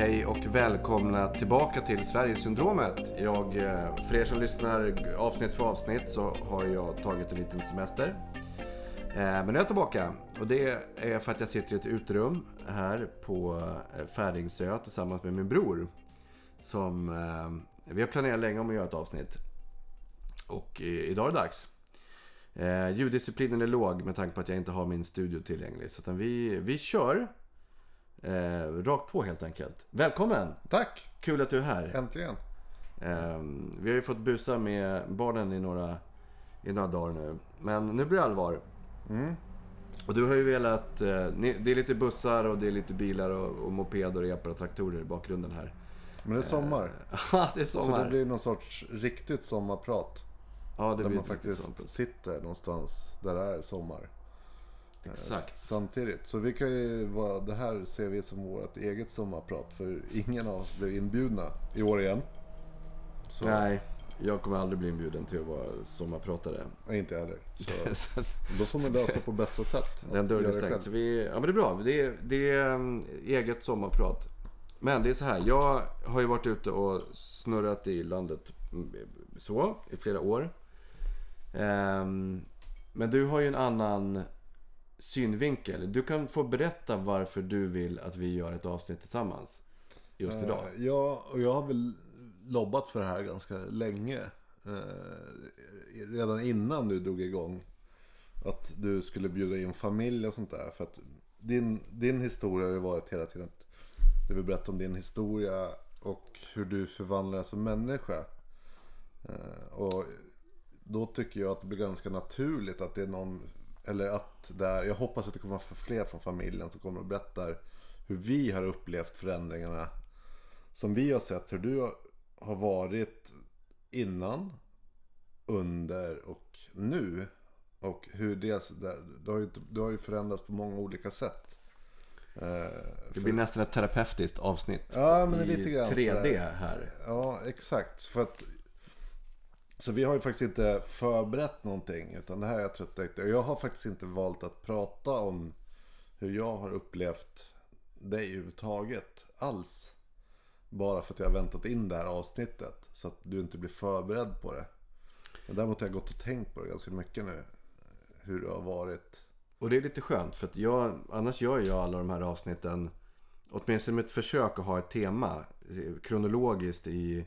Hej och välkomna tillbaka till Sverigesyndromet. Jag, eh, för er som lyssnar avsnitt för avsnitt så har jag tagit en liten semester. Eh, men nu är jag tillbaka och det är för att jag sitter i ett utrum här på eh, Färingsö tillsammans med min bror. Som vi har planerat länge om att göra ett avsnitt. Och idag är det dags. Ljuddisciplinen är låg med tanke på att jag inte har min studio tillgänglig. Så vi, vi kör eh, rakt på helt enkelt. Välkommen! Tack! Kul att du är här. Äntligen. Eh, vi har ju fått busa med barnen i några, i några dagar nu. Men nu blir det allvar. Och du har ju velat... Eh, ni, det är lite bussar och det är lite bilar och, och mopeder och epar och traktorer i bakgrunden här. Men det är sommar. Ja, det är så sommar. det blir någon sorts riktigt sommarprat. ja, det Där blir man faktiskt sitter någonstans där det är sommar. Exakt. Samtidigt. Så vi kan ju vara, det här ser vi som vårt eget sommarprat. För ingen av oss blev inbjudna i år igen. Så, Nej, jag kommer aldrig bli inbjuden till att vara sommarpratare. Nej, inte jag heller. Så då får man lösa på bästa sätt. Den dörren är stängd. Så vi, ja men det är bra. Det är, det är um, eget sommarprat. Men det är så här. Jag har ju varit ute och snurrat i landet mm, så i flera år. Ehm, men du har ju en annan synvinkel. Du kan få berätta varför du vill att vi gör ett avsnitt tillsammans. Just idag. Eh, Ja, och jag har väl lobbat för det här ganska länge. Eh, redan innan du drog igång. Att du skulle bjuda in familj och sånt där. För att din, din historia har ju varit hela tiden att du vill berätta om din historia och hur du förvandlas som människa. Eh, och då tycker jag att det blir ganska naturligt att det är någon, eller att det är, jag hoppas att det kommer vara fler från familjen som kommer och berättar hur vi har upplevt förändringarna som vi har sett hur du har- varit innan, under och nu. Och hur det, det, har, ju, det har ju förändrats på många olika sätt. Eh, Det blir nästan ett terapeutiskt avsnitt. Ja, men i lite grann 3D sådär. här. Ja, exakt. För att, så vi har ju faktiskt inte förberett någonting. Utan det här är jag trött. Och Jag har faktiskt inte valt att prata om hur jag har upplevt dig överhuvudtaget. Alls. Bara för att jag har väntat in det här avsnittet. Så att du inte blir förberedd på det. Men däremot har jag gått och tänkt på det ganska mycket nu. Hur det har varit. Och det är lite skönt för att jag, annars gör jag alla de här avsnitten åtminstone med ett försök att ha ett tema kronologiskt i,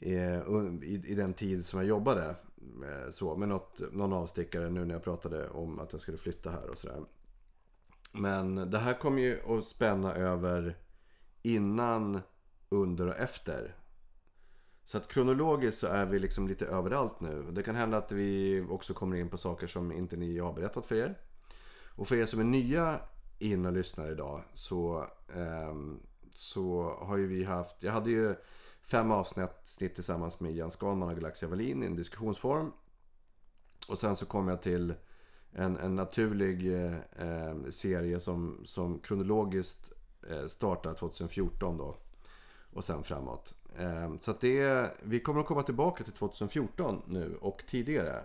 Eh, i, i, den tid som jag jobbade. Eh, så, med något, någon avstickare nu när jag pratade om att jag skulle flytta här och sådär. Men det här kommer ju att spänna över innan, under och efter. Så att kronologiskt så är vi liksom lite överallt nu. Det kan hända att vi också kommer in på saker som inte ni har berättat för er. Och för er som är nya in och lyssnar idag så, eh, så har ju vi haft, jag hade ju fem avsnitt tillsammans med Jens Skalman och Galaxia Wallin i en diskussionsform. Och sen så kom jag till en, en naturlig eh, serie som, som kronologiskt eh, startar 2014 då. Och sen framåt. Eh, så att det är, vi kommer att komma tillbaka till 2014 nu och tidigare.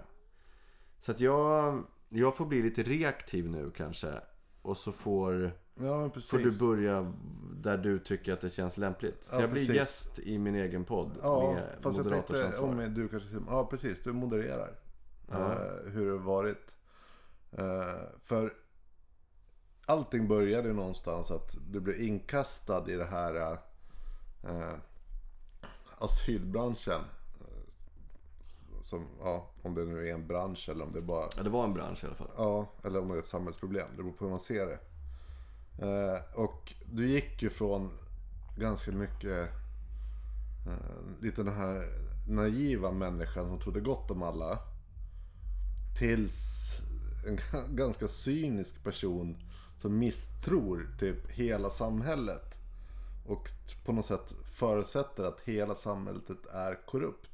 Så att jag, jag får bli lite reaktiv nu kanske. Och så får, Ja, precis. får du börja där du tycker att det känns lämpligt. Så Ja, jag blir precis. gäst i min egen podd. Ja, med fast jag tänkte om du kanske... Ja, precis. Du modererar. Eh, hur det varit. Eh, för allting började någonstans att du blev inkastad i det här eh, asylbranschen. Eh, Som, ja, om det nu är en bransch eller om det bara Ja, det var en bransch i alla fall. Ja, eller om det är ett samhällsproblem. Det beror på hur man ser det. Eh, och du gick ju från ganska mycket eh, lite den här naiva människan som trodde gott om alla. Tills en g- ganska cynisk person som misstror typ hela samhället. Och på något sätt förutsätter att hela samhället är korrupt.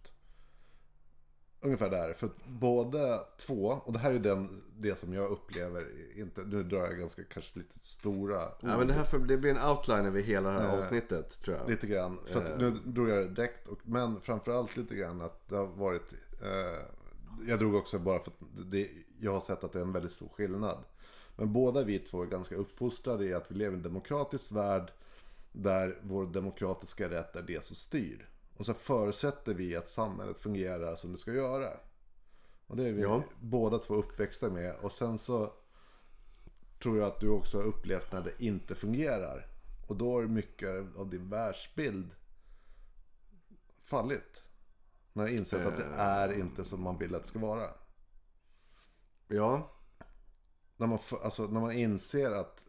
Ungefär där. För båda två, och det här är den, det som jag upplever, inte, nu drar jag ganska kanske lite stora ord. Ja, men det, här får, det blir en outline över hela det här avsnittet tror jag. Lite grann. För att nu drog jag det direkt. Och, men framförallt lite grann att det har varit... Eh, jag drog också bara för att det, jag har sett att det är en väldigt stor skillnad. Men båda vi två är ganska uppfostrade i att vi lever i en demokratisk värld. där vår demokratiska rätt är det som styr. Och så förutsätter vi att samhället fungerar som det ska göra. Och det är vi Ja. båda två uppväxta med. Och sen så tror jag att du också har upplevt när det inte fungerar. Och då har mycket av din världsbild fallit. När du insett att det är inte som man vill att det ska vara. Ja, När man, alltså, när man inser att,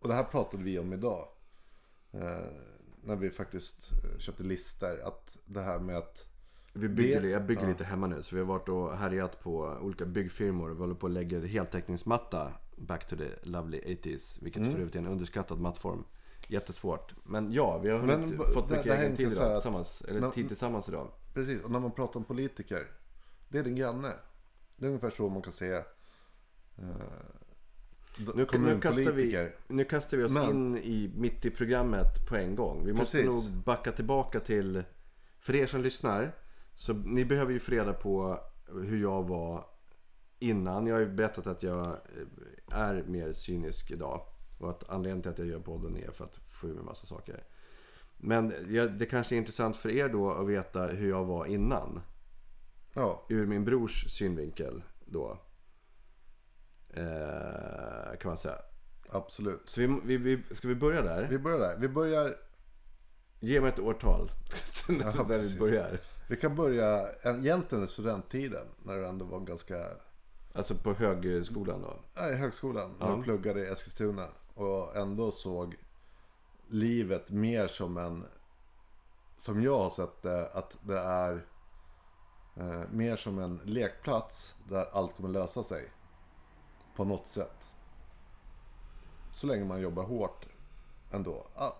och det här pratade vi om idag. När vi faktiskt eh, köpte lister. Att det här med att, vi bygger, Det- jag bygger lite hemma nu. Så vi har varit och härjat på olika byggfirmor. Vi håller på och lägger heltäckningsmatta. Back to the lovely 80s. Vilket Mm. för övrigt är en underskattad mattform. Jättesvårt. Men ja, vi har Men fått mycket det egen tid idag att- tillsammans. Eller Men- tid tillsammans idag. precis, och när man pratar om politiker. Det är din granne. Det är ungefär så man kan säga. Eh, Nu, nu, kastar vi, nu kastar vi oss Men- in i, mitt i programmet på en gång. Vi måste Precis. nog backa tillbaka till, för er som lyssnar, så ni behöver ju få reda på hur jag var innan. Jag har ju berättat att jag eh, är mer cynisk idag. Och att anledningen till att jag gör podden är för att få ur mig massa saker. Men det kanske är intressant för er då att veta hur jag var innan. Ja, Ur min brors synvinkel då. Eh, kan man säga. absolut. Så vi, vi, vi, ska vi börja där? Vi börjar där. Vi börjar, Ge mig ett årtal. när vi precis. börjar. vi kan börja egentligen i studenttiden. När det ändå var ganska Alltså på högskolan då. Ja, i högskolan. När Ja. jag pluggade i Eskilstuna. Och ändå såg livet mer som en... Som jag har sett det. Att det är eh, mer som en lekplats. Där allt kommer lösa sig. På något sätt. Så länge man jobbar hårt ändå. Ja.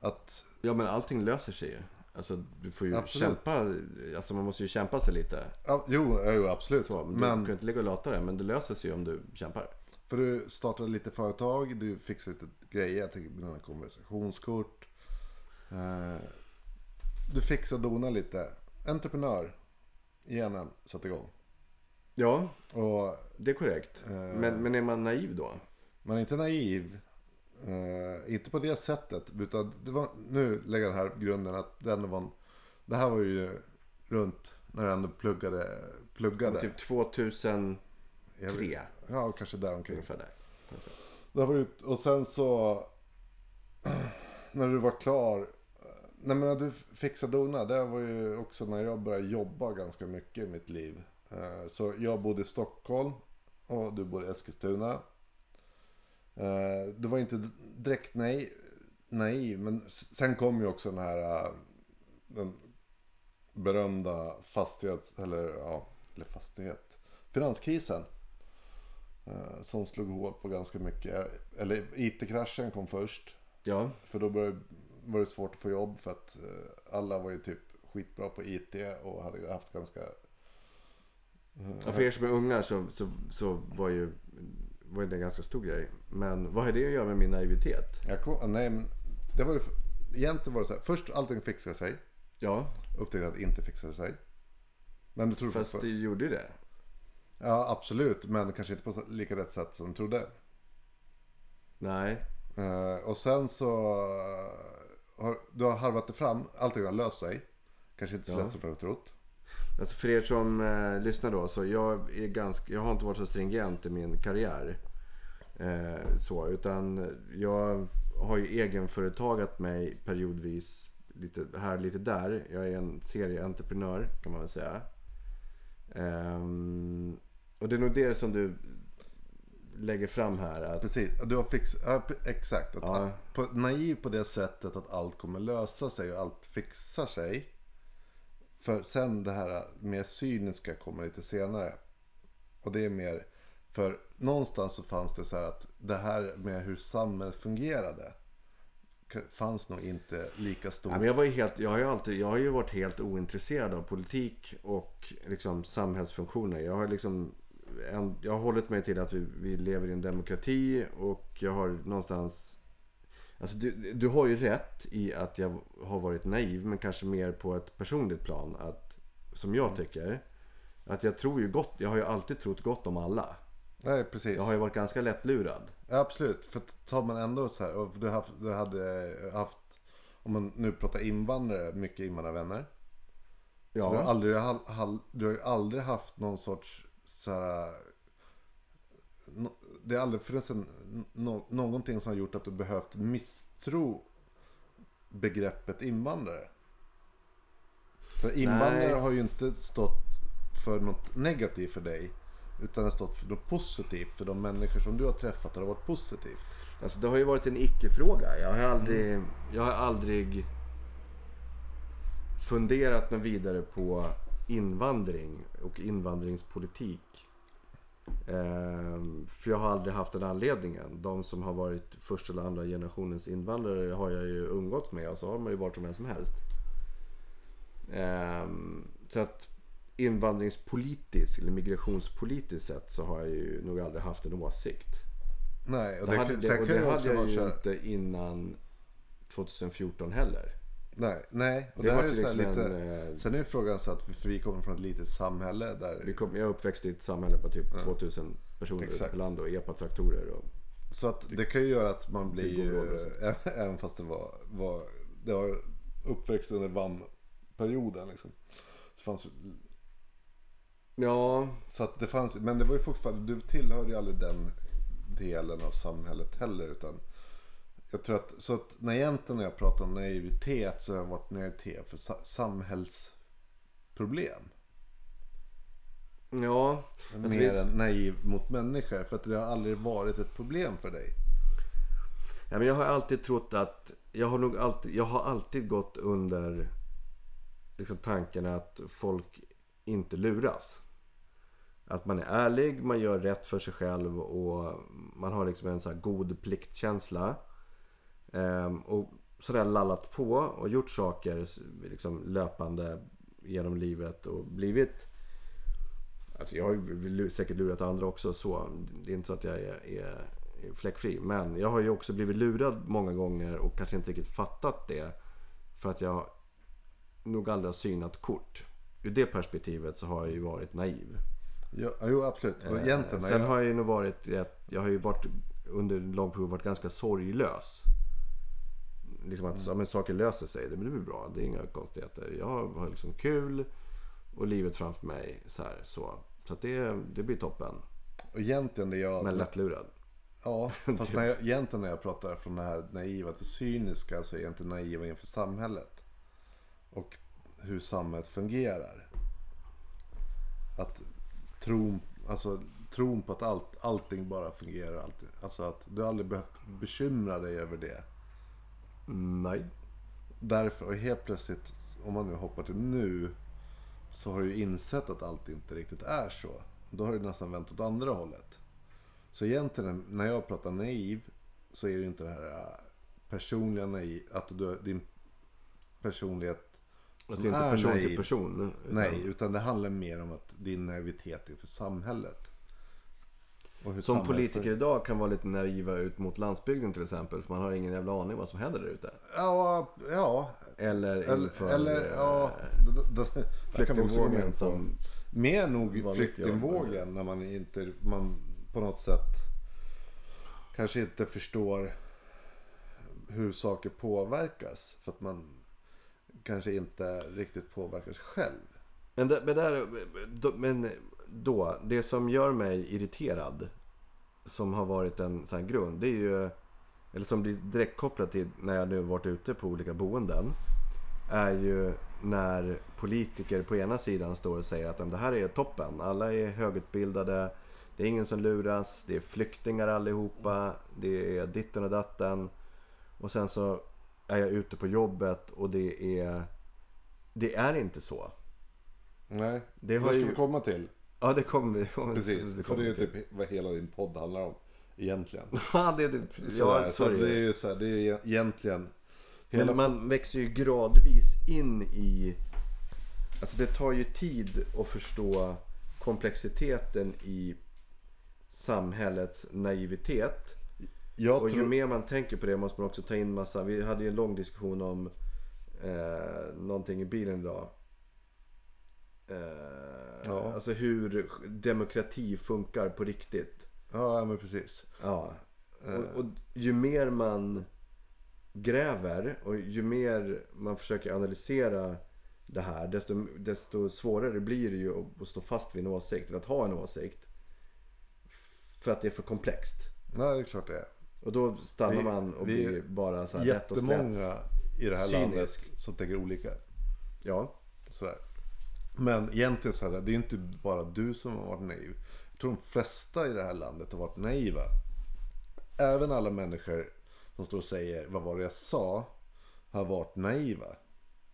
Att, Ja men allting löser sig ju. Alltså du får ju Absolut. kämpa. Alltså man måste ju kämpa sig lite. ja, jo, jo, absolut. Så, men, du Men kan inte ligga och lata det. Men det löser sig ju om du kämpar. För du startade lite företag, du fixade lite grejer, jag tänker på dina konversationskort. Eh, Du fixade och donade lite. Entreprenör. Genen satte igång. Ja, Och det är korrekt. Men, men är man naiv då? man är inte naiv. Eh, inte på det sättet. Utan det var, nu lägger jag den här grunden att det ändå var en, Det här var ju runt när jag ändå pluggade. pluggade. Typ 2003 Jag- Ja, kanske där omkring. ungefär där. Det var ut, och sen så när du var klar. Nej men när du fixade donade. Det var ju också när jag började jobba ganska mycket i mitt liv. Eh, Så jag bodde i Stockholm och du bodde i Eskilstuna. Eh, Du var inte direkt nej, naiv. Men sen kom ju också den här eh, den berömda fastighets... Eller ja, eller fastighet. Finanskrisen. Som slog hål på ganska mycket. Eller IT-kraschen kom först. Ja, För då började, var det svårt att få jobb för att alla var ju typ skitbra på IT och hade haft ganska... Ja, för er som är unga så, så, så var ju var det en ganska stor grej. Men vad har det att göra med min naivitet? Jag kom, nej men det var ju... Egentligen var det så här. Först allting fixade sig. Ja, Upptäckte att det inte fixade sig. Men du trodde fast det fortfarande- gjorde det. Ja absolut. Men kanske inte på lika rätt sätt som du trodde. Nej, Eh, och sen så har du har harvat det fram. Allting har löst sig. Kanske inte så Ja. lätt som du har trott. Alltså för er som eh, lyssnar då. Så jag, är ganska, jag har inte varit så stringent i min karriär. Eh, så, utan jag har ju egenföretagat mig periodvis. Lite här, lite där. Jag är en serieentreprenör kan man väl säga. Ehm, och det är nog det som du lägger fram här. Att, Precis, du har fixat, ja, exakt. Att, Ja. på, naiv på det sättet att allt kommer lösa sig och allt fixar sig. För sen det här mer cyniska kommer lite senare. Och det är mer, för någonstans så fanns det så här att det här med hur samhället fungerade. Fanns nog inte lika stor. Men jag, var ju helt, jag, har ju alltid, jag har ju varit helt ointresserad av politik och liksom samhällsfunktioner. Jag har, liksom, en, jag har hållit mig till att vi, vi lever i en demokrati och jag har någonstans... Alltså du, du har ju rätt i att jag har varit naiv men kanske mer på ett personligt plan. Att, som jag tycker. Att jag tror ju gott, jag har ju alltid trott gott om alla. Nej, precis. Jag har ju varit ganska lättlurad. Ja, absolut. För tar man ändå så här. Och du, haft, du hade haft. Om man nu pratar invandrare. Mycket invandrarvänner. Så du, har Ja, aldrig, du har ju aldrig haft någon sorts så här. Det har aldrig funnits en, no, någonting som har gjort att du behövt misstro begreppet invandrare. För invandrare Nej. har ju inte stått för något negativt för dig. Utan har stått för något positivt. För de människor som du har träffat har det varit positivt. alltså det har ju varit en icke-fråga. Jag har aldrig, jag har aldrig funderat något vidare på invandring och invandringspolitik. Ehm, för jag har aldrig haft den anledningen. De som har varit första eller andra generationens invandrare har jag ju umgåtts med och så har man ju varit som vem som helst. Ehm, så att invandringspolitiskt eller migrationspolitiskt sett så har jag ju nog aldrig haft en åsikt. Nej, och Det det, hade, det, och det hade jag ju inte innan 2014 heller. Nej, nej. Och Det det var är så här liksom lite... en, eh, Sen är ju frågan så att för vi kommer från ett litet samhälle där... Vi kom, jag är uppväxt i ett samhälle på typ 2000 personer Exakt. på land och epatraktorer. Och, Så att det kan ju göra att man blir ju, även fast det var, var det var uppväxt under VAM-perioden liksom. Så, fanns, ja, så att det fanns, men det var ju fortfarande, du tillhörde ju aldrig den delen av samhället heller utan jag tror att, så att när egentligen när jag pratar om naivitet så har jag varit naivitet för sa- samhällsproblem. ja. Alltså, mer vi, än naiv mot människor för att det har aldrig varit ett problem för dig. ja, men jag har alltid trott att jag har nog alltid, jag har alltid gått under liksom tanken att folk inte luras. Att man är ärlig, man gör rätt för sig själv och man har liksom en så här god pliktkänsla. Ehm, och sådär lallat på och gjort saker liksom löpande genom livet och blivit Alltså jag har ju säkert lurat andra också så. Det är inte så att jag är, är, är fläckfri. Men jag har ju också blivit lurad många gånger och kanske inte riktigt fattat det. För att jag nog aldrig har synat kort. Ur det perspektivet så har jag ju varit naiv. Ja, jo absolut. Och egentligen när Sen har jag ju nog varit jag har ju varit under en lång period varit ganska sorglös. Liksom att ja, men saker löser sig, det blir bra, det är inga konstigheter. Jag har liksom kul och livet framför mig. Så, här, så. så det, det blir toppen. och egentligen det jag... Men lättlurad. Ja, fast när jag, egentligen när jag pratar från det här naiva till cyniska så är jag inte naiva inför samhället. Och hur samhället fungerar. Att tron, alltså, tron på att allt, allting bara fungerar. Alltid. Alltså att du aldrig behövt bekymra dig över det. Nej. Därför, och helt plötsligt, om man nu hoppar till nu, så har du ju insett att allt inte riktigt är så. Då har du nästan vänt åt andra hållet. Så egentligen, när jag pratar naiv, så är det inte det här äh, personliga naiv, att du, din personlighet Alltså som inte är person naiv. till person. Utan, Nej, utan det handlar mer om att din naivitet inför samhället. Som politiker idag kan vara lite naiva ut mot landsbygden till exempel. För man har ingen jävla aning vad som händer där ute. Ja, ja. Eller Eller, inför eller ja. eh, då- då- där kan vi också gå med flyktingvågen på. som... Mer nog flyktingvågen när man inte, man på något sätt kanske inte förstår hur saker påverkas. För att man kanske inte riktigt påverkar sig själv. Men, det, men, där, men då, det som gör mig irriterad. Som har varit en sån här grund. Det är ju, eller som blir direkt kopplat till när jag nu varit ute på olika boenden. Är ju när politiker på ena sidan står och säger att "Ja, men det här är toppen. Alla är högutbildade. Det är ingen som luras. Det är flyktingar allihopa. Det är ditten och datten. Och sen så är jag ute på jobbet och det är... Det är inte så. Nej, Det det har ska ju- vi komma till. Ja, det kommer det kommer- Precis, det för det är ju kommer typ vad hela din podd handlar om. Egentligen. Ja, det, det, Sådär, ja, så det är ju så här, det är ju egentligen... Hela, Men man växer ju gradvis in i... Alltså det tar ju tid att förstå komplexiteten i samhällets naivitet. jag Och ju tror, mer man tänker på det måste man också ta in massa... Vi hade ju en lång diskussion om eh, någonting i bilen idag. Eh, Ja. Alltså hur demokrati funkar på riktigt. Ja, men precis. Ja. Och, och ju mer man gräver och ju mer man försöker analysera det här desto, desto svårare blir det ju att, att stå fast vid en åsikt eller att ha en åsikt. För att det är för komplext. Nej, det är klart det är. Och då stannar Vi- man och vi blir bara så här rätt och slätt. Jättemånga i det här Cynisk. landet som tänker olika. Ja. Sådär. Men egentligen så här, det är inte bara du som har varit naiv. Jag tror de flesta i det här landet har varit naiva. Även alla människor som står och säger vad var det jag sa har varit naiva.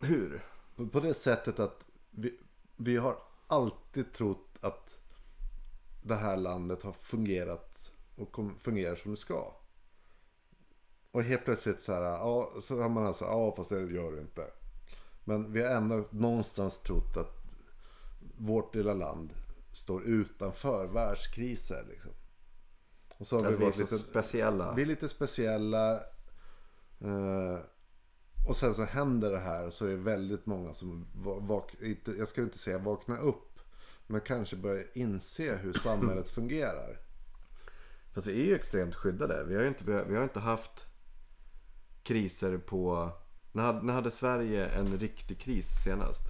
Hur? På- På det sättet att vi, vi har alltid trott att det här landet har fungerat och kom, fungerar som det ska. Och helt plötsligt så här, ja, så har man alltså, ja fast det gör det inte. Men vi har ändå någonstans trott att vårt lilla land står utanför världskriser liksom. Och så har Att vi är varit lite, speciella. vi är lite speciella. Eh, och sen så händer det här och så är det väldigt många som va- vak- inte, jag ska inte säga vakna upp. Men kanske börjar inse hur samhället fungerar. Fast vi är ju extremt skyddade. Vi har ju inte, vi har inte haft kriser på... När hade, när hade Sverige en riktig kris senast?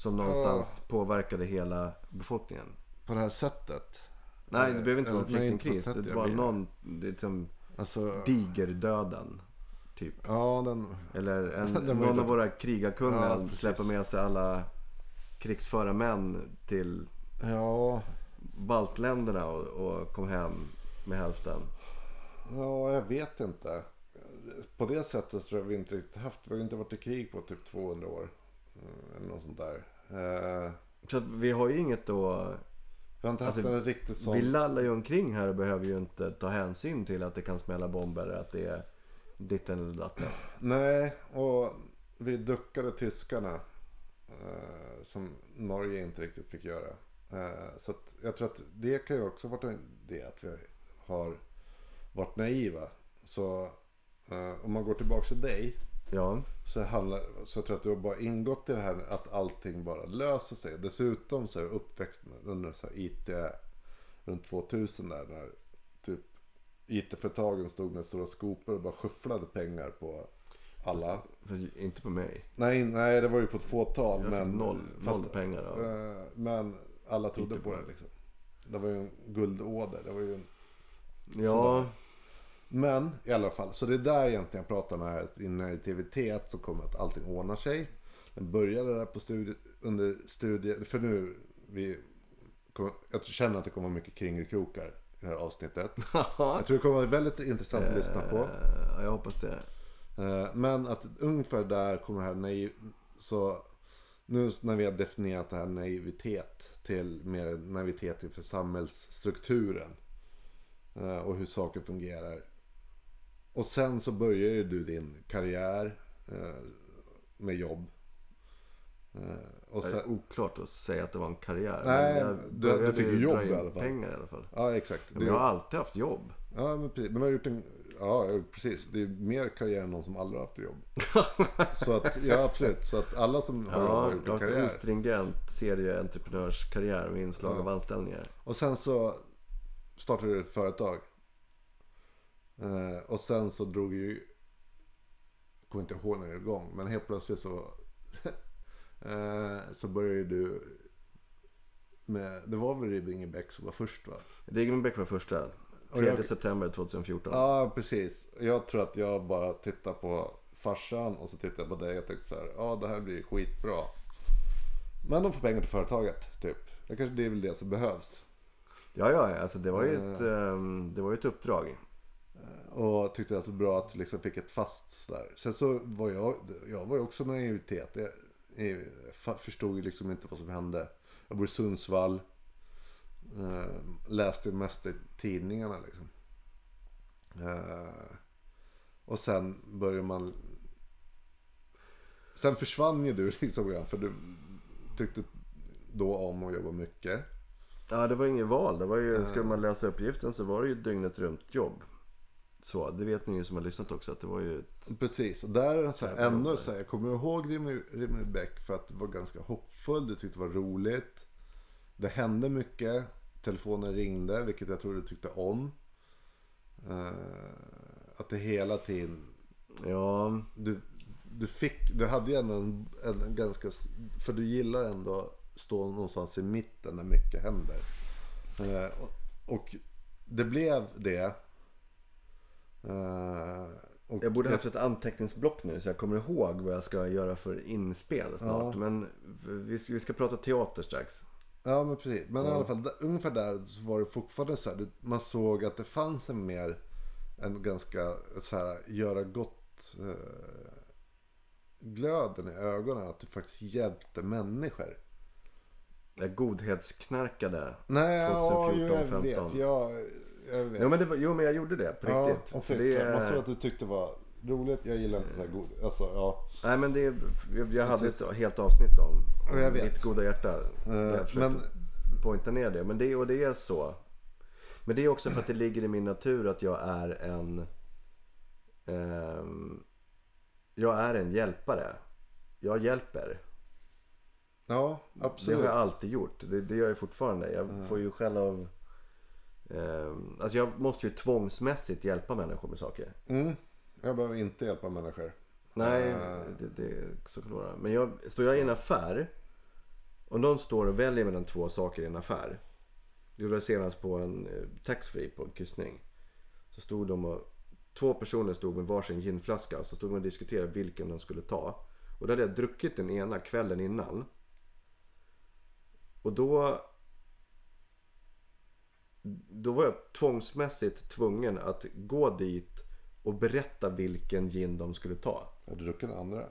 Som någonstans påverkade hela befolkningen. På det här sättet. Nej, det behöver inte vara en Eh, flyktingkris. Det var någon... Det är liksom Alltså, digerdöden. Typ. ja den... Eller en, Den någon av våra krigarkungar Ja, släpper med sig alla krigsföra män till Ja, baltländerna och, och kom hem med hälften. ja, jag vet inte. På det sättet tror jag vi inte riktigt haft. Vi har inte varit i krig på typ 200 år. Mm, Eller något sånt där. Eh, Så att vi har ju inget då... Vi har inte haft Alltså, en riktigt sån... Vi lallar ju omkring här och behöver ju inte ta hänsyn till att det kan smälla bomber. Att det är ditten eller datten. Nej, och vi duckade tyskarna. Eh, som Norge inte riktigt fick göra. Eh, så att jag tror att det kan ju också varit en- det att vi har varit naiva. Så eh, om man går tillbaka till dig. Ja, Så, handlar, så tror jag att du har bara ingått i det här att allting bara löser sig. Dessutom så är jag uppväxt under så IT runt 2000 där. När typ IT-företagen stod med stora skopor och bara skyfflade pengar på alla. fast inte på mig. Nej, nej det var ju på ett fåtal. Jag Men, noll, fast- noll pengar. Då. eh, men alla trodde på det liksom. Det var ju en guldåder. Det var ju en... Ja, Men i alla fall, så det är där egentligen jag pratar om här, din naivitet som kommer att allting ordnar sig. Den började där på studie, under studier, för nu, vi kommer, jag känner att det kommer vara mycket kringelkrokar i det här avsnittet. Jag tror det kommer vara väldigt intressant att lyssna på. ja, jag hoppas det. Eh, Men att ungefär där kommer det här naiv... Så nu när vi har definierat det här naivitet till mer naivitet inför samhällsstrukturen. eh, Och hur saker fungerar. Och sen så börjar ju du din karriär eh, med jobb. Eh, Och Det sen, är oklart att säga att det var en karriär. Nej, men jag du- du började fick ju jobb i alla fall. pengar i alla fall. ja exakt. Men jag har alltid haft jobb. Ja men precis. Men har gjort en... Ja precis. Det är mer karriär än någon som aldrig haft jobb. så att, ja absolut. Så att alla som har jobb har Ja, gjort en har en karriär. stringent serieentreprenörskarriär med inslag av anställningar. Och sen så startade du ett företag. Eh, och sen så drog ju... Jag kommer inte ihåg när det är igång. Men helt plötsligt så... eh, så började du... Med, det var väl Ribbingebäck som var först va? Riggenbäck var första. Och 3 jag- september 2014. Ja precis. Jag tror att jag bara tittar på farsan och så tittar jag på dig och tänkte så här. Ja det här blir skitbra. Men de får pengar till företaget typ. Det kanske det är väl det som behövs. Ja, ja, alltså det var ju ett, ehm, det var ju ett uppdrag. Och tyckte att det var bra att du liksom fick ett fast sådär. Sen så var jag, jag var ju också naivitet. Jag, jag förstod ju liksom inte vad som hände. Jag bor i Sundsvall. Eh, läste ju mest i tidningarna liksom. Eh, och sen började man... Sen försvann ju du liksom grann. För du tyckte då om att jobba mycket. Ja, det var inget val. Det var ju, skulle man läsa uppgiften så var det ju ett dygnet runt jobb. Så, det vet ni ju som har lyssnat också att det var ju ett... Precis, och där är det så här, Jävla ändå så här, jag kommer ihåg Rimmerbäck för att det var ganska hoppfull, du tyckte det var roligt. Det hände mycket. telefonen ringde, vilket jag tror du tyckte om. Eh, att det hela tiden, Ja, du, du fick, du hade ju ändå en, en ganska, för du gillar ändå att stå någonstans i mitten när mycket händer. Eh, och, och det blev det. Eh, och jag borde haft ett anteckningsblock nu så jag kommer ihåg vad jag ska göra för inspel snart. Ja. Men vi ska, vi ska prata teater strax. Ja men precis. Men i alla fall ungefär där så var det fortfarande så här. Man såg att det fanns en mer. En ganska så här göra gott. Eh, glöden i ögonen. Att du faktiskt hjälpte människor. Jag godhetsknarkade. Nej, ja, 2014, jo, jag 15. vet. Jag, jag vet. Jo men, det var, jo men jag gjorde det på ja, riktigt. och För det... det, Man såg att du tyckte det var roligt. Jag gillar inte så här god. Alltså ja. Nej men det, jag- jag hade ett helt avsnitt om, om Ja, mitt goda hjärta. Där jag försökte men- poängta ner det. Men det, och det är så. Men det är också för att det ligger i min natur att jag är en... ehm, jag är en hjälpare. Jag hjälper. Ja, Det absolut. har jag alltid gjort. Det, det gör jag fortfarande. Jag får ju skäll av... ehm, alltså jag måste ju tvångsmässigt hjälpa människor med saker. Mm. Jag behöver inte hjälpa människor. Nej, Eh. det, det så kan det vara. Men jag, står jag i en affär. Och någon står och väljer mellan två saker i en affär. Det gjorde jag senast på en eh, taxfree på en kryssning. Så stod de och, två personer stod med varsin ginflaska. Så stod de och diskuterade vilken de skulle ta. Och då hade jag druckit den ena kvällen innan. Och då då var jag tvångsmässigt tvungen att gå dit och berätta vilken gin de skulle ta. Har du druckit den andra?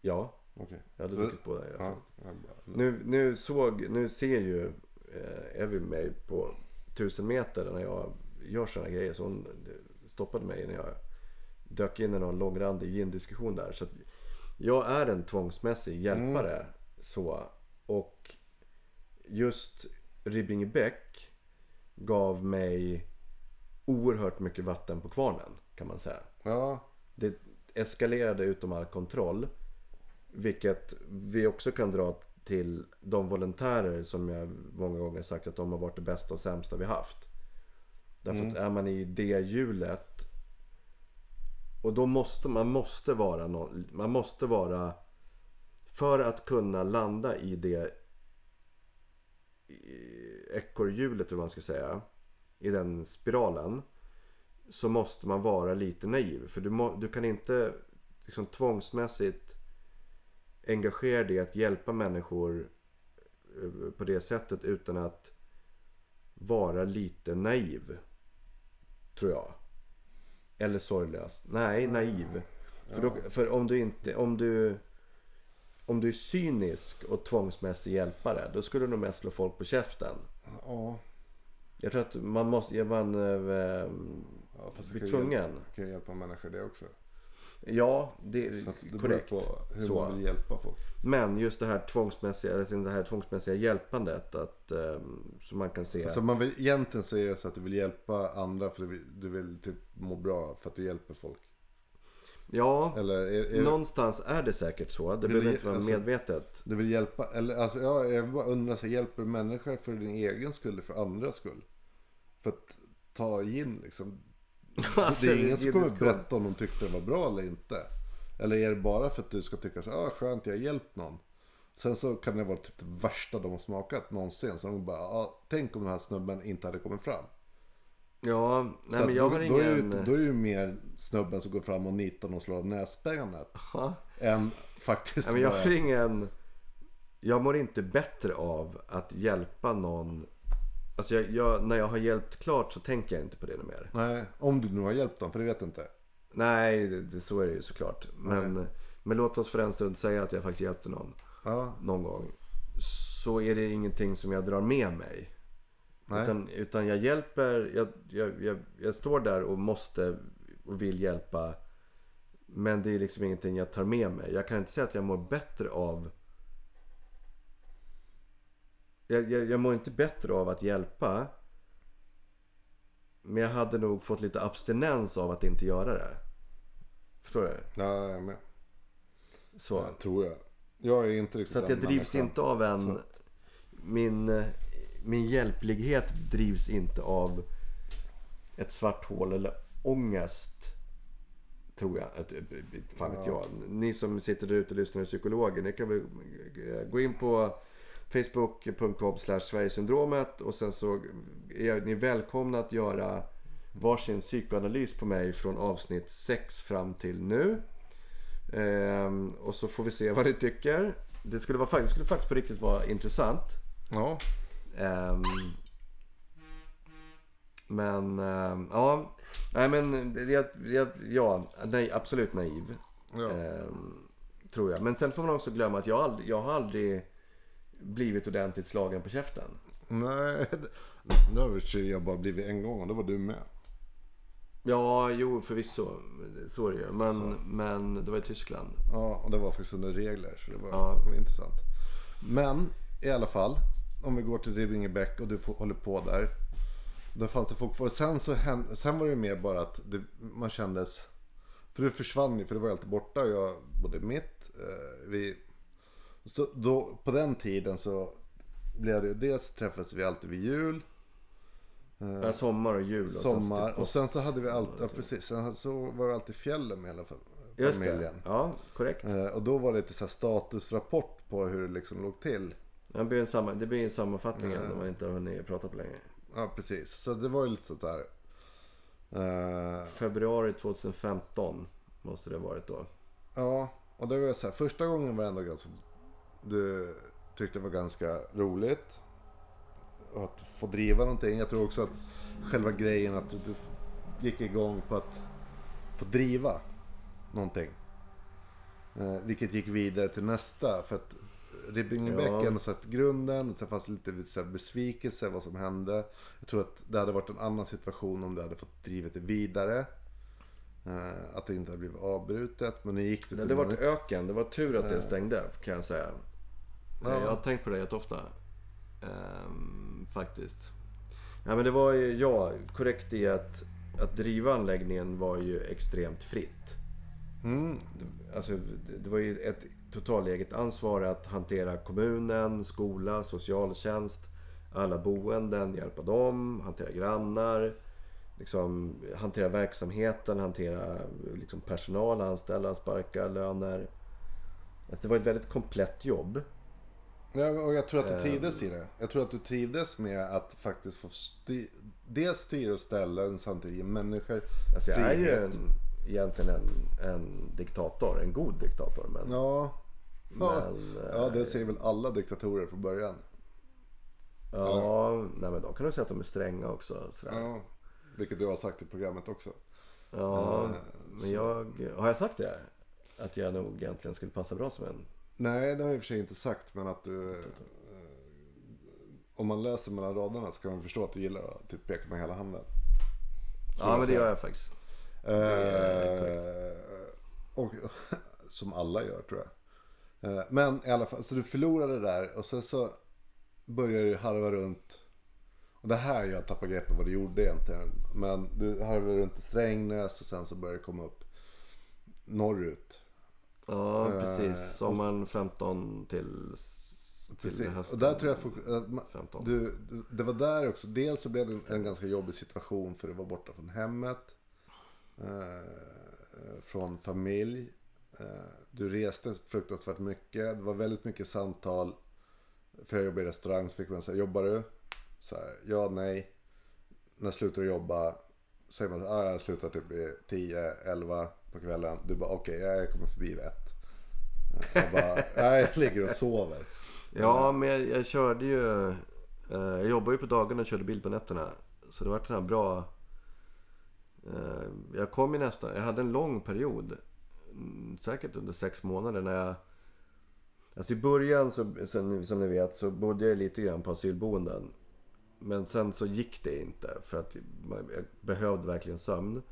Ja, Okej. jag hade Så- druckit båda i alla fall. Ja, jag bara- Nu, nu såg, nu ser ju eh, mig på tusen meter när jag gör sådana grejer. Så hon stoppade mig när jag dök in i någon långrandig gin-diskussion där. Så jag är en tvångsmässig hjälpare. Så. Och just Ribbingebäck gav mig oerhört mycket vatten på kvarnen kan man säga. Ja, Det eskalerade utom all kontroll. Vilket vi också kan dra till de volontärer som jag många gånger sagt att de har varit det bästa och sämsta vi haft. Därför att är man i det hjulet och då måste man måste vara någon, man måste vara för att kunna landa i det ekorrhjulet eller vad man ska säga i den spiralen så måste man vara lite naiv. För du, må, du kan inte liksom, tvångsmässigt engagera dig i att hjälpa människor eh, på det sättet utan att vara lite naiv. Tror jag. Eller sorglös. Nej, naiv. För, då, för om du inte... Om du, om du är cynisk och tvångsmässig hjälpare då skulle du nog mest slå folk på käften. ja. Jag tror att man måste... Man, eh, ja fast blir tvungen. Hjälpa, kan hjälpa människor det också. Ja, det är Så det korrekt. beror på hur Så. man vill hjälpa folk. Men just det här tvångsmässiga, alltså det här tvångsmässiga hjälpandet. Att, um, som man kan se. Alltså man vill, egentligen så är det så att du vill hjälpa andra för du vill, du vill typ må bra för att du hjälper folk. Ja, Eller är, är, någonstans är det säkert så. Det behöver inte vara alltså- medvetet. du vill hjälpa, eller alltså ja, jag vill bara undra, så hjälper du människor för din egen skull eller för andras skull? För att ta in liksom. Alltså, Det är ingen som kommer berätta om de tyckte det var bra eller inte. Eller är det bara för att du ska tycka så ah, skönt jag har hjälpt någon. Sen så kan det vara typ det värsta de har smakat någonsin. Så de bara, ah, tänk om den här snubben inte hade kommit fram. Ja, nej men jag då, har då, är ingen... det, då är det ju mer snubben som går fram och nitar och slår av näsbenet. Än faktiskt Nej, men jag har ingen... Jag mår inte bättre av att hjälpa någon. Alltså jag, jag, när jag har hjälpt klart så tänker jag inte på det mer. Nej, om du nu har hjälpt dem, för det vet jag inte. Nej, det, det, så är det ju såklart. Men, men låt oss för en stund säga att jag faktiskt hjälpte någon. Ja, någon gång. Så är det ingenting som jag drar med mig. Nej. Utan, utan jag hjälper, jag, jag, jag, jag står där och måste och vill hjälpa. Men det är liksom ingenting jag tar med mig. Jag kan inte säga att jag mår bättre av jag, jag, jag mår inte bättre av att hjälpa. Men jag hade nog fått lite abstinens av att inte göra det. Förstår du? ja jag med. Så. Ja, tror jag. Jag är inte riktigt Så att jag drivs inte av en... Min... min hjälplighet drivs inte av ett svart hål eller ångest. Tror jag. Att, fan vet jag. Ni som sitter där ute och lyssnar på psykologer. Ni kan väl gå in på facebook.com sverigesyndromet och sen så är ni välkomna att göra varsin psykoanalys på mig från avsnitt 6 fram till nu. Ehm, och så får vi se vad ni tycker. Det skulle, vara, det skulle faktiskt på riktigt vara intressant. Ja. Ehm, men ehm, ja, nej men jag, jag, ja, nej, absolut naiv. Ja. Ehm, tror jag. Men sen får man också glömma att jag, aldrig, jag har aldrig blivit ordentligt slagen på käften. Nej, det har jag bara blivit en gång och då var du med. Ja, jo förvisso. Så är det ju. Men, men det var i Tyskland. Ja, och det var faktiskt under regler så det var, Ja. det var intressant. Men i alla fall, om vi går till Ribbingebäck och du får, håller på där. Då fanns det folk. Sen, så sen var det mer bara att det, man kändes... För det försvann ju, för det var alltid borta jag bodde mitt. Eh, vi, så då, på den tiden så blev det ju dels träffades vi alltid vid jul. Ja, sommar och jul. Och Sommar. typ Och sen så hade vi alltid, ja, precis. Sen så var det alltid fjällen med hela fam- Just familjen. det. Ja, korrekt. Eh, Och då var det lite så här statusrapport på hur det liksom låg till. Det blir en, samma, det blir en sammanfattning när man inte har hunnit prata på länge. Ja, precis. Så det var ju lite sånt där. Eh, Februari 2015 måste det ha varit då. ja, och det var så här. Första gången var ändå ganska... Du tyckte det var ganska roligt. Att få driva någonting. Jag tror också att själva grejen att du gick igång på att få driva någonting. Eh, vilket gick vidare till nästa. För att Ribbingebäcken Ja. satt grunden. Sen fanns det lite så här besvikelse vad som hände. Jag tror att det hade varit en annan situation om du hade fått drivet det vidare. Eh, att det inte hade blivit avbrutet. Men nu gick det Det till hade varit öken. Det var tur att det stängde kan jag säga. Ja. Jag har tänkt på det jätteofta. Ehm, faktiskt. Ja men det var ju, ja, korrekt i att, att driva anläggningen var ju extremt fritt. Mm. Alltså det- det var ju ett total eget ansvar att hantera kommunen, skola, socialtjänst, alla boenden, hjälpa dem, hantera grannar. Liksom, hantera verksamheten, hantera liksom, personal, anställda, sparka, löner. Alltså, det var ett väldigt komplett jobb. Ja, och jag tror att du Ehm. trivdes i det. Jag tror att du trivdes med att faktiskt få styr, dels styra och ställa en samtidigt ge människor Alltså, frihet. En, egentligen en, en diktator, en god diktator. Men, Ja. Men, eh, ja, det säger väl alla diktatorer från början. ja, nej, men då kan du säga att de är stränga också. Sådär. Ja. Vilket du har sagt i programmet också. Ja, Eh, men jag... Har jag sagt det? Att jag nog egentligen skulle passa bra som en... Nej, det har jag i och för sig inte sagt. Men att du... eh, Om man läser mellan raderna så kan man förstå att du gillar att typ peka med hela handen. Ja, men det gör jag faktiskt. Eh, och, som alla gör tror jag. Eh, men i alla fall, så du förlorade där och sen så började du harva runt. Och det här jag tappar greppet vad du gjorde egentligen. Men du harvade runt i Strängnäs och sen så började det komma upp norrut. Ja, Eh, precis. Sommaren 15 till. Och där tror jag att 15. du, det var där också. Dels så blev det en ganska jobbig situation för du var borta från hemmet. Eh, eh, från familj. Eh, du reste fruktansvärt mycket. Det var väldigt mycket samtal. För jag jobbade i restaurang så fick man säga, jobbar du? Så här, ja, nej. När slutar du jobba? Säger man så här, ah, jag slutar typ 10, 11 på kvällen. Du bara, okej, jag kommer förbi vid ett. Eh, jag bara, nej, jag ligger och sover. Ja, men jag, jag körde ju... Eh, jag jobbade ju på dagarna och körde bil på nätterna. Så det var en bra... Eh, jag kom ju nästan... Jag hade en lång period. Mm, säkert under sex månader när jag... Alltså i början, så, som, ni vet, så bodde jag lite grann på asylboenden. Men sen så gick det inte för att jag behövde verkligen sömn.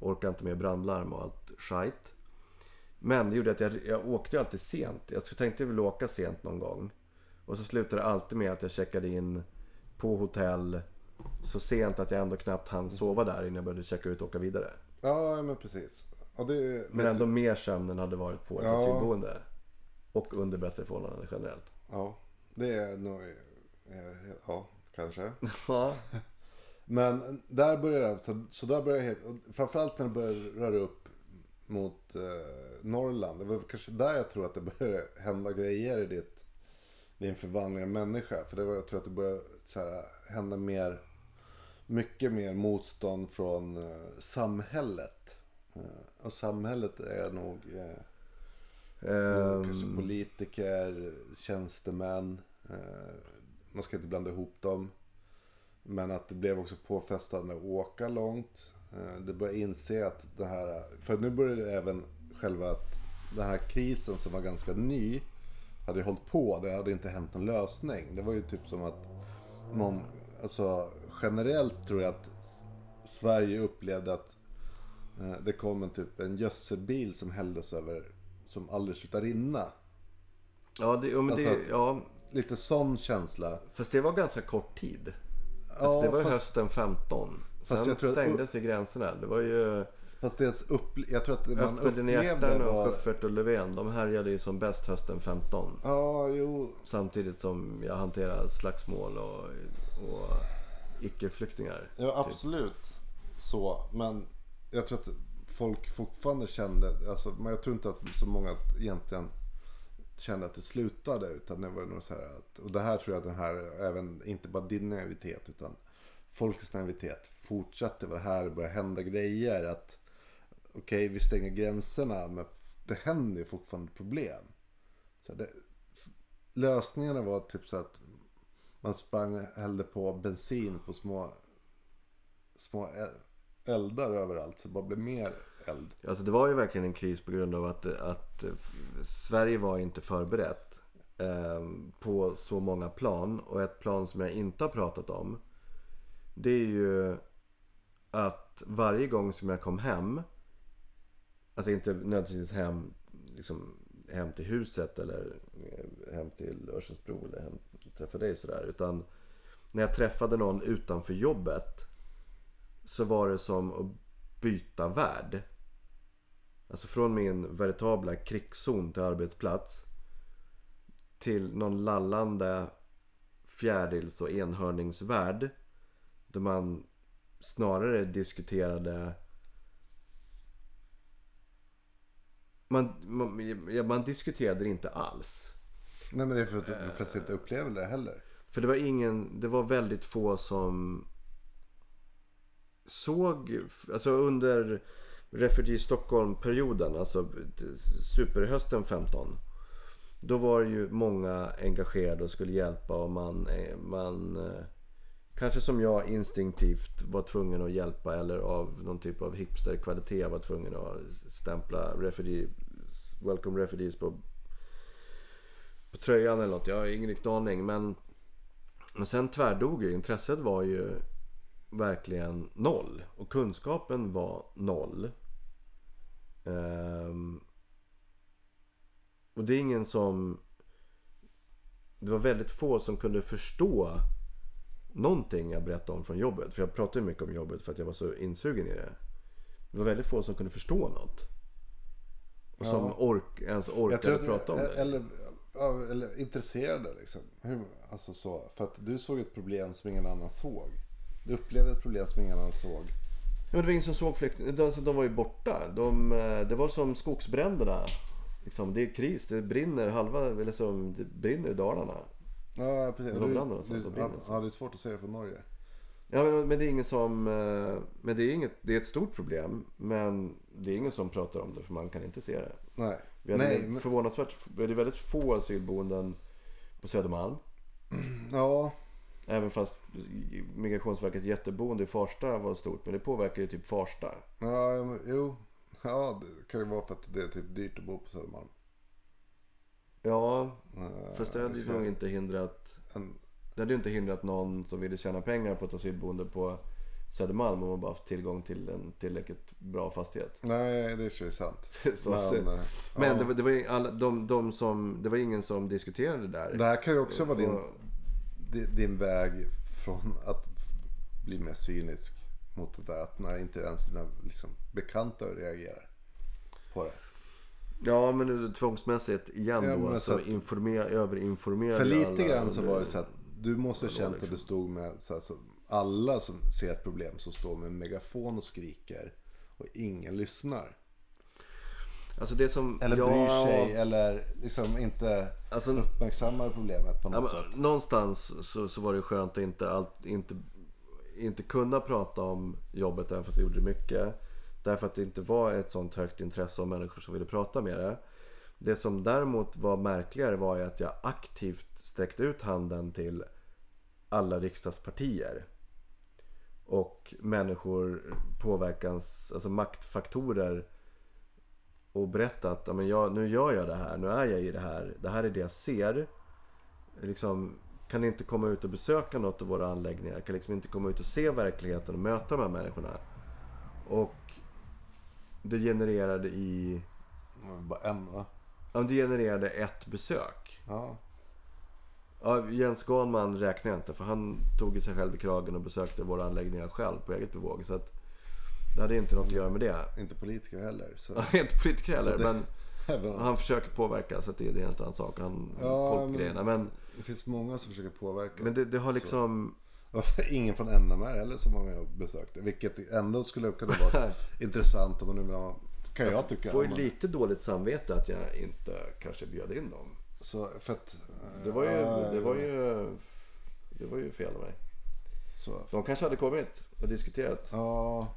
Orkade inte med brandlarm och allt skit. Men det gjorde att jag, jag åkte ju alltid sent. Jag tänkte väl åka sent någon gång. Och så slutade det alltid med att jag checkade in på hotell så sent att jag ändå knappt hann sova där innan jag började checka ut och åka vidare. Ja, men precis. Det, Men ändå mer sömn än hade varit på ett Ja. asylboende. Och under bättre förhållanden generellt. Ja, det är nog... Ja, kanske. Ja. Men där börjar det, så, så där börjar och framförallt när det börjar röra upp mot eh, Norrland. Det var kanske där jag tror att det började hända grejer i ditt, din förvandling av människa. För det var, jag tror att det började så här, hända mer, mycket mer motstånd från eh, samhället. Eh, och samhället är nog eh, Ehm, kanske politiker, tjänstemän. Man ska inte blanda ihop dem. Men att det blev också påfrestande att åka långt. Det började inse att det här, för nu började även själva att den här krisen som var ganska ny hade hållit på. Det hade inte hänt någon lösning. Det var ju typ som att någon, alltså generellt tror jag att Sverige upplevde att eh, det kom en typ en gödselbil som hälldes över, som aldrig slutar rinna. ja, det, men det, Alltså att- ja, Lite sån känsla. fast det var ganska kort tid. Alltså, Ja, det var fast- hösten 15. Fast Sen jag tror stängdes ju gränserna. Det var ju Fast det upple- jag tror att man Öppna upplevde hjärtan och var... Schyffert och Löfven. De härjade ju som bäst hösten 15. Ja, jo. Samtidigt som jag hanterar slagsmål och icke-flyktingar. Ja, absolut. Så, men jag tror att folk fortfarande kände, alltså, men jag tror inte att så många egentligen kände att det slutade. Utan det var nog så här att, och det här tror jag den här, även, inte bara din naivitet utan folkets naivitet fortsatte vara här och började hända grejer. Att okej, vi stänger gränserna men det händer ju fortfarande problem. Så det, lösningarna var typ så att man sprang hällde på bensin på små små eldar överallt så det bara blev mer eld. Alltså det var ju verkligen en kris på grund av att, att eh, Sverige var inte förberett eh, på så många plan. Och ett plan som jag inte har pratat om. Det är ju att varje gång som jag kom hem. Alltså inte nödvändigtvis hem, liksom, hem till huset eller eh, hem till Örsundsbro eller hem träffa dig sådär. Utan när jag träffade någon utanför jobbet. Så var det som att byta värld. Alltså från min veritabla krigszon till arbetsplats. Till någon lallande fjärils och enhörningsvärld. Där man snarare diskuterade man, man, man diskuterade det inte alls. Nej men det är för att de flesta inte upplever det heller. För det var ingen, det var väldigt få som såg, alltså under Refugee Stockholm-perioden, alltså superhösten 15. Då var ju många engagerade och skulle hjälpa och man, man eh, kanske som jag instinktivt var tvungen att hjälpa eller av någon typ av hipsterkvalitet var tvungen att stämpla refugee, Welcome Refugees på, på tröjan eller något. Jag har ingen riktig aning men men sen tvärdog ju. Intresset var ju verkligen noll. Och kunskapen var noll. Um, och det är ingen som... Det var väldigt få som kunde förstå någonting jag berättade om från jobbet. För jag pratade mycket om jobbet för att jag var så insugen i det. Det var väldigt få som kunde förstå något. Och som Ja. ork, ens orkade att- prata om det. Eller, eller intresserade liksom. Hur, alltså så. För att du såg ett problem som ingen annan såg. Du upplevde ett problem som ingen annan såg. Ja, men det var ingen som såg flyktingar. Alltså, de var ju borta. De, eh, det var som skogsbränderna. Liksom, det är kris. Det brinner halva, eller som, det brinner i Dalarna. Ja, precis. Men de blandar någonstans, du- de ja, någonstans. ja, det är svårt att det från Norge. Ja, men, men det är ingen som... eh, Men det är, inget, det är ett stort problem. Men det är ingen som pratar om det för man kan inte se det. Nej. Vi hade Nej, men, förvånansvärt, vi hade väldigt få asylboenden på Södermalm. ja. Även fast Migrationsverkets jätteboende i Farsta var stort. Men det påverkar ju typ Farsta. Ja, men, jo. Ja, det kan ju vara för att det är typ dyrt att bo på Södermalm. Ja, Eh, fast det hade ju nog inte hindrat en, Det hade ju inte hindrat någon som ville tjäna pengar på ett asylboende på Södermalm om man bara haft tillgång till en tillräckligt bra fastighet. Nej, det är ju sant. Så, men så, eh, men ja. det, var, det, var alla, de, de som, det var ingen som diskuterade det där. Det här kan ju också vara din, Och- din väg från att bli mer cynisk mot det där. Att när inte ens dina liksom, bekanta reagerar på det. Ja men nu tvångsmässigt igen Ja, då men så så att- informer, överinformerade För lite grann så var det så att du måste ha känt att du stod med så här, så alla som ser ett problem som står med en megafon och skriker och ingen lyssnar. Alltså det som Eller jag- bryr sig eller liksom inte Alltså, uppmärksammar problemet på Ja, något men, sätt. någonstans så, så var det skönt att inte, allt, inte, inte kunna prata om jobbet även fast jag gjorde det mycket. Därför att det inte var ett sånt högt intresse av människor som ville prata med det. Det som däremot var märkligare var ju att jag aktivt sträckte ut handen till alla riksdagspartier. Och människor påverkans, alltså maktfaktorer och berätta att ja, men jag, nu gör jag det här, nu är jag i det här, det här är det jag ser. Liksom, kan inte komma ut och besöka något av våra anläggningar, kan liksom inte komma ut och se verkligheten och möta de här människorna. Och det genererade i, Bara en va? ja, det genererade ett besök. Ja. Ja, Jens Ganman räknar jag inte för han tog sig själv i kragen och besökte våra anläggningar själv på eget bevåg. Så att det hade inte något att göra med det. Inte politiker heller. Så. Inte politiker heller Så det- men han försöker påverka så att det är en helt annan sak. Han Ja, men- grejerna. Men, Det finns många som försöker påverka. men det, det har liksom... Varför ingen från NMR heller som var med och besökte. Vilket ändå skulle kunna vara intressant om man nu vill ha. Kan jag tycka. får ju man- lite dåligt samvete att jag inte kanske bjöd in dem. Så, för att, Det var ju, ja, det var ju, det var ju fel av mig. Så. De kanske hade kommit och diskuterat Ja,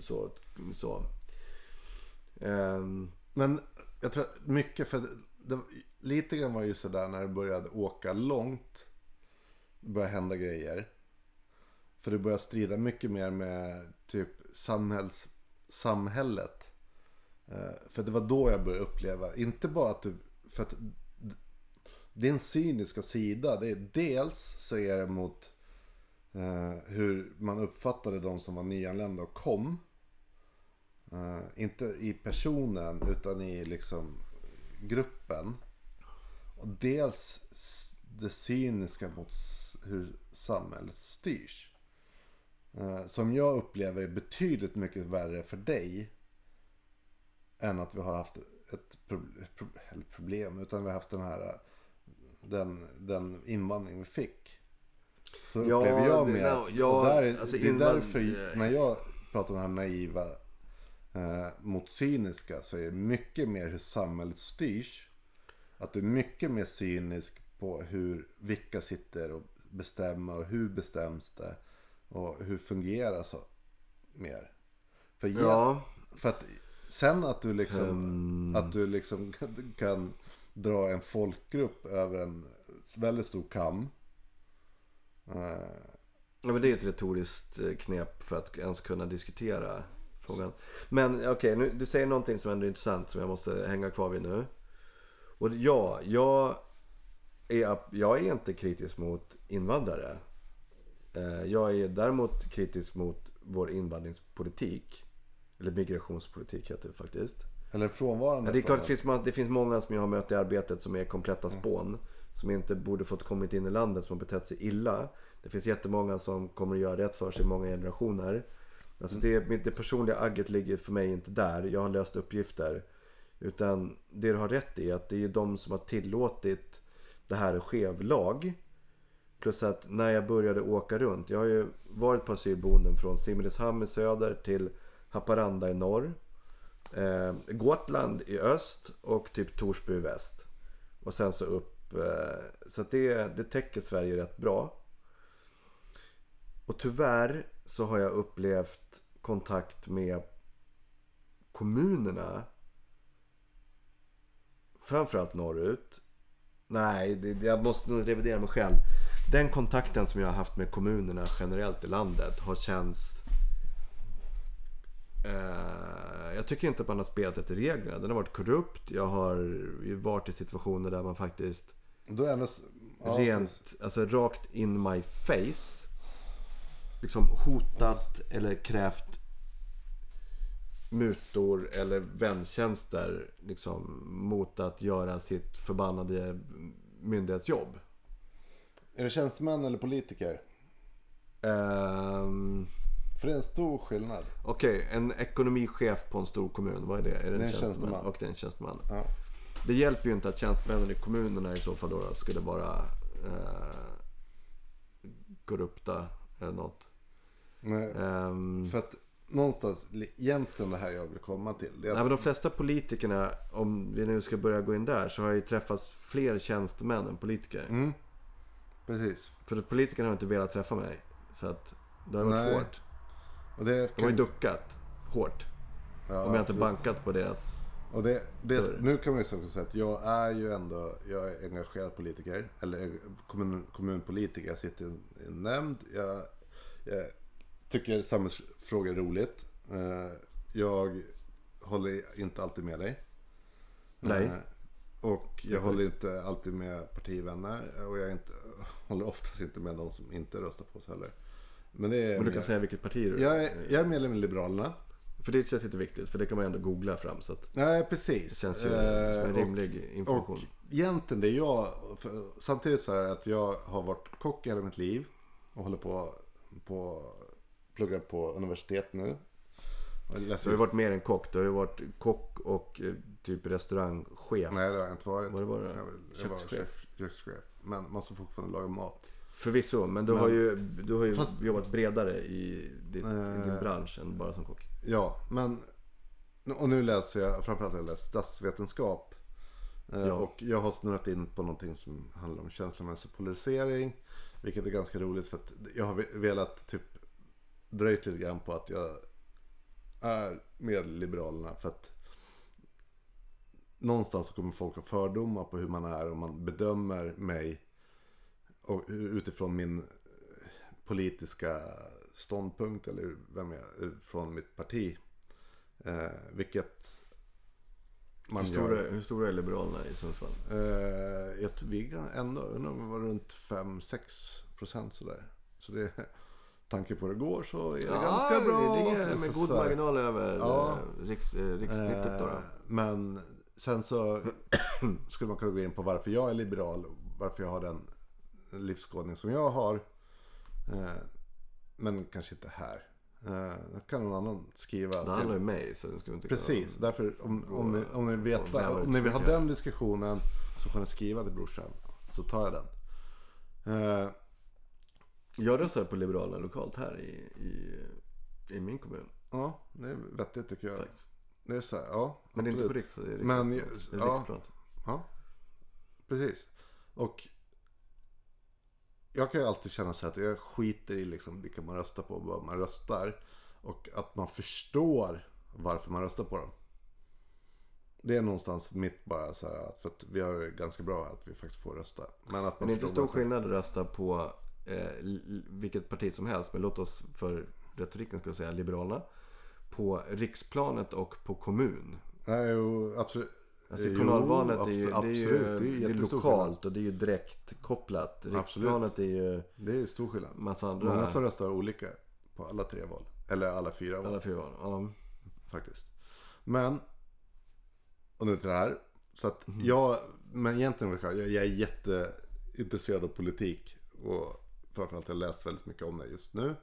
så. så. Ehm, men jag tror att mycket för det, lite grann var det ju sådär när det började åka långt. Det började hända grejer. För det börjar strida mycket mer med typ samhälls, samhället. Eh, För det var då jag började uppleva, inte bara att du, för att din cyniska sida, det är dels så är det mot eh, hur man uppfattade de som var nyanlända och kom. Eh, inte i personen utan i liksom gruppen. Och dels det cyniska mot hur samhället styrs. Eh, som jag upplever är betydligt mycket värre för dig. Än att vi har haft ett problem. Utan vi har haft den här den, den invandring vi fick. Så Ja, upplever jag med att, ja, där, är- alltså det är därför när jag pratar om det här naiva eh, mot cyniska så är det mycket mer hur samhället styrs. Att du är mycket mer cynisk på hur, vilka sitter och bestämmer och hur bestäms det. Och hur fungerar så mer. För, ja, för att sen att du liksom, Ehm. att du liksom kan, dra en folkgrupp över en väldigt stor kam. Eh, Ja, men det är ett retoriskt eh, knep för att ens kunna diskutera frågan. Men okej, nu du säger någonting som ändå är intressant som jag måste hänga kvar vid nu. Och ja, jag är, jag är inte kritisk mot invandrare. Eh, Jag är däremot kritisk mot vår invandringspolitik. Eller migrationspolitik heter det faktiskt. eller frånvarande. Ja, det är klart det finns, det finns många som jag har mött i arbetet som är kompletta spån. Som inte borde fått kommit in i landet, som har betett sig illa. Det finns jättemånga som kommer att göra rätt för sig i många generationer. Alltså det, mitt- det personliga agget ligger för mig inte där. Jag har löst uppgifter. Utan det du har rätt i är att det är de som har tillåtit det här att ske överlag. Plus att när jag började åka runt. Jag har ju varit på asylboenden från Simrishamn i söder till Haparanda i norr. Eh, Gotland i öst och typ Torsby i väst. Och sen så upp. Eh, så att det, det täcker Sverige rätt bra. Och tyvärr så har jag upplevt kontakt med kommunerna. Framförallt norrut. Nej, det, jag måste nog revidera mig själv. Den kontakten som jag har haft med kommunerna generellt i landet har känts Eh, jag tycker inte att man har spelat efter reglerna. Den har varit korrupt. Jag har varit i situationer där man faktiskt Då s- ja, rent, alltså rakt in my face. Liksom hotat eller krävt mutor eller väntjänster liksom mot att göra sitt förbannade myndighetsjobb. Är det tjänstemän eller politiker? Ehm, För det är en stor skillnad. Okej, en ekonomichef på en stor kommun. Vad är det? Är det en, Det är en tjänsteman? tjänsteman. Och det är en tjänsteman. Ja. Det hjälper ju inte att tjänstemännen i kommunerna i så fall då skulle vara eh, korrupta eller något. Nej, Ehm, för att någonstans, egentligen det här jag vill komma till. Är Nej, att, men de flesta politikerna, om vi nu ska börja gå in där, så har ju träffats fler tjänstemän än politiker. mm, precis. För att politikerna har inte velat träffa mig. Så att det har varit Nej. hårt. Och det De har ju duckat hårt. Ja, Om jag inte bankat på deras... Och det, det, nu kan man ju säga att jag är ju ändå jag är engagerad politiker. Eller kommun, kommunpolitiker. Jag sitter i en, i en nämnd. Jag, jag tycker samhällsfrågor är roligt. Eh, Jag håller inte alltid med dig. Nej. Eh, Och jag håller inte alltid med partivänner. Och jag inte, håller oftast inte med de som inte röstar på oss heller. Men det är Men du kan mer- säga vilket parti du jag, är, jag är medlem i Liberalerna. För det känns inte viktigt. För det kan man ju ändå googla fram. Så att Nej, det precis. känns ju Eh, som en och- rimlig information. Och egentligen det jag, samtidigt så är det att jag har varit kock i hela mitt liv och håller på, på pluggar på universitet nu. Du har ju varit mer än kock. Du har ju varit kock och eh, typ restaurangchef. Nej det har jag inte varit. Vad var det? Jag, jag var Kökschef. kök- kökschef. Men måste fortfarande laga mat. Förvisso, men du Men- har ju, du har ju Fast- jobbat bredare i din, i din Eh. bransch än bara som kock. Ja, men och nu läser jag, framförallt jag läst statsvetenskap. Eh, Ja. Och jag har snurrat in på någonting som handlar om känslomässig polarisering. Vilket är ganska roligt för att jag har ve- velat typ dröjt lite grann på att jag är med Liberalerna. För att någonstans så kommer folk ha fördomar på hur man är och man bedömer mig och utifrån min politiska ståndpunkt eller vem jag är från mitt parti. Eh, vilket man Hur gör. stora, hur stora är Liberalerna i Sundsvall? Eh, jag vi kan ändå, undrar om det var runt 5-6 procent sådär. Så det, tanke på hur det går så är det ganska bra. Det ligger med god marginal över Ja. eh, riks, eh, rikssnittet. Eh, då. Men sen så skulle man kunna gå in på varför jag är liberal. Varför jag har den livsskådning som jag har. Eh, Men kanske inte här. Eh, Då kan någon annan skriva. Det handlar ju om mig så ska inte Precis, kunna- därför om, om, ni, om, ni vet, ut om ni vill ha den diskussionen så får ni skriva till brorsan. Så tar jag den. Jag röstar på Liberalerna lokalt här i, i, i min kommun. ja, det är vettigt tycker jag. Faktiskt. Det är så här, ja. Men det är inte på riks, riks, Men, riks, ja. precis. Och jag kan ju alltid känna så här att jag skiter i liksom vilka man röstar på och vad man röstar. Och att man förstår varför man röstar på dem. Det är någonstans mitt bara så här att, för att vi har ganska bra att vi faktiskt får rösta. Men att Men man det är inte stor varför. skillnad att rösta på eh, vilket parti som helst. Men låt oss för retoriken jag säga Liberalerna. På riksplanet och på kommun. Nej, jo, absolut. Alltså Jo, kommunalvalet är ju, abso- det är ju, absolut. Det är det är jättestor lokalt och det är ju direkt kopplat. Riksplanet är ju Det är stor skillnad. massa andra, Många som röstar olika på alla tre val. Eller alla fyra val. alla fyra val. Ja. faktiskt. Men, och nu till det här. Så att Mhm. jag, men egentligen jag är jätteintresserad av politik. Och framförallt har jag läst väldigt mycket om det just nu.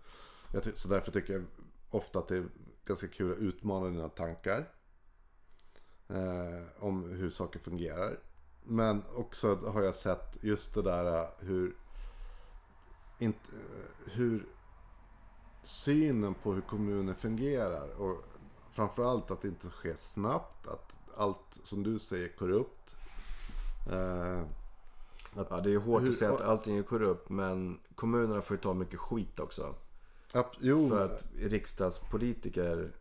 Jag ty- så därför tycker jag ofta att det är ganska kul att utmana dina tankar. Eh, om hur saker fungerar. Men också har jag sett just det där eh, hur, inte, eh, hur synen på hur kommunen fungerar. Och framförallt att det inte sker snabbt. Att allt som du säger är korrupt. Eh, Ja, det är hårt Hur- att säga att allting är korrupt men kommunerna får ju ta mycket skit också. att, jo, För att riksdagspolitiker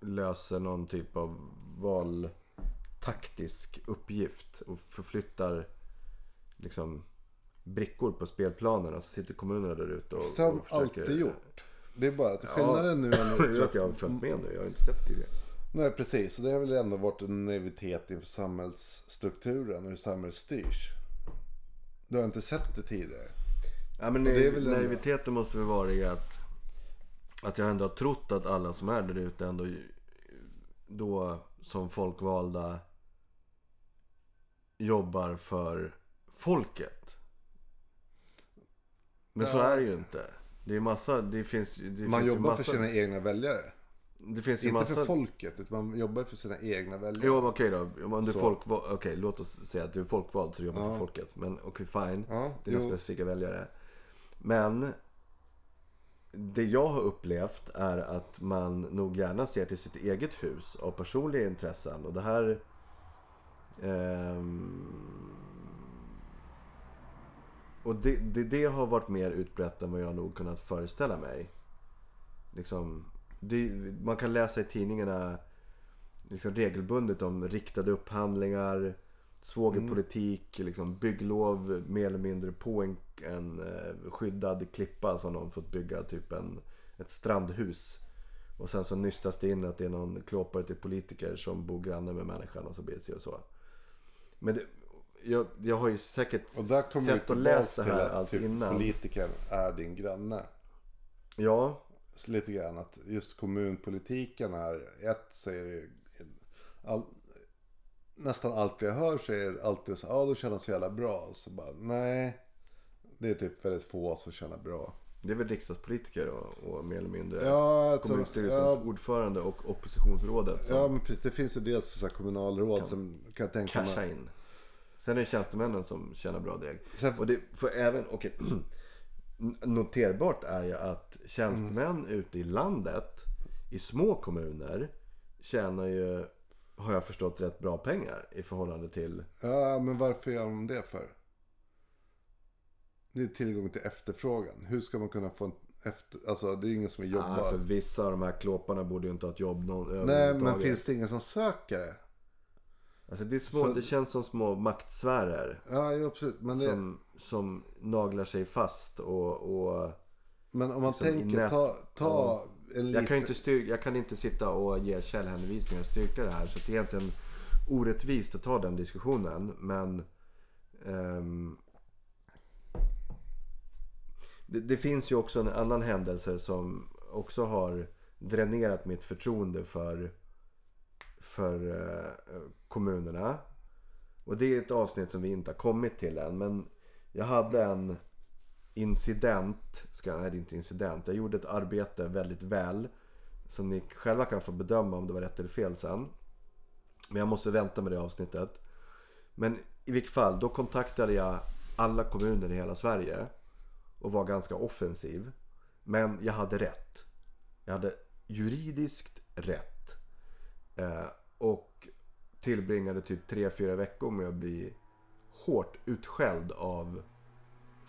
löser någon typ av valtaktisk uppgift och förflyttar liksom brickor på spelplanen och så sitter kommunerna där ute och, det har de alltid gjort. Det är bara att skillnaden nu är Jag nu, tror att jag har följt med nu, jag har inte sett det tidigare. Nej precis, och det har väl ändå varit en naivitet inför samhällsstrukturen och hur samhället styrs. Du har inte sett det tidigare. Ja, men det är väl ändå- naiviteten måste väl vara i att, att jag ändå har trott att alla som är där ute ändå då som folkvalda jobbar för folket. Men så Ja. är det ju inte. Det är massa, det finns, det Man finns jobbar massa, för sina egna väljare. Det finns Inte massa, för folket, utan man jobbar för sina egna väljare. Jo, men okej då. Om du folkvald, okej låt oss säga att du är folkvald så du jobbar Ja. för folket. Men okej fine. Ja, Dina jo. specifika väljare. Men det jag har upplevt är att man nog gärna ser till sitt eget hus av personliga intressen. Och det här... ehm, och det, det, det har varit mer utbrett än vad jag nog kunnat föreställa mig. Liksom, det, man kan läsa i tidningarna liksom regelbundet om riktade upphandlingar, svågerpolitik, liksom bygglov mer eller mindre på en, en eh, skyddad klippa som de fått bygga typ en, ett strandhus. Och sen så nystas det in att det är någon klåpare till politiker som bor granne med människan och så blir det så och så. Men det, jag, jag har ju säkert Och där kommer vi sett och läst det till här att allt typ, innan. politikern är din granne. Ja, lite grann att just kommunpolitiken är ett säger det all, nästan allt jag hör så är det alltid så ja då känner jag så jävla bra. Så bara nej. Det är typ väldigt få som känner bra. det är väl riksdagspolitiker och, och mer eller mindre Ja, kommunstyrelsens ja, ordförande och oppositionsrådet ja men precis. Det finns ju dels så kommunalråd som kan jag tänka cashar mig. in. Sen är det tjänstemännen som tjänar bra deg. Sen- Och det, för även, okej. noterbart är ju att tjänstemän Mm. ute i landet i små kommuner tjänar ju, har jag förstått, rätt bra pengar i förhållande till Ja men varför gör de det för? Det är tillgång till efterfrågan. Hur ska man kunna få en efter... Alltså det är ingen som jobbar. Alltså vissa av de här klåparna borde ju inte ha ett jobb någon, Nej men finns det ingen som söker det? Alltså det, små, Så- det känns som små maktsfärer. Ja absolut. Men, det, Som, som naglar sig fast och, och men om man liksom tänker ta, ta en Jag kan, liten... inte styr, jag kan inte sitta och ge källhänvisningar och styrka det här. Så det är egentligen orättvist att ta den diskussionen. Men ehm, det, det finns ju också en annan händelse som också har dränerat mitt förtroende för, för eh, kommunerna. Och det är ett avsnitt som vi inte har kommit till än. Men jag hade en incident, ska, nej det är inte incident. Jag gjorde ett arbete väldigt väl. Som ni själva kan få bedöma om det var rätt eller fel sen. Men jag måste vänta med det avsnittet. Men i vilket fall, då kontaktade jag alla kommuner i hela Sverige. Och var ganska offensiv. Men jag hade rätt. Jag hade juridiskt rätt. Eh, och tillbringade typ 3-4 veckor med att bli hårt utskälld av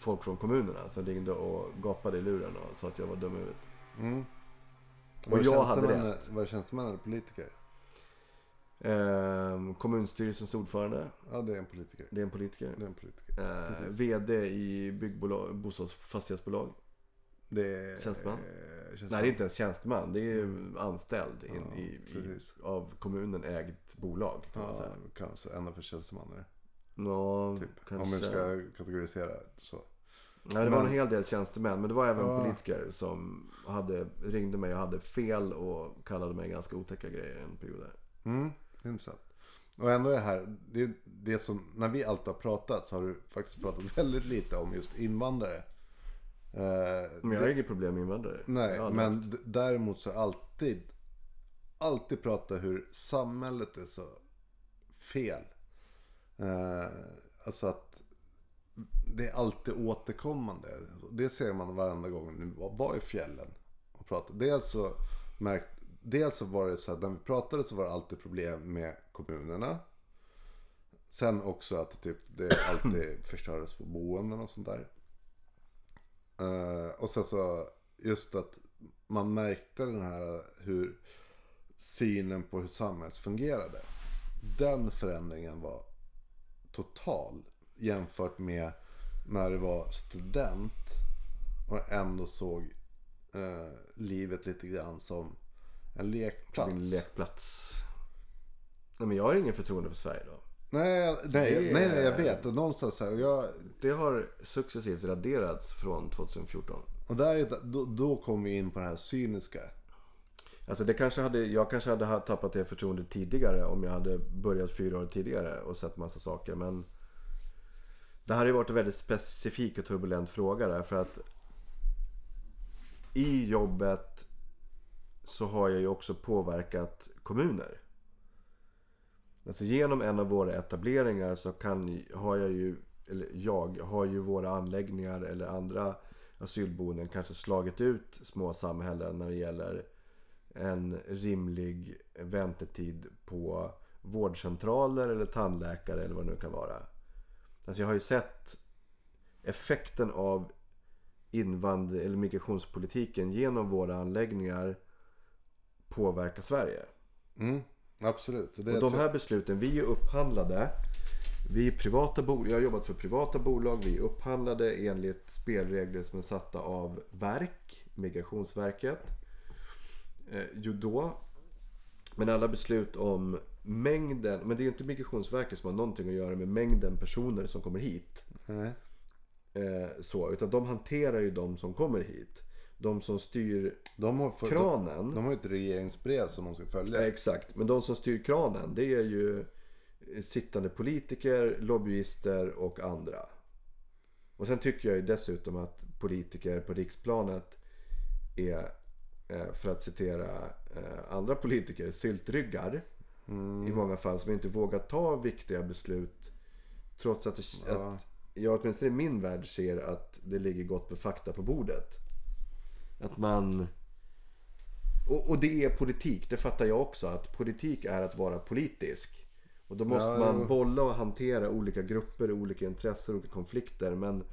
folk från kommunerna som ringde och gapade i luren och sa att jag var dum i huvudet. Mm. Och jag hade rätt. Var det tjänstemän eller politiker? Ehm, kommunstyrelsens ordförande, Ja det är en politiker. det är en politiker. Det är en politiker. Eh, VD i byggbolag, bostadsfastighetsbolag. Det är... Tjänsteman? eh, tjänsteman. Nej, det är inte ens tjänsteman. Det är ju anställd in, Ja, i, i, av kommunen ägt bolag. Kan man Ja, säga. kanske enda för tjänsteman är det. Ja, Typ. kanske. Om vi ska kategorisera så. Nej, det var en Men- hel del tjänstemän. Men det var även Ja. politiker som hade, ringde mig och hade fel och kallade mig ganska otäcka grejer en period där. Mm, det intressant. Och ändå det här, det, det som, när vi alltid har pratat så har du faktiskt pratat väldigt lite om just invandrare. Eh, Men jag har inget problem med invandrare. Nej, men haft. däremot så alltid, alltid prata hur samhället är så fel. Eh, alltså att det är alltid återkommande. Det ser man varenda gång nu var- i fjällen och pratade. Dels så, märkt, dels så var det så att när vi pratade så var det alltid problem med kommunerna. Sen också att typ, det alltid förstördes på boenden och sånt där. Eh, och sen så just att man märkte den här hur synen på hur samhället fungerade. Den förändringen var total jämfört med när du var student och ändå såg eh, livet lite grann som en lekplats. Min lekplats. Nej, men jag har ingen förtroende för Sverige då. Nej, nej, Det nej, nej, jag vet. Och någonstans här, och, jag, Det har successivt raderats från 2014. och där, då, då kom vi in på det här cyniska. Alltså det kanske hade, jag kanske hade ha- tappat det förtroendet tidigare om jag hade börjat fyra år tidigare och sett massa saker. Men det här har ju varit en väldigt specifik och turbulent fråga därför att i jobbet så har jag ju också påverkat kommuner. Alltså genom en av våra etableringar så kan, har jag ju, eller jag har ju våra anläggningar eller andra asylboenden kanske slagit ut små samhällen när det gäller en rimlig väntetid på vårdcentraler eller tandläkare eller vad det nu kan vara. Alltså jag har ju sett effekten av invand eller migrationspolitiken genom våra anläggningar påverka Sverige. Mm, absolut. Och de här besluten, vi är upphandlade. Vi är privata bolag, jag har jobbat för privata bolag. Vi är upphandlade enligt spelregler som är satta av verk, Migrationsverket. Eh, jo då. Men alla beslut om mängden, men det är ju inte Migrationsverket som har någonting att göra med mängden personer som kommer hit. Nej. Eh, så, utan de hanterar ju de som kommer hit. De som styr De har, för, kranen. de, de har ju ett regeringsbrev som de ska följa. Ja, exakt, men de som styr kranen det är ju sittande politiker, lobbyister och andra. Och sen tycker jag ju dessutom att politiker på riksplanet är, eh, för att citera eh, andra politiker, syltryggar. I många fall som inte vågar ta viktiga beslut. Trots att, det, att jag åtminstone i min värld ser att det ligger gott med fakta på bordet. Att man... Och, och det är politik, det fattar jag också. Att politik är att vara politisk. Och då måste Ja, man bolla och hantera olika grupper, olika intressen, olika konflikter. Men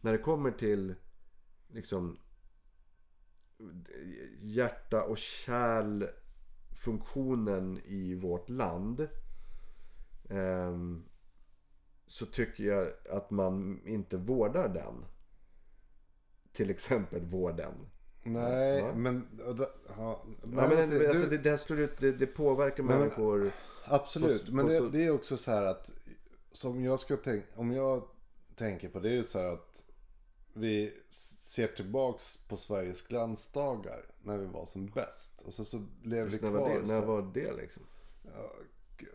när det kommer till liksom hjärta och kärl funktionen i vårt land. ehm, så tycker jag att man inte vårdar den. Till exempel vården. Nej, Ja. men... det- Ja, men, alltså, det, det, det, det påverkar men- människor. Absolut, på- men på det, så- det är också så här att som jag ska tänka, om jag tänker på det är ju så här att vi ser tillbaks på Sveriges glansdagar när vi var som bäst. Och så, så lever vi kvar. var det, när var det liksom?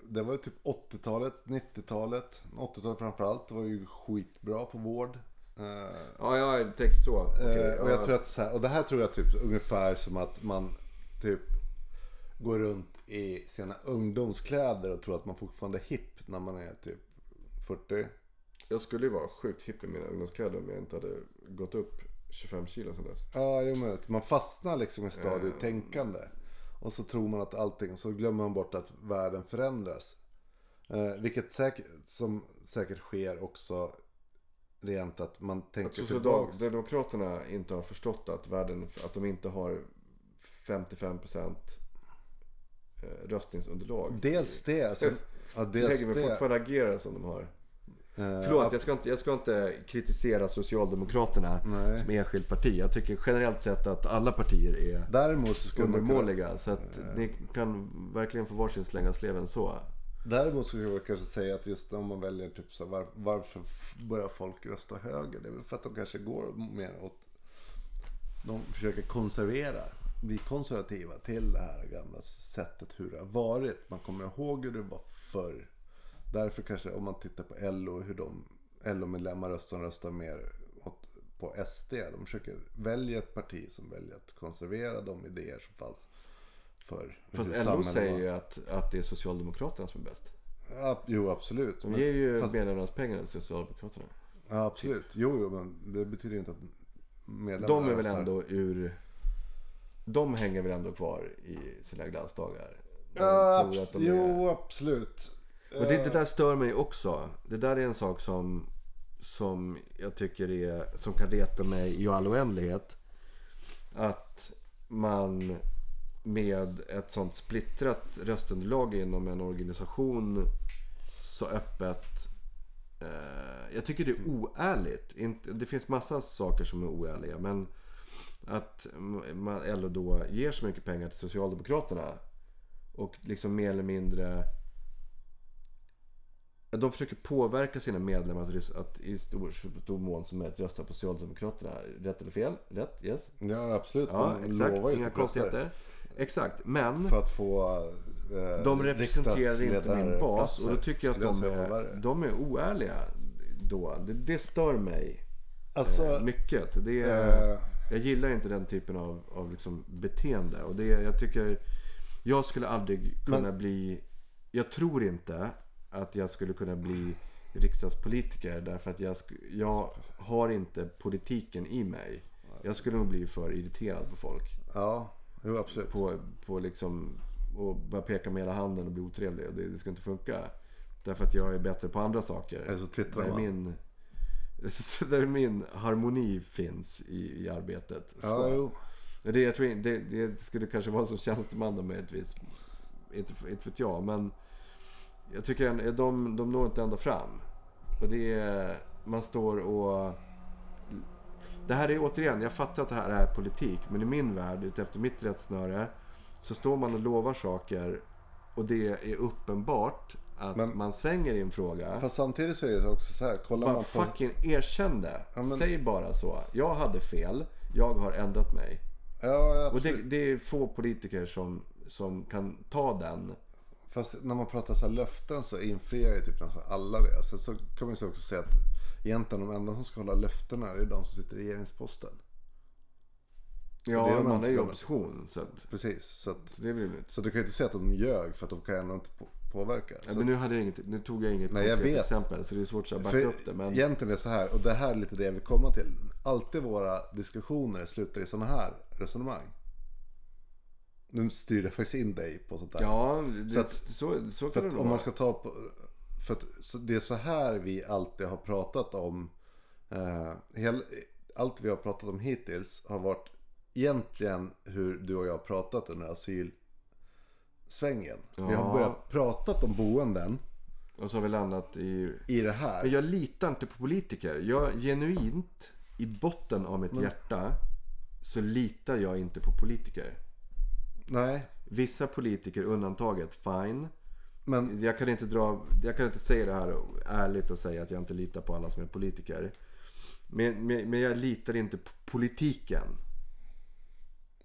Det var ju typ 80-talet, 90-talet. 80-talet framförallt. Det var ju skitbra på vård. Eh, Ja, jag tänkte så. Eh, och jag ja. tror att så här, och det här tror jag typ ungefär som att man typ går runt i sina ungdomskläder och tror att man fortfarande är hipp när man är typ 40. Jag skulle ju vara sjukt hipp i mina ungdomskläder om jag inte hade gått upp 25 kilo sedan dess. Ja, jo, men man fastnar liksom i stadiet tänkande. Och så tror man att allting, så glömmer man bort att världen förändras. Eh, vilket säkert, som säkert sker också rent att man Att tänker tillbaks. Socialdemokraterna inte har förstått att världen, att de inte har 55% eh, röstningsunderlag. Dels det. Sen, ja, dels Lägger mig det. fortfarande agera som de har. Eh, Förlåt, jag ska, inte, jag ska inte kritisera Socialdemokraterna Nej. som enskilt parti. Jag tycker generellt sett att alla partier är Däremot så skulle man kunna, undermåliga. Så att ni kan verkligen få varsin släng av sleven så. Däremot skulle jag kanske säga att just om man väljer typ så här, var, varför börjar folk rösta höger? Det är väl för att de kanske går mer åt... De försöker konservera, bli konservativa till det här gamla sättet hur det har varit. Man kommer ihåg hur det var förr. Därför kanske om man tittar på LO, hur de LO-medlemmar röstar, röstar mer åt, på SD. De försöker välja ett parti som väljer att konservera de idéer som fanns förr. Fast Hur LO säger ju att, att det är Socialdemokraterna som är bäst. Ja, jo, absolut. De ger ju fast- medlemmarnas pengar till Socialdemokraterna. Ja, absolut. Jo, jo, men det betyder inte att medlemmarna De är väl ändå ur... De hänger väl ändå kvar i sina glansdagar. Ja, abs- är- jo, absolut. Och det, det där stör mig också. Det där är en sak som, som jag tycker är, som kan reta mig i all oändlighet. Att man med ett sånt splittrat röstunderlag inom en organisation så öppet. Eh, jag tycker det är oärligt. Det finns massa saker som är oärliga. Men att man, LO då ger så mycket pengar till Socialdemokraterna. Och liksom mer eller mindre de försöker påverka sina medlemmar att, att i stor, stor mån som möjligt rösta på Socialdemokraterna. Rätt eller fel? Rätt? Yes? Ja, absolut. Ja, de exakt. lovar ju Inga konstigheter. Exakt, men För att få eh, de representerar inte min bas och då tycker jag att de är, de är oärliga. Då. Det, det stör mig Alltså, eh, mycket. Det är, eh, jag gillar inte den typen av, av liksom beteende. Och det, jag tycker, jag skulle aldrig kunna Men- bli, jag tror inte att jag skulle kunna bli riksdagspolitiker därför att jag, jag har inte politiken i mig. Jag skulle nog bli för irriterad på folk. Ja, jo absolut. På, på liksom, och bara peka med hela handen och bli otrevlig. Det, det ska inte funka. Därför att jag är bättre på andra saker. Eller så twittrar Där man. min, där min harmoni finns i, i arbetet. Ja, Så- jo. det, jag tror, det, det skulle kanske vara som tjänsteman då möjligtvis. Inte, inte vet jag. Men jag tycker de, de når inte ända fram. Och det är, man står och... Det här är återigen, jag fattar att det här är politik. Men i min värld, utefter mitt rättsnöre. Så står man och lovar saker. Och det är uppenbart att Men- man svänger i en fråga. Fast samtidigt så är det också så här. Kollar Bara man på... fucking erkänn det. Ja, men- Säg bara så. Jag hade fel. Jag har ändrat mig. Ja, Och det, det är få politiker som, som kan ta den. Fast när man pratar så här löften så infriar ju typ nästan alla det. Sen så kan man ju också säga att egentligen de enda som ska hålla löftena är de som sitter i regeringsposten. Ja, det är man är ju i opposition. Så, att, Precis. Så, att, så det inte. så du kan ju inte säga att de ljög för att de kan ändå inte på, påverka. Ja, Så, men nu, hade jag inget, nu tog jag inget Nej, jag vet. exempel. Så det är svårt att backa för upp det. Men egentligen är det så här. Och det här är lite det jag vill komma till. Alltid våra diskussioner slutar i sådana här resonemang. Nu styr jag faktiskt in dig på sånt där. ja, det, Så att- så, så, För kan att det om vara. man ska ta på, för att det är så här vi alltid har pratat om. Eh, hel, allt vi har pratat om hittills har varit egentligen hur du och jag har pratat under asylsvängen. Vi har Ja. börjat pratat om boenden Och så har vi landat i... i det här. Men jag litar inte på politiker. Jag genuint, i botten av mitt hjärta, så litar jag inte på politiker. Nej, Vissa politiker undantaget, fine. men Jag kan inte dra, jag kan inte säga det här ärligt och säga att jag inte litar på alla som är politiker. Men, men, men jag litar inte på politiken.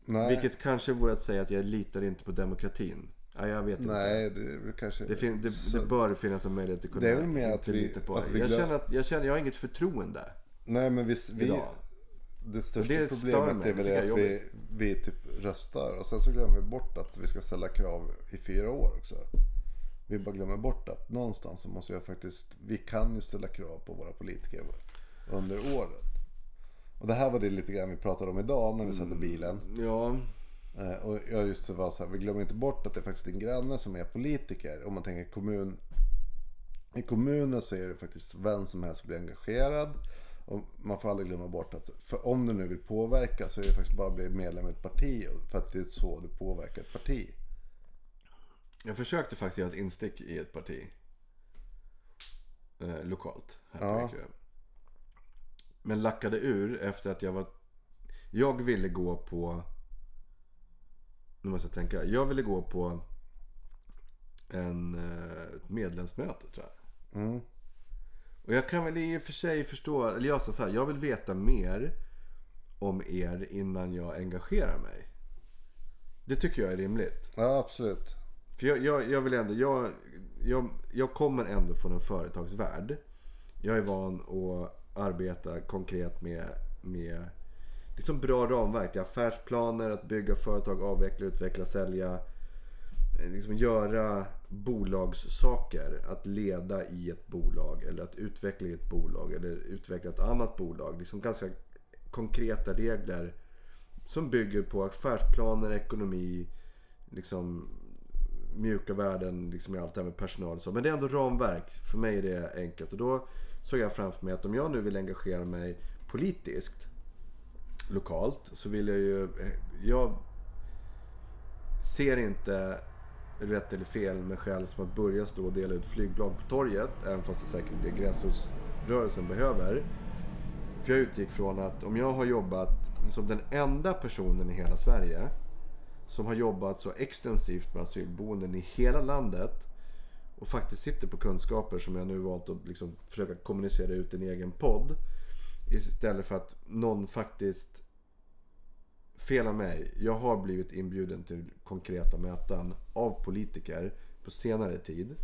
nej, Vilket kanske vore att säga att jag litar inte på demokratin. Ja, jag vet inte. nej det kanske Det, fin, det, det bör finnas en möjlighet att kunna Det är väl mer att vi- lita på. att vi jag, glöm- känner att, jag känner jag har inget förtroende Nej men vi, vi idag. Det största det problemet är väl Det att vi, vi typ röstar och sen så glömmer vi bort att vi ska ställa krav i fyra år också. Vi bara glömmer bort att någonstans så måste jag faktiskt, vi kan ju ställa krav på våra politiker under året. Och det här var det lite grann vi pratade om idag när vi satt i bilen. Ja, Eh, Och jag just var så här, vi glömmer inte bort att det är faktiskt din granne som är politiker. Om man tänker kommun. I kommunen så är det faktiskt vem som helst som blir engagerad. Och man får aldrig glömma bort att för om du nu vill påverka så är det faktiskt bara att bli medlem i ett parti. För att det är så du påverkar ett parti. jag försökte faktiskt göra ett instick i ett parti. Eh, lokalt. Här på Ja. Ekerö. Men lackade ur efter att jag var... Jag ville gå på... Nu måste jag tänka. Jag ville gå på en eh, medlemsmöte tror jag. Mm. Och jag kan väl i och för sig förstå, eller jag sa så här, jag vill veta mer om er innan jag engagerar mig. Det tycker jag är rimligt. Ja absolut. För jag, jag, jag vill ändå, jag, jag, jag kommer ändå från en företagsvärld. Jag är van att arbeta konkret med, med liksom bra ramverk. Affärsplaner, att bygga företag, avveckla, utveckla, sälja. Eh, liksom göra bolagssaker. Att leda i ett bolag eller att utveckla i ett bolag eller utveckla ett annat bolag. Liksom ganska konkreta regler som bygger på affärsplaner, ekonomi, liksom mjuka värden liksom i allt det här med personal och så. Men det är ändå ramverk. För mig är det enkelt. Och då såg jag framför mig att om jag nu vill engagera mig politiskt lokalt så vill jag ju... Eh, jag ser inte rätt eller fel med skäl som att börja stå och dela ut flygblad på torget. Även fast det säkert är det gräsrotsrörelsen behöver. För jag utgick från att om jag har jobbat som den enda personen i hela Sverige som har jobbat så extensivt med asylboenden i hela landet och faktiskt sitter på kunskaper som jag nu valt att liksom försöka kommunicera ut i en egen podd. Istället för att någon faktiskt felar mig. Jag har blivit inbjuden till konkreta möten av politiker på senare tid.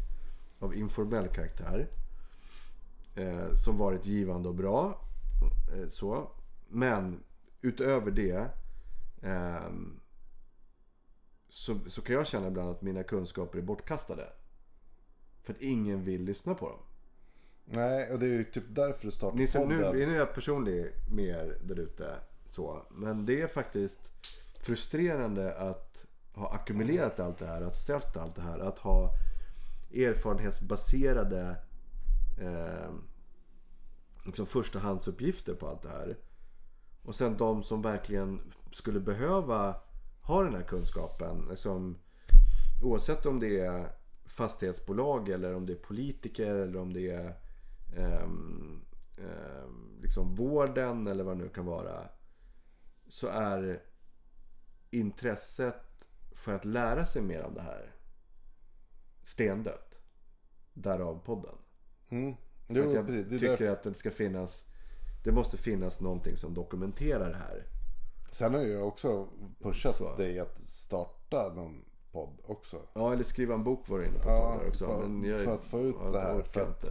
Av informell karaktär. Eh, som varit givande och bra. Eh, så. Men utöver det. ehm, så, så kan jag känna ibland att mina kunskaper är bortkastade. För att ingen vill lyssna på dem. Nej och det är ju typ därför du startar Ni som nu, podden. nu är jag personlig med er där ute så. Men det är faktiskt frustrerande att ha ackumulerat allt det här, att sett allt det här, att ha erfarenhetsbaserade eh, liksom förstahandsuppgifter på allt det här. Och sen de som verkligen skulle behöva ha den här kunskapen. Liksom, oavsett om det är fastighetsbolag eller om det är politiker eller om det är eh, eh, liksom vården eller vad det nu kan vara. Så är intresset för att lära sig mer om det här stendött. Därav podden. Mm. För Jo, att jag precis. Tycker därför- att det ska finnas Det måste finnas någonting som dokumenterar det här. Sen har jag också pushat Så. dig att starta någon podd också. Ja, eller skriva en bok var du inne på Ja, också. för- jag, för att få ut jag det här, för att-.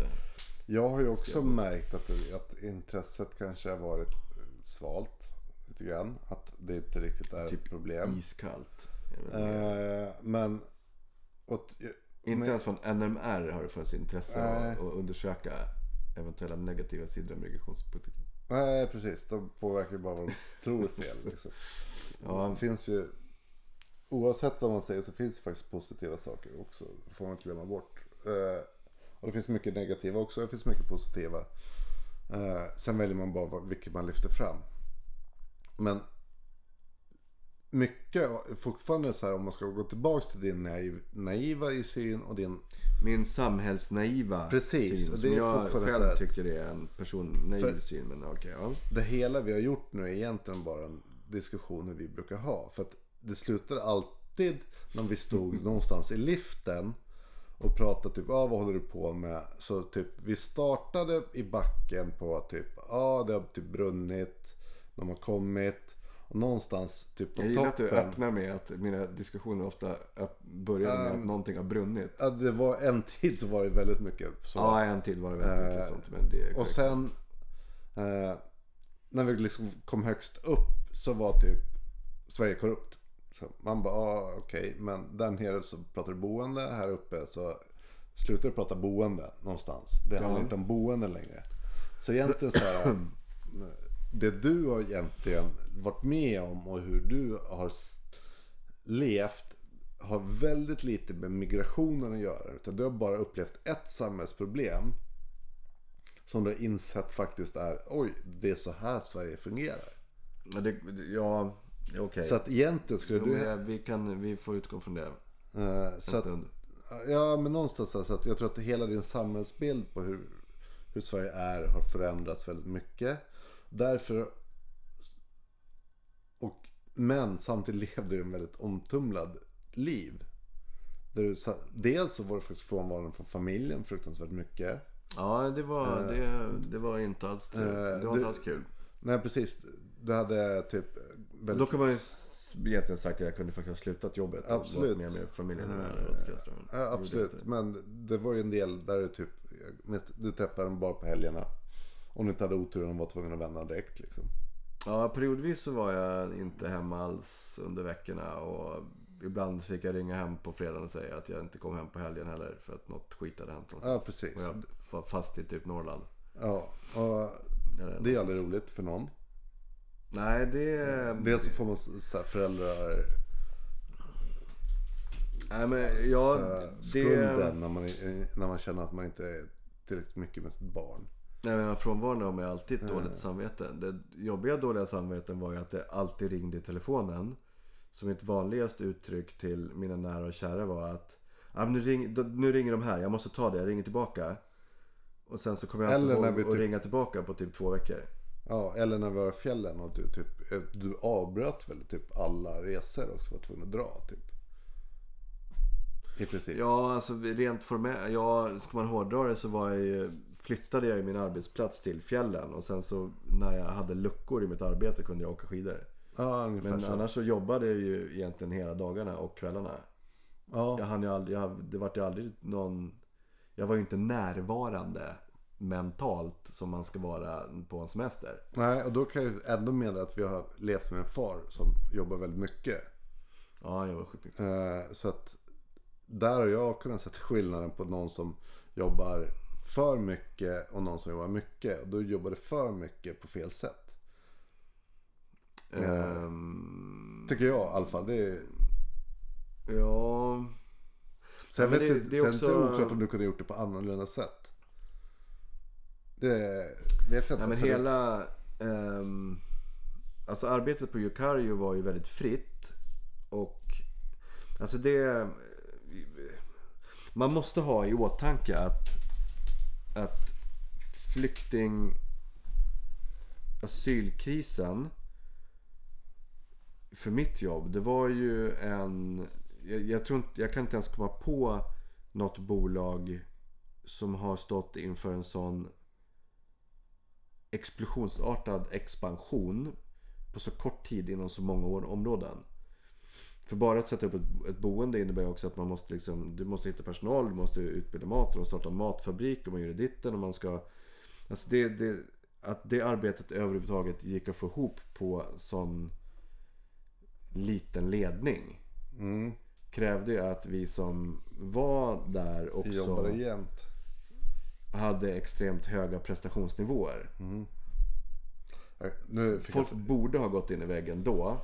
Jag har ju också märkt att, att intresset kanske har varit svalt lite grann. Att det inte riktigt är Typ ett problem. Iskallt. Eh, men... Åt, Inte men- ens från NMR har det funnits intresse av att undersöka eventuella negativa sidor av migrationspolitiken. Nej, precis. De påverkar ju bara vad de tror fel. Liksom. Ja. Det finns ju... Oavsett vad man säger så finns det faktiskt positiva saker också. Det får man inte glömma bort. Eh, och det finns mycket negativa också. Det finns mycket positiva. Eh, sen väljer man bara vilket man lyfter fram. Men mycket, fortfarande så här om man ska gå tillbaka till din naiv, naiva i syn och din Min samhällsnaiva Precis, syn som det är jag själv här- tycker är en person naiv syn. Men okej, ja. det hela vi har gjort nu är egentligen bara en diskussion vi brukar ha. För att det slutar alltid när vi stod någonstans i liften och pratade typ, ah, vad håller du på med? Så typ, vi startade i backen på typ, ja ah, det har typ brunnit, de har kommit. Och någonstans typ på Jag gillar att du toppen. öppnar med att mina diskussioner ofta börjar med att någonting har brunnit. Ja, det var en tid så var det väldigt mycket så. Ja, en till var det väldigt mycket Eh, sånt. Men det är Och sen eh, när vi liksom kom högst upp så var typ Sverige korrupt. Så man bara, ah, okej, men där nere så pratar du boende, här uppe så slutar du prata boende någonstans. Det handlar inte om boende längre. Så egentligen så här, det du har egentligen varit med om och hur du har levt har väldigt lite med migrationen att göra. Utan du har bara upplevt ett samhällsproblem som du har insett faktiskt är, oj, det är så här Sverige fungerar. Ja, det, ja okej. Så att egentligen skulle Jo, du... jag- vi, kan, vi får utgå från det en så att, ja, men någonstans så att jag tror att hela din samhällsbild på hur, hur Sverige är har förändrats väldigt mycket. Därför... Och, men samtidigt levde du en väldigt omtumlad liv. Där du, dels så var det faktiskt frånvaron från familjen fruktansvärt mycket. Ja, det var, det, det var inte alls det, det var du- inte alls kul. Nej precis. Du hade typ väldigt Då kan man ju egentligen sagt att jag kunde faktiskt ha slutat jobbet. och Absolut. varit Mer med familjen. Ja, Jag gjorde absolut. Men det var ju en del där du typ, du träffade dem bara på helgerna. Om du inte hade oturen och var tvungen att vända direkt liksom. Ja, periodvis så var jag inte hemma alls under veckorna. Och ibland fick jag ringa hem på fredagen och säga att jag inte kom hem på helgen heller. För att något skit hade hänt Ja, någonstans. precis. Och jag var fast i typ Norrland. Ja, och det är aldrig roligt för någon. Nej, det... Dels så får man så här föräldrar Nej, men jag... Det... skulden när man, är- när man känner att man inte är tillräckligt mycket med sitt barn. Nej, men frånvaron har man alltid ett dåligt samvete. Det jobbiga dåliga samveten var ju att det alltid ringde i telefonen. Så mitt vanligaste uttryck till mina nära och kära var att ah, nu, ring, nu ringer de här, jag måste ta det, jag ringer tillbaka. Och sen så kommer jag Eller inte ihåg att typ- ringa tillbaka på typ två veckor. Ja, eller när vi var i fjällen och du, typ, eh, du avbröt väl typ alla resor också var tvungen att dra typ. I princip. Ja, alltså rent formellt. Ja, ska man hårdra det så var jag ju, flyttade jag min arbetsplats till fjällen. Och sen så när jag hade luckor i mitt arbete kunde jag åka skidor. Ja, Men så. annars så jobbade jag ju egentligen hela dagarna och kvällarna. Ja. Jag hann ju aldrig, jag, det vart ju aldrig någon... Jag var ju inte närvarande mentalt som man ska vara på en semester. Nej, och då kan jag ju ändå mena att vi har levt med en far som jobbar väldigt mycket. Ja, jag var sjukt mycket. Eh, så att där har jag kunnat sätta skillnaden på någon som jobbar för mycket och någon som jobbar mycket. Och då jobbar det för mycket på fel sätt. Ehm, Tycker jag i alla fall. Det är... ja, Sen, Ja, vet det- det är sen också- så är det oklart om du kunde gjort det på annorlunda sätt. Det vet jag inte. Nej, men det- hela... ehm, alltså arbetet på Yukario var ju väldigt fritt. Och alltså det... Man måste ha i åtanke att, att flykting... Asylkrisen för mitt jobb, det var ju en... Jag, jag, tror inte, jag kan inte ens komma på något bolag som har stått inför en sån explosionsartad expansion på så kort tid inom så många år- områden. För bara att sätta upp ett, ett boende innebär också att man måste liksom, du måste hitta personal, du måste utbilda mat, måste starta en matfabrik och man gör ditten och man ska... Alltså det, det, att det arbetet överhuvudtaget gick att få ihop på sån liten ledning Mm, krävde ju att vi som var där också jobbade jämt. hade extremt höga prestationsnivåer. Äh, Nu Folk jag... borde ha gått in i väggen då.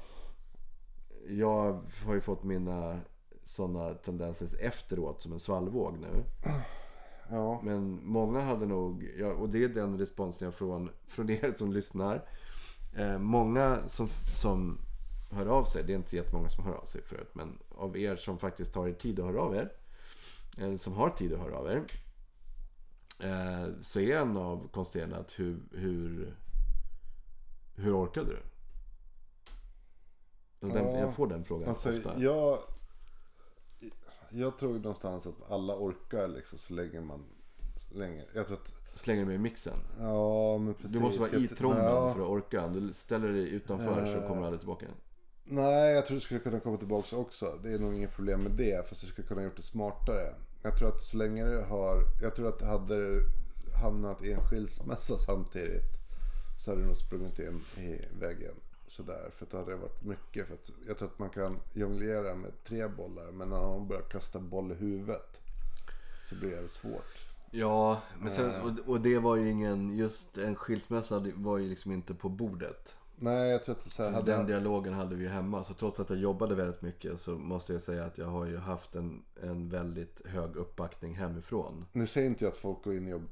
Jag har ju fått mina sådana tendenser efteråt som en svallvåg nu. Ja. Men många hade nog, ja, och det är den responsen jag får från er som lyssnar. Eh, många som, som hör av sig, det är inte så jättemånga som hör av sig förut, men av er som faktiskt tar er tid att höra av er. Eh, som har tid att höra av er. Eh, så är en av konsterna att hur, hur, hur orkade du? Den, Ja, jag får den frågan Alltså, ofta. jag, jag tror någonstans att alla orkar liksom så länge man... Så länge. Jag tror att... Slänger du med i mixen. Ja, men precis. Du måste vara i tromben Ja. för att orka. Om du ställer dig utanför så Eh. kommer du aldrig tillbaka. Nej, jag tror du skulle kunna komma tillbaka också. Det är nog inget problem med det. Fast du skulle kunna gjort det smartare. Jag tror att så länge du har... Jag tror att hade du hamnat i en skilsmässa samtidigt. Så hade du nog sprungit in i väggen. Sådär. För då hade det varit mycket. För att jag tror att man kan jonglera med tre bollar. Men när man börjar kasta boll i huvudet. Så blir det svårt. Ja, men sen, och, och det var ju ingen, just en skilsmässa var ju liksom inte på bordet. Nej, jag tror att så här, hade Den dialogen hade vi ju hemma. Så trots att jag jobbade väldigt mycket så måste jag säga att jag har ju haft en, en väldigt hög uppbackning hemifrån. Nu säger inte jag att folk går in i jobb,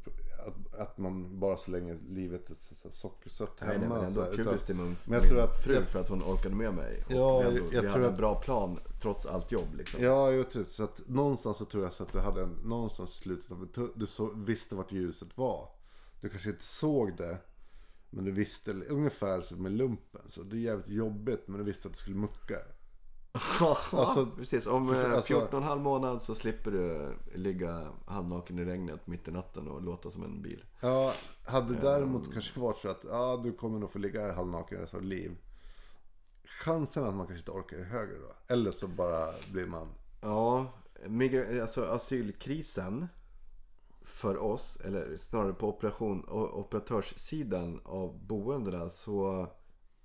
att, att man bara så länge livet är så, så sockersött Nej, nej, hemma. men ändå här, kubis till min, men jag tror att- fru för att hon orkade med mig. Ja, ändå, jag vi tror hade en att- bra plan trots allt jobb liksom. Ja, jag tror så att någonstans så tror jag så att du hade en, någonstans i slutet av du så, visste vart ljuset var. Du kanske inte såg det. Men du visste ungefär som med lumpen. Så det är jävligt jobbigt men du visste att du skulle mucka. Alltså, Precis, om för- eh, alltså- 14 och en halv månad så slipper du ligga halvnaken i regnet mitt i natten och låta som en bil. Ja, hade det däremot kanske varit så att ja, du kommer nog få ligga här halvnaken resten av liv. Chansen att man kanske inte orkar är högre då. Eller så bara blir man Ja, migra- alltså asylkrisen för oss, eller snarare på operation, operatörssidan av boendena så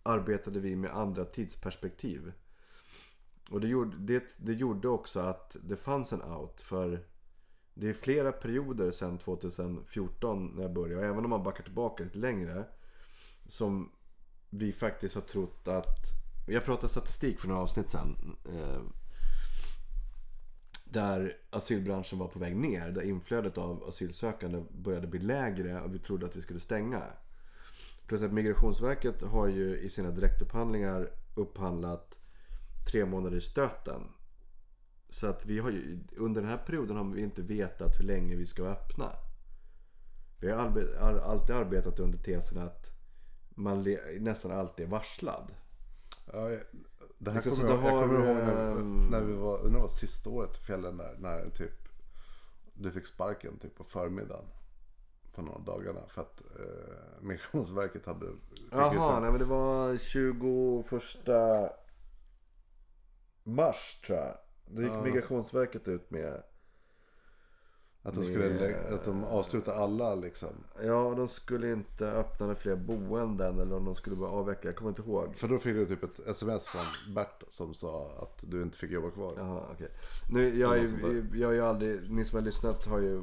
arbetade vi med andra tidsperspektiv. Och det gjorde, det, det gjorde också att det fanns en out för det är flera perioder sedan 2014 när jag började, och även om man backar tillbaka lite längre, som vi faktiskt har trott att, jag pratade statistik för några avsnitt sedan, eh, där asylbranschen var på väg ner. Där inflödet av asylsökande började bli lägre och vi trodde att vi skulle stänga. Plus att Migrationsverket har ju i sina direktupphandlingar upphandlat tre månader i stöten. Så att vi har ju, under den här perioden har vi inte vetat hur länge vi ska vara öppna. Vi har alltid arbetat under tesen att man nästan alltid är varslad. Ja, det här Liksom, kommer jag, du jag har, kommer ihåg när, när vi var, undrar var sista året i fjällen där. När typ du fick sparken typ på förmiddagen. På några dagarna. För att eh, Migrationsverket hade Jaha, nej men det var 21 mars tror jag. Då gick Ja. Migrationsverket ut med att, de skulle, lä- att de avslutade alla liksom. Ja, de skulle inte öppna några fler boenden eller om de skulle bara avveckla. Jag kommer inte ihåg. För då fick du typ ett sms från Bert som sa att du inte fick jobba kvar. Jaha, okej. Nu, jag, är, jag har ju aldrig, ni som har lyssnat har ju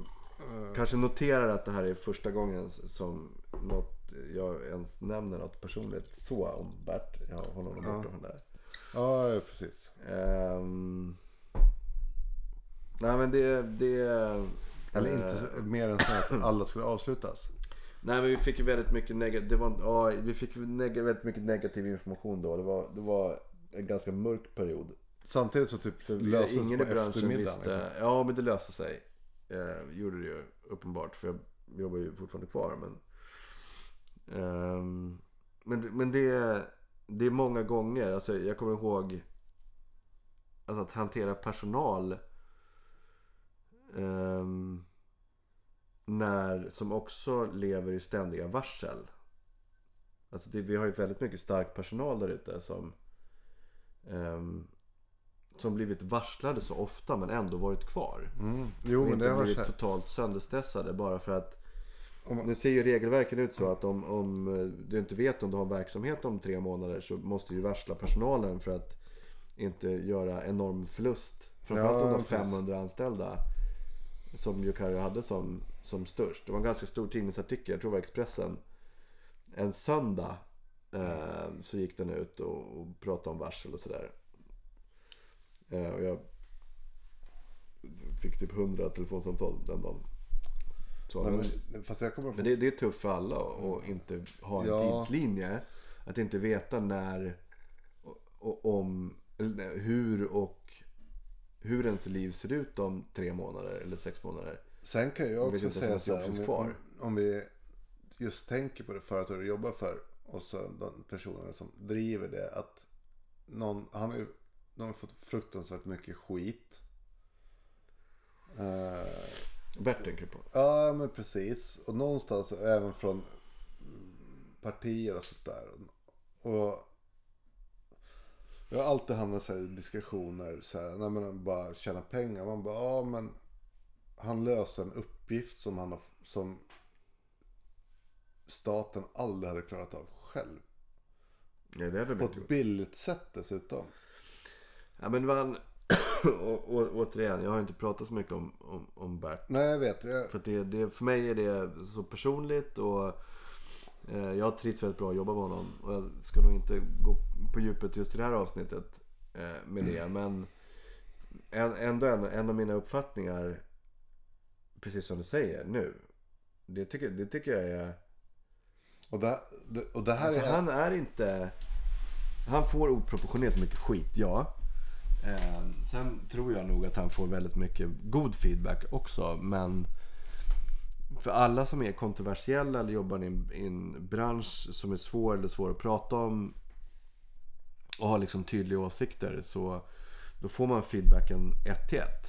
kanske noterat att det här är första gången som något jag ens nämner något personligt så om Bert. Jag har honom Ja. borta från där. Ja, ja, precis. Ehm, nej men det... det Eller eh, inte så- mer än så att alla skulle avslutas. Nej men vi fick ju väldigt mycket negativ, det ja, vi fick neg- väldigt mycket negativ information då. Det var, det var en ganska mörk period. Samtidigt så typ vi- löstes ingen på i branschen eftermiddagen. visste. Liksom. Ja men det löste sig. Eh, gjorde det ju uppenbart. För jag jobbar ju fortfarande kvar. Men, Ehm, men, men det, det är många gånger. Alltså, jag kommer ihåg alltså, att hantera personal. Ehm, när, som också lever i ständiga varsel. Alltså det, vi har ju väldigt mycket stark personal där ute som ehm, som blivit varslade så ofta men ändå varit kvar. Mm. Jo, men inte det har blivit totalt sönderstressade bara för att Om man- nu ser ju regelverken ut så att om, om du inte vet om du har en verksamhet om tre månader så måste du ju varsla personalen för att inte göra enorm förlust. Framförallt om du har precis. 500 anställda. Som Yukari hade som, som störst. Det var en ganska stor tidningsartikel, jag tror det var Expressen. En söndag eh, så gick den ut och, och pratade om varsel och sådär. Eh, och jag fick typ 100 telefonsamtal den dagen. Så, Nej, men, men, men det, det är tufft för alla att inte ha en Ja. tidslinje. Att inte veta när och, och om, hur och hur ens liv ser ut om tre månader eller sex månader. Sen kan jag också säga så här, om vi, om, om vi just tänker på det företag du jobbar för och så de personerna som driver det. Att någon, han har ju, de har fått fruktansvärt mycket skit. Eh, Bert tänker på. ja men precis. Och någonstans även från partier och sånt där. Och jag har alltid hamnat i diskussioner så här, när man bara tjänar pengar. Man bara, ja men han löser en uppgift som han har, som staten aldrig hade klarat av själv. Nej, det hade På ett gjort. billigt sätt dessutom. Ja, men man, och, och, återigen, jag har inte pratat så mycket om, om, om Bert. Nej jag vet. Jag, För, det, det, för mig är det så personligt och jag har trivts väldigt bra att jobba med honom. Och jag ska nog inte gå på djupet just i det här avsnittet eh, med det. Men en, ändå en, en av mina uppfattningar, precis som du säger nu. Det tycker, det tycker jag är... och, det, det- och det här Alltså, är... han är inte... Han får oproportionerligt mycket skit, ja. Eh, sen tror jag nog att han får väldigt mycket god feedback också. Men för alla som är kontroversiella eller jobbar i en, i en bransch som är svår eller svår att prata om och har liksom tydliga åsikter så då får man feedbacken ett till ett.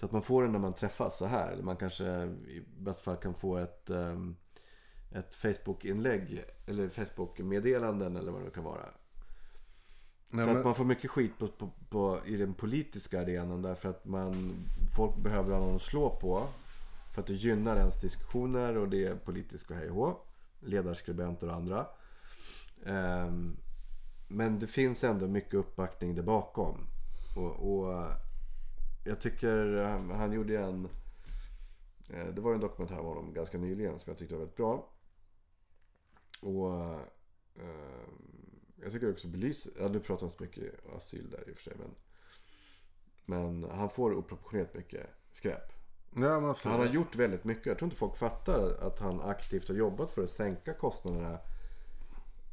Så att man får den när man träffas så här. Eller man kanske i bästa fall kan få ett, ehm, ett Facebook-inlägg eller Facebook-meddelanden eller vad det kan vara. Nej, så men- att man får mycket skit på, på, på, i den politiska arenan därför att man, folk behöver ha någon att slå på. För att det gynnar ens diskussioner och det är politiskt och hej och hå. Ledarskribenter och andra. Ehm, men det finns ändå mycket uppbackning där bakom. Och, och jag tycker han, han gjorde en... Eh, det var en dokumentär om honom ganska nyligen som jag tyckte var väldigt bra. Och ehm, jag tycker också belyser, ja nu pratar han så mycket asyl där i och för sig men. Men han får oproportionerligt mycket skräp. Ja, han har gjort väldigt mycket. Jag tror inte folk fattar att han aktivt har jobbat för att sänka kostnaderna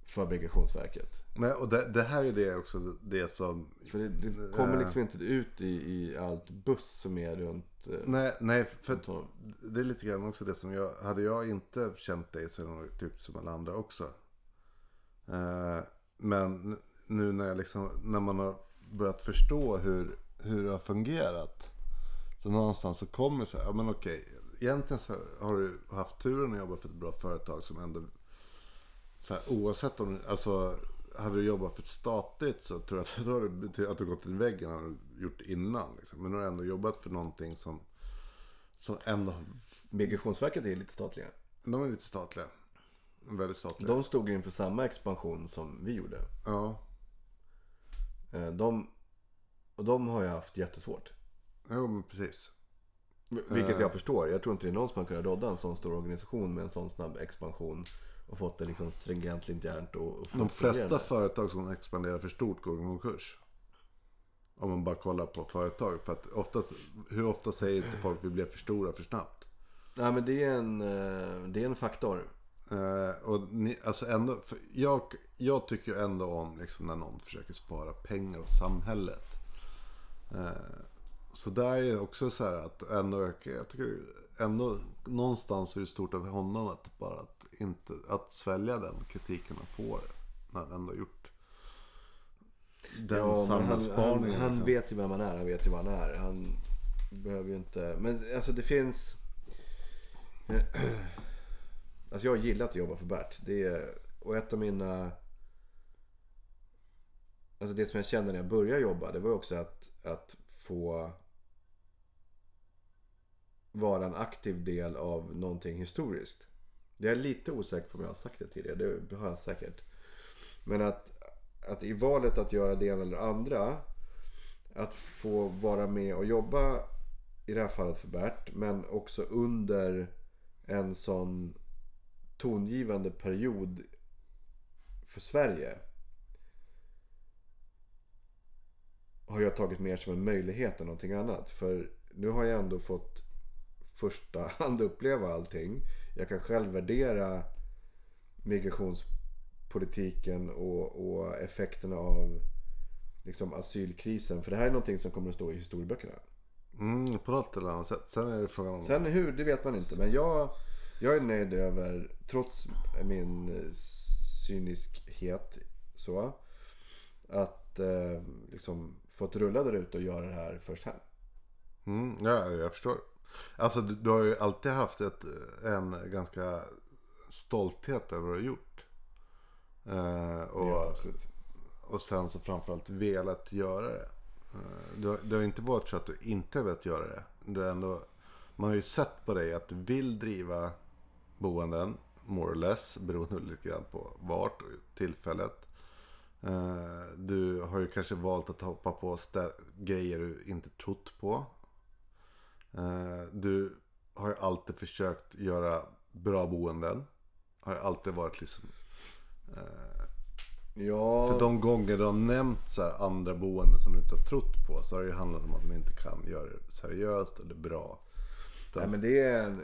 för Migrationsverket. Nej, och det, det här är det också det som... För det, det kommer liksom inte ut i, i allt buss som är runt eh, Nej, nej för runt det är lite grann också det som jag... Hade jag inte känt dig så hade jag tyckt som alla andra också. Eh, men nu när, jag liksom, när man har börjat förstå hur, hur det har fungerat. Så någonstans så kommer så här, ja men okej. Egentligen så har du haft turen att jobba för ett bra företag som ändå så här, oavsett om, alltså hade du jobbat för ett statligt så tror jag att då betytt att du gått i väggen har du gjort innan. Liksom. Men nu har du ändå jobbat för någonting som, som ändå, Migrationsverket är lite statliga. de är lite statliga. Väldigt statliga. De stod inför samma expansion som vi gjorde. Ja, Eh, De, och de har ju haft jättesvårt. Jo men precis. Vilket jag förstår. Jag tror inte det är någon som har kunnat rådda en sån stor organisation med en sån snabb expansion. och fått det liksom stringent internt. Och, och De flesta företag som expanderar för stort går i konkurs. Om man bara kollar på företag. För att oftast, hur ofta säger inte folk att vi blev för stora för snabbt? Nej men det är en, eh, det är en faktor. Eh, och ni, alltså ändå, jag, jag tycker ändå om liksom när någon försöker spara pengar åt samhället. Eh, så där är också så här att ändå, jag tycker ändå någonstans är det stort av honom att bara att, inte, att svälja den kritiken han får. När han ändå gjort den Ja, men han, han, samhällsspaningen. han liksom. vet ju vem han är. Han vet ju vad han är. Han behöver ju inte... Men alltså det finns... Alltså jag har gillat att jobba för Bert. Det är... Och ett av mina... Alltså det som jag kände när jag började jobba. Det var också att, att få vara en aktiv del av någonting historiskt. Det är lite osäker på om jag har sagt det tidigare. Det har jag säkert. Men att, att i valet att göra det ena eller andra. Att få vara med och jobba i det här fallet för Bert. Men också under en sån tongivande period för Sverige. Har jag tagit mer som en möjlighet än någonting annat. För nu har jag ändå fått första hand uppleva allting. Jag kan själv värdera migrationspolitiken och, och effekterna av liksom asylkrisen. För det här är någonting som kommer att stå i historieböckerna. Mm, på något eller annat sätt. Sen är det frågan om... Sen hur, det vet man inte. Men jag, jag är nöjd över, trots min cyniskhet så. Att eh, liksom fått rulla där ute och göra det här först här. Mm, ja, jag förstår. Alltså du, du har ju alltid haft ett, en ganska stolthet över vad du har gjort. Eh, och, Ja, och sen så framförallt velat göra det. Eh, du, har- det har inte varit så att du inte velat göra det. Du ändå, man har ju sett på dig att du vill driva boenden, more or less, beroende lite grann på vart och tillfället. Eh, Du har ju kanske valt att hoppa på grejer du inte trott på. Eh, Du har ju alltid försökt göra bra boenden. Har ju alltid varit liksom... Ja, För de gånger du har nämnt så andra boenden som du inte har trott på. Så har det ju handlat om att de inte kan göra det seriöst eller bra. nej, men det är...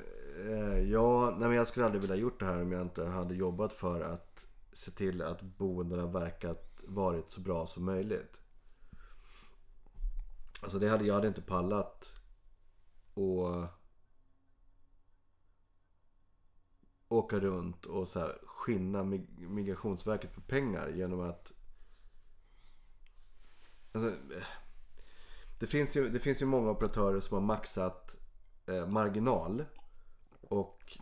Eh, ja, nej, men jag skulle aldrig vilja gjort det här om jag inte hade jobbat för att se till att boendena verkat varit så bra som möjligt. Alltså det hade, jag hade inte pallat och åka runt och så här skinna Migrationsverket på pengar genom att alltså, det, finns ju, det finns ju många operatörer som har maxat eh, marginal och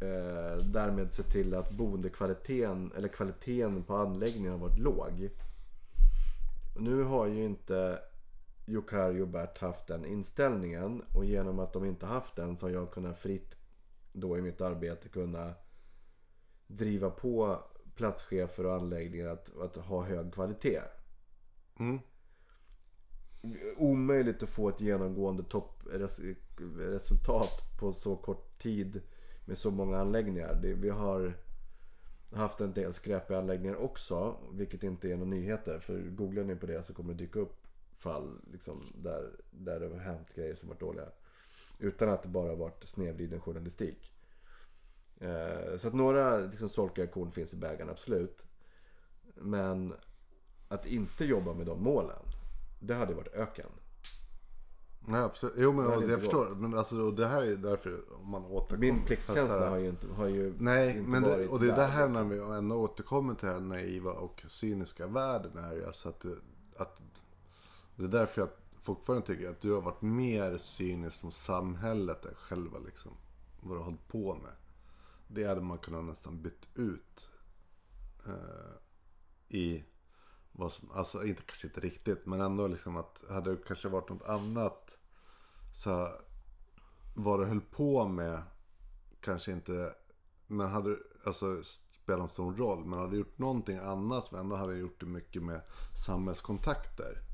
eh, därmed sett till att boendekvaliteten eller kvaliteten på anläggningen har varit låg. Nu har ju inte Jokari och Bert haft den inställningen och genom att de inte haft den så har jag kunnat fritt då i mitt arbete kunna driva på platschefer och anläggningar att, att ha hög kvalitet. Mm. Omöjligt att få ett genomgående toppresultat på så kort tid med så många anläggningar. Det, vi har haft en del skräpiga anläggningar också, vilket inte är några nyheter. För googlar ni på det så kommer det dyka upp fall liksom, där, där det har hänt grejer som varit dåliga. Utan att det bara varit snedvriden journalistik. Eh, så att några liksom, solkiga korn finns i bägaren, absolut. Men att inte jobba med de målen, det hade varit öken. Nej, absolut. Jo, men Det jag, jag förstår. Men alltså, och det här är därför om man återkommer. Min pliktkänsla här- har ju inte, har ju Nej, inte men det, varit och det är det här när vi ändå återkommer till den naiva och cyniska världen. Är alltså att, att det är därför jag fortfarande tycker att du har varit mer cynisk mot samhället än själva liksom vad du har hållit på med. Det hade man kunnat nästan bytt ut eh, i vad som, alltså inte kanske inte riktigt, men ändå liksom att hade det kanske varit något annat så vad du höll på med kanske inte, men hade alltså spelat en stor roll, men hade du gjort någonting annat som ändå hade gjort det mycket med samhällskontakter.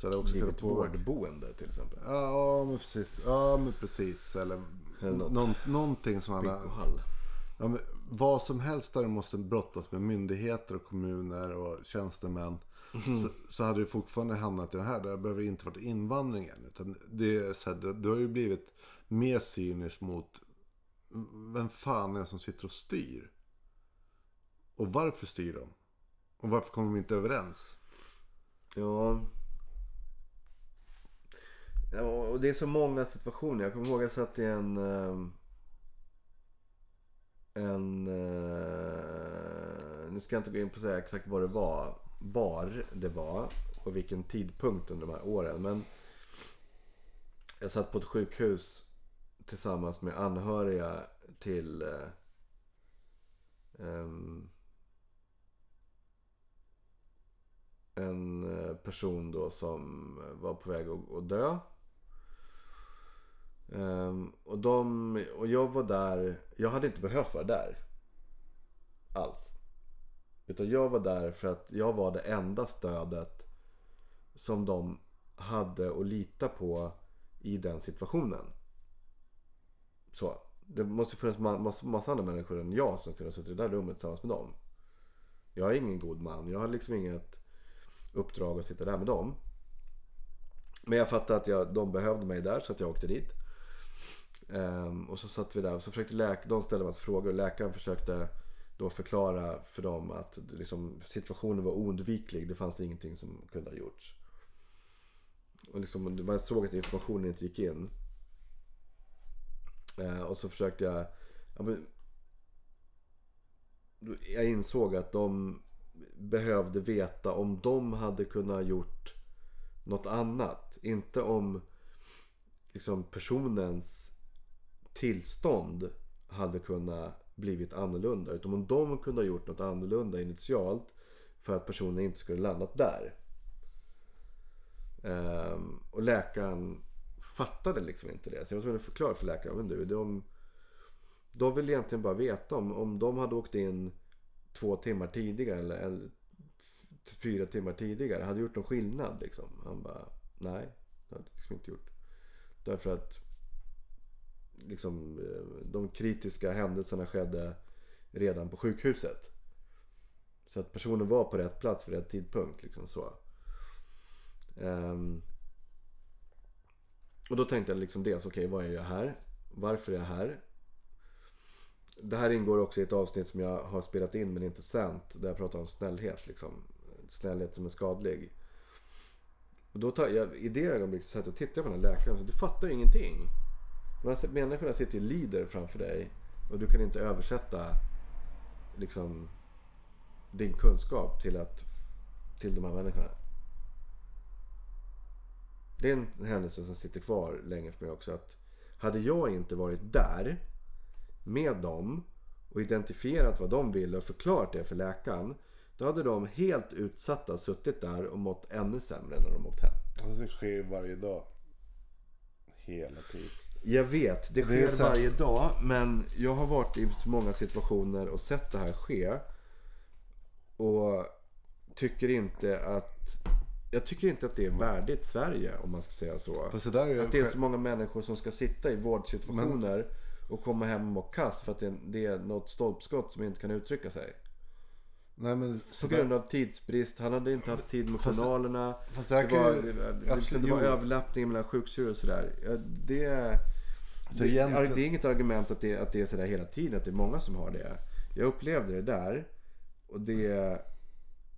Så hade också kunnat påverka. vårdboende till exempel. Ja, men precis. Ja, men precis. Eller Eller något. någon, någonting som. Bygghall. Ja, men vad som helst där du måste brottas med myndigheter och kommuner och tjänstemän. Så, så hade du fortfarande hamnat i det här. Det behöver inte varit invandringen. Utan det är så här, det, det har ju blivit mer cyniskt mot vem fan är det som sitter och styr? Och varför styr de? Och varför kommer de inte överens? Ja ja. Och det är så många situationer. Jag kommer ihåg att jag satt i en... Ehm, en... Eh, nu ska jag inte gå in på att säga exakt vad det var. Var det var. Och vilken tidpunkt under de här åren. Men jag satt på ett sjukhus tillsammans med anhöriga till eh, ehm, en eh, person då som var på väg att, att dö. Um, och, de, och jag var där, jag hade inte behövt vara där. Alls. Utan jag var där för att jag var det enda stödet som de hade att lita på i den situationen. Så. Det måste finnas massa, massa andra människor än jag som kunde ha suttit i det där rummet tillsammans med dem. Jag är ingen god man. Jag har liksom inget uppdrag att sitta där med dem. Men jag fattade att jag, de behövde mig där så att jag åkte dit. Ehm, och så satt vi där och så försökte läk- de ställde massa frågor och läkaren försökte då förklara för dem att liksom, situationen var oundviklig. Det fanns ingenting som kunde ha gjorts. Och liksom, man såg att informationen inte gick in. Eh, och så försökte jag... Ja, men, jag insåg att de behövde veta om de hade kunnat gjort något annat. Inte om liksom, personens tillstånd hade kunnat blivit annorlunda. Utan om de kunde ha gjort något annorlunda initialt för att personen inte skulle landat där. Um, och läkaren fattade liksom inte det. Så jag var tvungen att förklara för läkaren. Men du, de, de vill egentligen bara veta om, om de hade åkt in två timmar tidigare eller, eller fyra timmar tidigare. Hade gjort någon skillnad liksom. Han bara, nej. Det hade liksom inte gjort. Därför att liksom, eh, de kritiska händelserna skedde redan på sjukhuset. Så att personen var på rätt plats vid rätt tidpunkt. Liksom så. Um, och då tänkte jag liksom dels, okej vad är jag här? Varför är jag här? Det här ingår också i ett avsnitt som jag har spelat in men inte sänt. Där jag pratar om snällhet. Liksom. Snällhet som är skadlig. Och då tar jag, I det ögonblicket så satt jag och tittade på den här läkaren. Så du fattar ju ingenting. De här alltså, människorna sitter ju och lider framför dig. Och du kan inte översätta liksom, din kunskap till, att, till de här människorna. Det är en händelse som sitter kvar länge för mig också. Att hade jag inte varit där med dem och identifierat vad de ville och förklarat det för läkaren. Då hade de helt utsatta suttit där och mått ännu sämre när de åkt hem. Alltså, det sker ju varje dag. Hela tiden. Jag vet, det Det sker här- varje dag. Men jag har varit i så många situationer och sett det här ske. Och tycker inte att... Jag tycker inte att det är värdigt Sverige om man ska säga så. Det Att det är så många människor som ska sitta i vårdsituationer och komma hem och må kass för att det, det är något stolpskott som inte kan uttrycka sig. Nej men På grund av tidsbrist. Han hade inte haft tid med Fast- journalerna. fast det var, ju... det, det, var överlappning mellan sjuksyrror och sådär. Det, Så det, egentligen- det är inget argument att det, att det är sådär hela tiden. Att det är många som har det. Jag upplevde det där. Och det...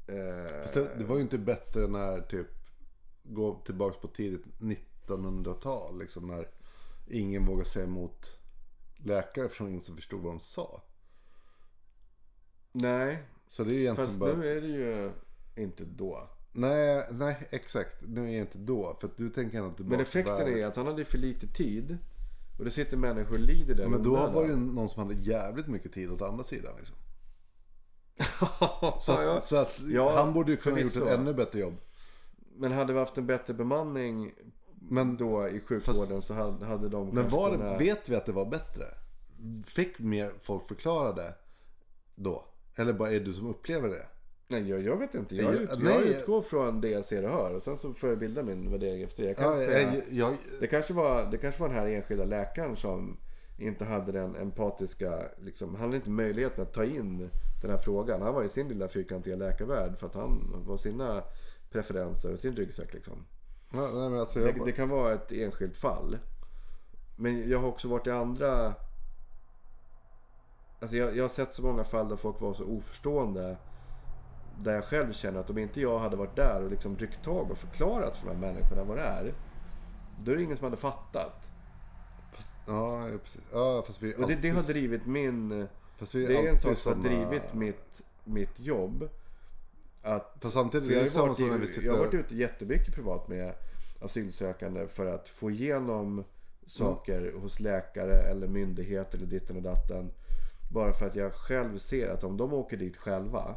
Eh, Fast det, var ju inte bättre när typ gå tillbaks på tidigt 1900-tal liksom när ingen vågade säga emot läkare för ingen som förstod vad de sa. nej, Så det är egentligen fast bara... nu är det ju inte då. Nej, nej exakt. Nu är det inte då. För att du tänker ändå tillbaka Men effekten är att han hade för lite tid. Och det sitter människor och lider där Ja, men då var det ju någon som hade jävligt mycket tid åt andra sidan. Liksom. Så att, att, så att Ja, han borde ju kunna ha gjort ett ännu bättre jobb. Men hade vi haft en bättre bemanning Men, då i sjukvården så hade, hade de men var det, kunnat- vet vi att det var bättre? Fick mer folk förklara det då? Eller bara är du som upplever det? Nej, jag, jag vet inte. Jag, Jag- jag nej, utgår från det jag ser och hör. Och sen så får jag bilda min värdering efter det. Jag kan Ja, säga, jag, det, kanske var, det kanske var den här enskilda läkaren som inte hade den empatiska, liksom, han hade inte möjligheten att ta in den här frågan. Han var i sin lilla fyrkantiga läkarvärld för att han var sina preferenser och sin ryggsäck liksom. Ja, nej, alltså, Det, det kan vara ett enskilt fall. Men jag har också varit i andra... Alltså jag, jag har sett så många fall där folk var så oförstående. Där jag själv känner att om inte jag hade varit där och liksom ryckt tag och förklarat för de här människorna vad det är. Då är det ingen som hade fattat. ja, ja, precis. Ja, fast vi Och det, det har drivit min... fast Det är en sak som har drivit mitt, mitt jobb. Att Fast samtidigt För är jag, samma varit som när vi sitter jag har varit ute jättemycket privat med asylsökande för att få igenom saker hos läkare eller myndigheter eller ditten och datten. Bara för att jag själv ser att om de åker dit själva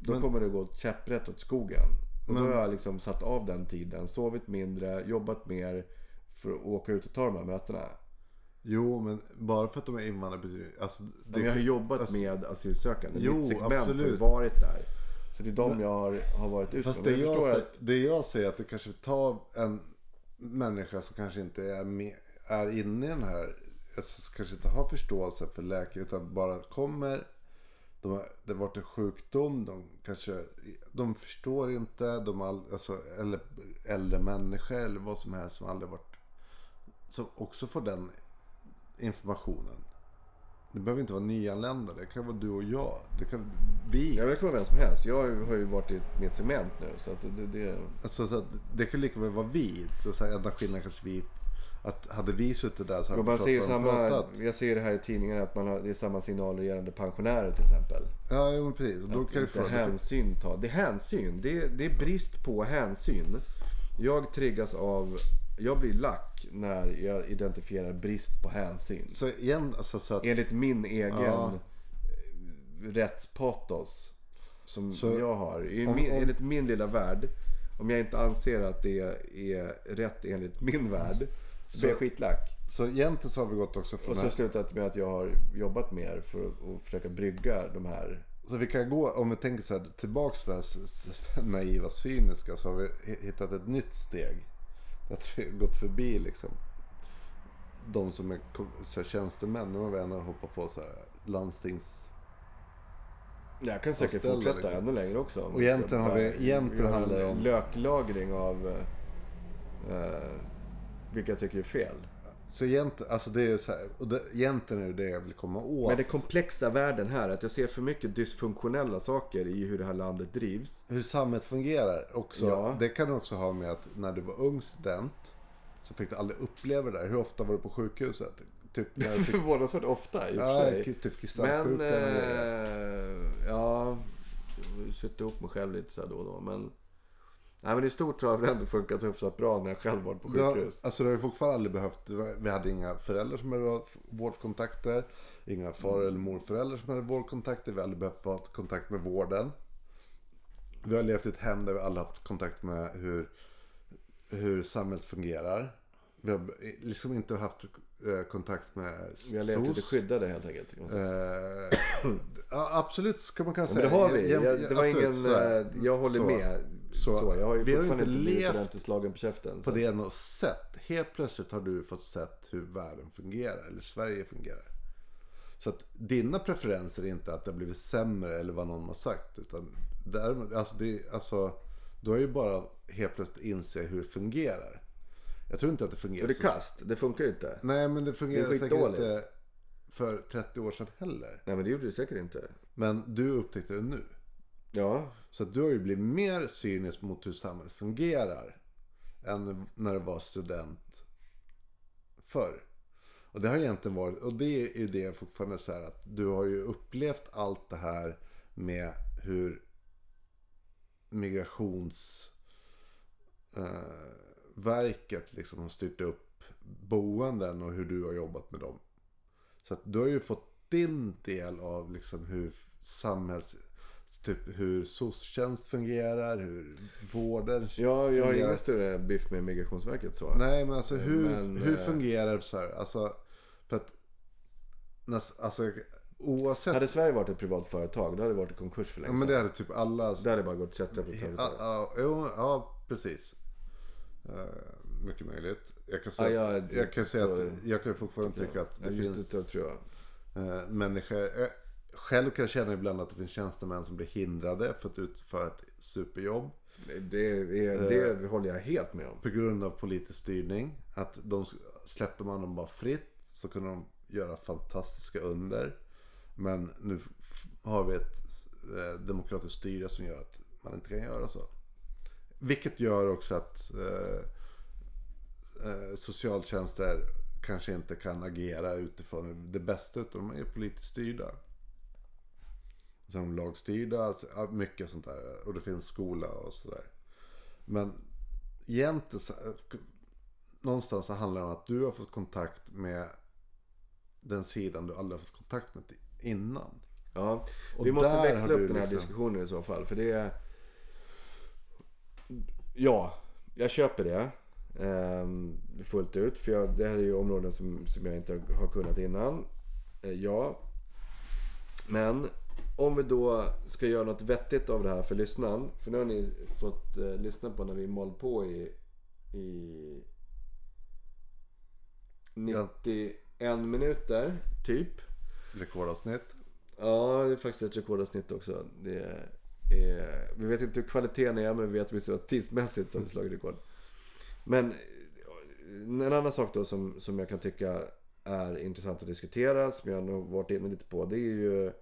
då kommer det gå käpprätt åt skogen. Och då har jag liksom satt av den tiden, sovit mindre, jobbat mer för att åka ut och ta de här mötena. Jo, men bara för att de är invandrare betyder alltså, det Men jag har jobbat alltså, med asylsökande. Jo, Mitt segment har absolut. ju varit där. Så det är de jag har, har varit ute Fast det Men jag, förstår ser, det jag är att det kanske tar en människa som kanske inte är, med, är inne i den här, alltså, kanske inte har förståelse för läkare utan bara kommer. De har, det har varit en sjukdom, de kanske, de förstår inte, de all- alltså, eller äldre människor eller vad som helst som aldrig varit, som också får den informationen. Det behöver inte vara nyanlända, det kan vara du och jag. Det kan vi. Jag vet inte vem som helst. Jag har ju- varit i mitt cement nu. Så att det, det, Alltså, så att det kan lika väl vara vi. Så så här, enda skillnaden kanske vi. Att hade vi suttit där så hade man ser samma, pratat. jag ser det här i tidningarna att man har, det är samma signaler gällande pensionärer till exempel. Ja, jo, precis. Då kan inte det hänsyn ta. Det är hänsyn. Det är, det är brist på hänsyn. Jag triggas av, jag blir lack när jag identifierar brist på hänsyn. Så igen, alltså, så att, Enligt min egen Ja. rättspatos som Så- jag har. I om- min, om- Enligt min lilla värld. Om jag inte anser att det är rätt enligt min värld. Så jag skitlack. så egentligen så har vi gått också från Och så här. slutat med att jag har jobbat mer för att försöka brygga de här. Så vi kan gå, om vi tänker så här, tillbaks till det här naiva, cyniska. Så har vi hi- hittat ett nytt steg. Att vi har gått förbi liksom. De som är så här, tjänstemän. Nu har vi ändå hoppat på så här landstings... Jag kan säkert ställa, fortsätta liksom. ännu längre också. Och egentligen har vi- egentligen handlar det om- Löklagring av... Uh, vilka jag tycker är fel. Så egentligen, alltså det är så här, och det, egentligen är det det jag vill komma åt. Men den komplexa världen här, att jag ser för mycket dysfunktionella saker i hur det här landet drivs. Hur samhället fungerar också. Ja. Det kan också ha med att när du var ung student så fick du aldrig uppleva det där. Hur ofta var du på sjukhuset? Typ när du fick, Förvånansvärt ofta i och för ja, sig. typ Men, kristallsjukan grejer. eh, ja, jag sätter ihop mig själv lite så här då och då. Men, nej, men i stort så har det ändå funkat hyfsat bra när jag själv varit på sjukhus. alltså du har ju fortfarande aldrig behövt, vi hade inga föräldrar som hade vårdkontakter. Inga far eller morföräldrar som hade vårdkontakter. Vi har aldrig behövt ha kontakt med vården. Vi har levt i ett hem där vi aldrig haft kontakt med hur, hur samhället fungerar. Vi har liksom inte haft eh, kontakt med Vi har levt lite skyddade helt enkelt. kan. Eh, ja, absolut, ska man kunna Men säga. det har vi. Jag- det var ingen, det. eh, jag håller Så. med. Så, Så. jag har ju Vi har fortfarande inte inte levt ordentligt slagen på käften. På Så. det jag har sett. Helt plötsligt har du fått sett hur världen fungerar. Eller Sverige fungerar. Så att dina preferenser är inte att det har blivit sämre eller vad någon har sagt. Utan däremot, alltså, det, alltså, du har ju bara helt plötsligt inse hur det fungerar. Jag tror inte att det fungerar Och det är kast. Det funkar ju inte. Nej men det fungerar Det är säkert skitdåligt. inte för 30 år sedan heller. Nej men det gjorde det säkert inte. Men du upptäckte det nu. Ja, Så du har ju blivit mer cynisk mot hur samhället fungerar. Än när du var student förr. Och det har egentligen varit, och det är ju det fortfarande så här att du har ju upplevt allt det här med hur Migrationsverket eh, liksom har styrt upp boenden och hur du har jobbat med dem. Så att du har ju fått din del av liksom hur samhälls... Typ hur socialtjänst fungerar, hur vården ja jag har ingen större biff med Migrationsverket så. Nej men alltså hur, Men, hur eh, fungerar det så här? Alltså, för att... Alltså oavsett... Hade Sverige varit ett privat företag då hade det varit i konkurs för ja, länge men det sedan. hade typ alla... Det hade bara gått att sätta på Ja, ja, jo, ja, precis. Eh, mycket möjligt. Jag kan säga, Ja, jag, jag- kan säga att jag kan fortfarande tycka att det Ja, just finns det, tror jag. eh, människor. Eh, Själv kan jag känna ibland att det finns tjänstemän som blir hindrade för att utföra ett superjobb. Det, är, det håller jag helt med om. På grund av politisk styrning. Att de släppte man dem bara fritt så kunde de göra fantastiska under. Men nu har vi ett eh, demokratiskt styre som gör att man inte kan göra så. Vilket gör också att eh, eh, socialtjänster kanske inte kan agera utifrån det bästa utan de är politiskt styrda. Som lagstyrda, alltså, mycket sånt där. Och det finns skola och sådär. Men egentligen någonstans så handlar det om att du har fått kontakt med den sidan du aldrig har fått kontakt med innan. Ja, Och vi måste växla upp den här liksom- diskussionen i så fall. För det är... Ja, jag köper det. ehm, fullt ut. För jag, det här är ju områden som, som jag inte har kunnat innan. Eh, ja. Men om vi då ska göra något vettigt av det här för lyssnaren. För nu har ni fått eh, lyssna på när vi mal på i, i 91 minuter typ. Rekordavsnitt. Ja, det är faktiskt ett rekordavsnitt också. Det är, vi vet inte hur kvaliteten är, men vi vet att vi tidsmässigt så har vi slagit rekord. Men eh, en annan sak då som, som jag kan tycka är intressant att diskutera, som jag nog varit inne lite på, det är ju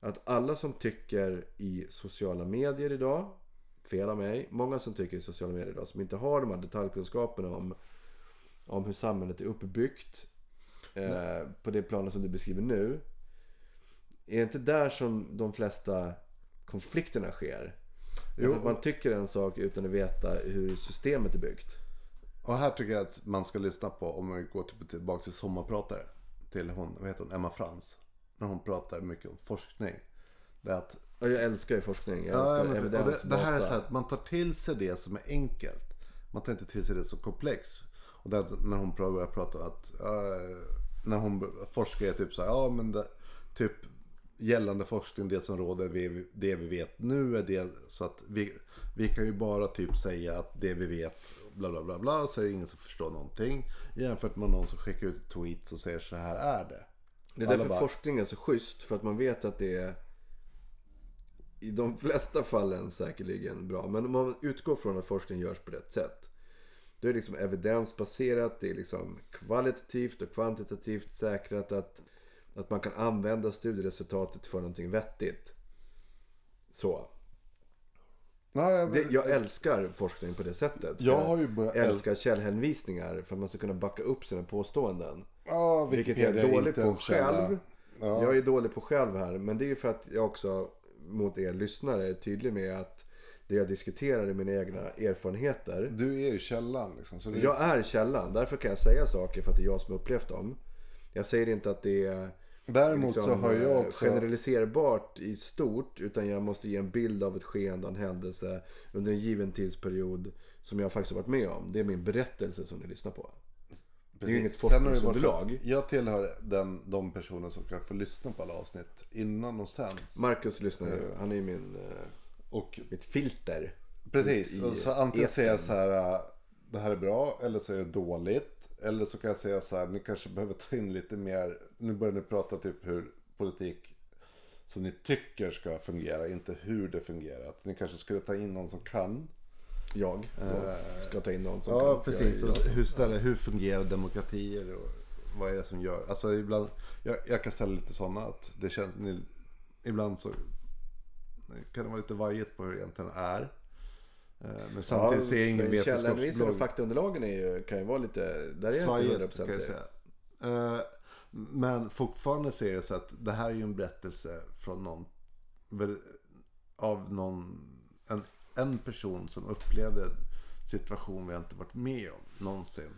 att alla som tycker i sociala medier idag, fel av mig, många som tycker i sociala medier idag som inte har de här detaljkunskaperna om, om hur samhället är uppbyggt eh, på det planet som du beskriver nu. Är det inte där som de flesta konflikterna sker? Jo. Att man tycker en sak utan att veta hur systemet är byggt. Och här tycker jag att man ska lyssna på, om vi går tillbaka till sommarpratare. Till hon, vad heter hon, Emma Frans. När hon pratar mycket om forskning. Det är att Ja, jag älskar ju forskning. Jag Ja, älskar men, det, det här är så här att man tar till sig det som är enkelt. Man tar inte till sig det som komplext. Och det, när hon börjar prata att, eh, när hon forskar är typ så här, ja men det, typ gällande forskning, det som råder, vi, det vi vet nu är det så att vi, vi kan ju bara typ säga att det vi vet bla bla bla bla så är det ingen som förstår någonting. Jämfört med någon som skickar ut ett tweet och säger så här är det. Det är därför bara- forskning är så schysst. För att man vet att det är i de flesta fallen säkerligen bra. Men om man utgår från att forskning görs på rätt sätt. Då är det liksom evidensbaserat. Det är liksom kvalitativt och kvantitativt säkrat att, att man kan använda studieresultatet för någonting vettigt. Så. Ja, jag, Det, jag älskar forskning på det sättet. Jag har ju börjat äl- älskar källhänvisningar för att man ska kunna backa upp sina påståenden. Ja, Vilket jag är dålig på själv. Ja. Jag är dålig på själv här. Men det är ju för att jag också mot er lyssnare är tydlig med att det jag diskuterar är mina egna erfarenheter. Du är ju källan liksom. Så det Jag är källan. Därför kan jag säga saker för att det är jag som upplevt dem. Jag säger inte att det är Däremot så liksom, har jag också... generaliserbart i stort. Utan jag måste ge en bild av ett skeende, en händelse under en given tidsperiod. Som jag faktiskt har varit med om. Det är min berättelse som ni lyssnar på. Det är ju inget forskningsunderlag. Jag tillhör den, de personer som kan få lyssna på alla avsnitt innan och sen. Marcus lyssnar ju. Han är ju min, eh, Och mitt filter. precis, och så antingen säger jag så här. äh, Det här är bra eller så är det dåligt. Eller så kan jag säga så här. Ni kanske behöver ta in lite mer. Nu börjar ni prata typ hur politik som ni tycker ska fungera. Inte hur det fungerar. Ni kanske skulle ta in någon som kan. Jag då ska ta in någon som Eh, Ja, kan precis. göra Och det. hur, ställer, hur fungerar demokratier och vad är det som gör? Alltså ibland, jag, jag kan ställa lite sådana att det känns, ni, ibland så kan det vara lite vajigt på hur det egentligen är. Eh, Men samtidigt så är jag ingen och vetenskapsblogg. faktaunderlagen är ju, kan ju vara lite, där är jag Svajigt inte 100% kan jag säga. Eh, Men fortfarande så är det så att det här är ju en berättelse från någon, väl, av någon, en, en person som upplevde en situation vi inte varit med om någonsin.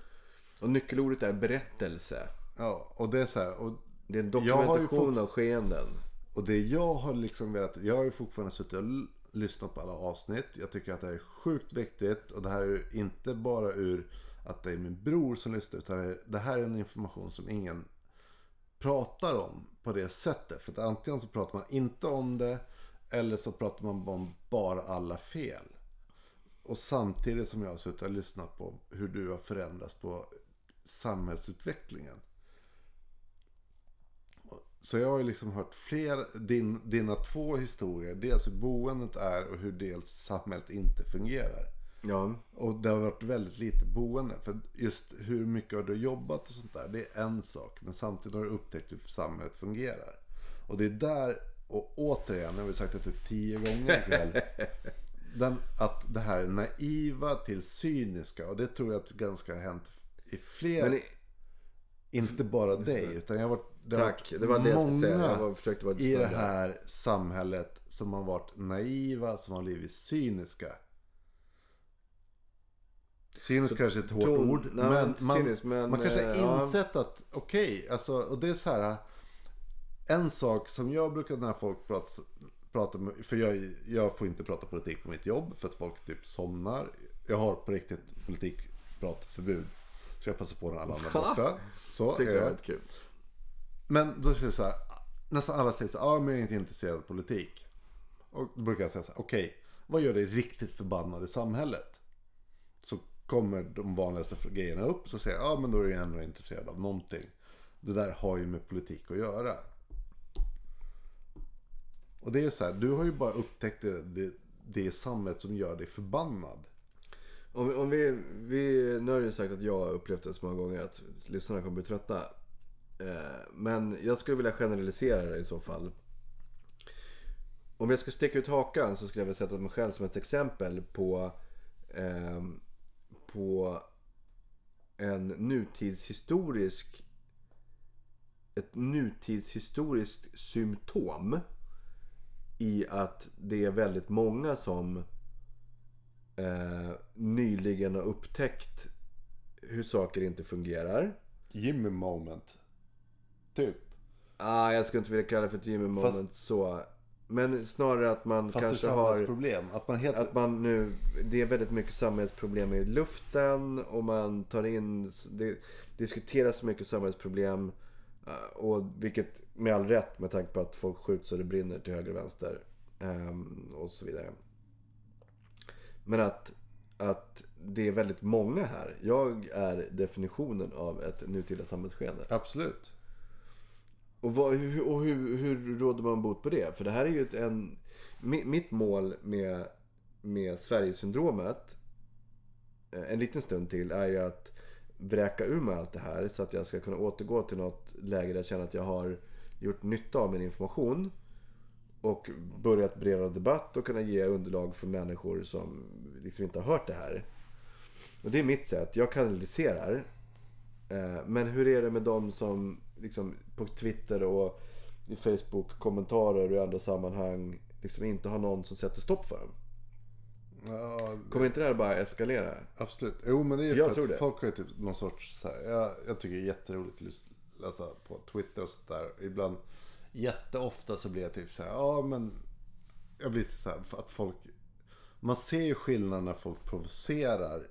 Och nyckelordet är berättelse. Ja, och det är så här. Och, Det är en dokumentation av skeenden. och det jag har liksom velat. Jag har ju fortfarande suttit och lyssnat på alla avsnitt. Jag tycker att det här är sjukt viktigt. Och det här är ju inte bara ur att det är min bror som lyssnar. Utan det här- det här är en information som ingen pratar om på det sättet. För att antingen så pratar man inte om det. Eller så pratar man om bara alla fel. och samtidigt som jag har suttit och lyssnat på hur du har förändrats på samhällsutvecklingen. Så jag har ju liksom hört fler, din, dina två historier. Dels hur boendet är och hur dels samhället inte fungerar. Ja. Och det har varit väldigt lite boende. För just hur mycket har du jobbat och sånt där, det är en sak. Men samtidigt har du upptäckt hur samhället fungerar. Och det är där, och återigen, jag har vi sagt det typ tio gånger ikväll. den, att det här naiva till cyniska. Och det tror jag att ganska har hänt i fler... I, inte bara dig, utan jag har varit, det har tack, varit det var det jag skulle säga. Jag försökte vara i det här samhället som har varit naiva, som har blivit cyniska. Cynisk kanske är ett hårt ord. nej, men, man, cynisk, men, man kanske eh, har ja. insett att okej, alltså, och det är så här. En sak som jag brukar när folk pratar, pratar med, för jag, jag får inte prata politik på mitt jobb för att folk typ somnar. Jag har på riktigt politikpratförbud. Så jag passar på när alla andra är borta. Så Tyckte det var kul. Men då säger jag så här. Nästan alla säger så här. Ja, men jag är inte intresserad av politik. Och då brukar jag säga så här. Okej, vad gör dig riktigt förbannad i samhället? Så kommer de vanligaste grejerna upp. Så säger jag. Ja, men då är jag ändå intresserad av någonting. Det där har ju med politik att göra. Och det är så här. Du har ju bara upptäckt det, det, det samhället som gör dig förbannad. Om, vi- om vi, vi, nu har du sagt att jag har upplevt det så många gånger att lyssnarna kommer bli trötta. Eh, men jag skulle vilja generalisera det i så fall. Om jag ska sticka ut hakan så skulle jag vilja sätta mig själv som ett exempel på, eh, på en nutidshistorisk ett nutidshistoriskt symptom i att det är väldigt många som eh, nyligen har upptäckt hur saker inte fungerar. Jimmy moment. Typ. Ah, jag skulle inte vilja kalla det för ett Jimmy moment Fast- så. Men snarare att man Fast kanske har... samhällsproblem. Att man helt... Att man nu, det är väldigt mycket samhällsproblem i luften och man tar in, det diskuteras så mycket samhällsproblem. Eh, Och vilket med all rätt med tanke på att folk skjuts och det brinner till höger och vänster. ehm, Och så vidare. Men att, att det är väldigt många här. Jag är definitionen av ett nutida samhällsskeende. Absolut. Och, vad, och hur, hur råder man bot på det? För det här är ju ett, en... mi- Mitt mål med, med Sverigesyndromet eh, en liten stund till är ju att vräka ur mig allt det här så att jag ska kunna återgå till något läge där jag känner att jag har gjort nytta av min information och börjat breda debatt och kunna ge underlag för människor som liksom inte har hört det här. Och det är mitt sätt. Jag kanaliserar. Eh, men hur är det med de som liksom på Twitter och i Facebook-kommentarer och i andra sammanhang liksom inte har någon som sätter stopp för dem? Ja, Kommer inte det här bara eskalera? Absolut. Jo men det är ju Jag för att det. folk har ju typ någon sorts så här, jag, jag tycker det är jätteroligt att läsa på Twitter och sådär. Ibland jätteofta så blir jag typ så här, ja men jag blir så här för att folk man ser ju skillnaden när folk provocerar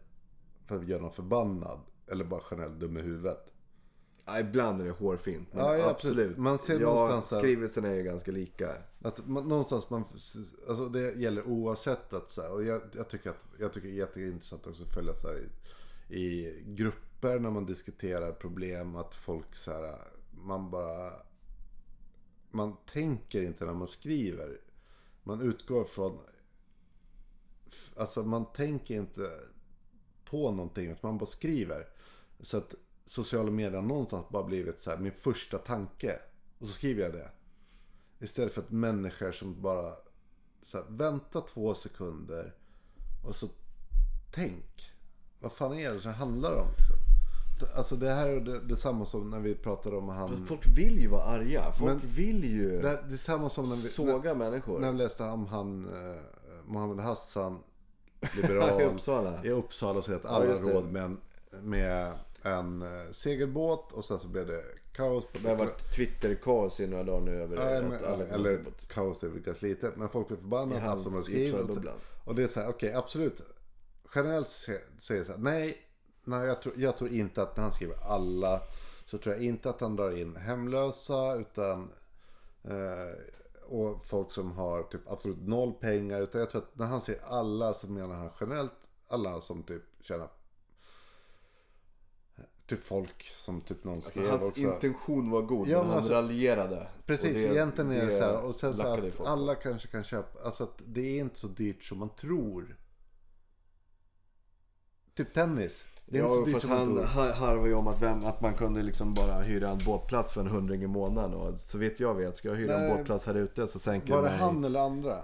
för att göra någon förbannad eller bara generellt dum i huvudet. Ja, ibland är det hårfint. Men Ja, ja, absolut. absolut. Man ser ja, någonstans att- skrivelserna är ju ganska lika. Att man, någonstans man, alltså det gäller oavsett att så här, och jag, jag tycker att, jag tycker det är jätteintressant också att följa så här i, i grupper när man diskuterar problem, att folk så här, man bara, man tänker inte när man skriver. Man utgår från, alltså man tänker inte på någonting, utan man bara skriver. Så att sociala medier någonstans bara blivit så här, min första tanke. Och så skriver jag det. Istället för att människor som bara så här, vänta två sekunder och så tänk. Vad fan är det som handlar om? Liksom? Alltså det här är det, det är samma som när vi pratade om han... Folk vill ju vara arga. Folk Men- vill ju Det, det är samma som när vi, såga människor. när vi läste om han eh, Mohammed Hassan, I liberal. Uppsala. I Uppsala så att alla just det. råd med en, eh, segelbåt och sen så blev det kaos. På Det har varit Twitter-kaos i några dagar nu över att men, alla eller ett kaos är väl ganska litet. Men folk blir förbannade. Aftonbladet. Och, och det är så här, okej absolut. Generellt det så här, nej. nej jag, tror, jag tror inte att när han skriver alla. Så tror jag inte att han drar in hemlösa. Utan, eh, och folk som har typ absolut noll pengar. Utan jag tror att när han säger alla så menar han generellt alla som typ tjänar Typ folk som typ någon Alltså, skrev hans också. intention var god, Ja, men han alltså- raljerade. Precis, Och egentligen är det, så här. Och sen så att på. alla kanske kan köpa. Alltså att det är inte så dyrt som man tror. Typ tennis. Det är inte så Ja, dyrt som man han tror. har- harvar ju om att, vem, att man kunde liksom bara hyra en båtplats för en hundring i månaden. Och så vitt jag vet, ska jag hyra Nej. en båtplats här ute så sänker Var det det mig. han eller andra?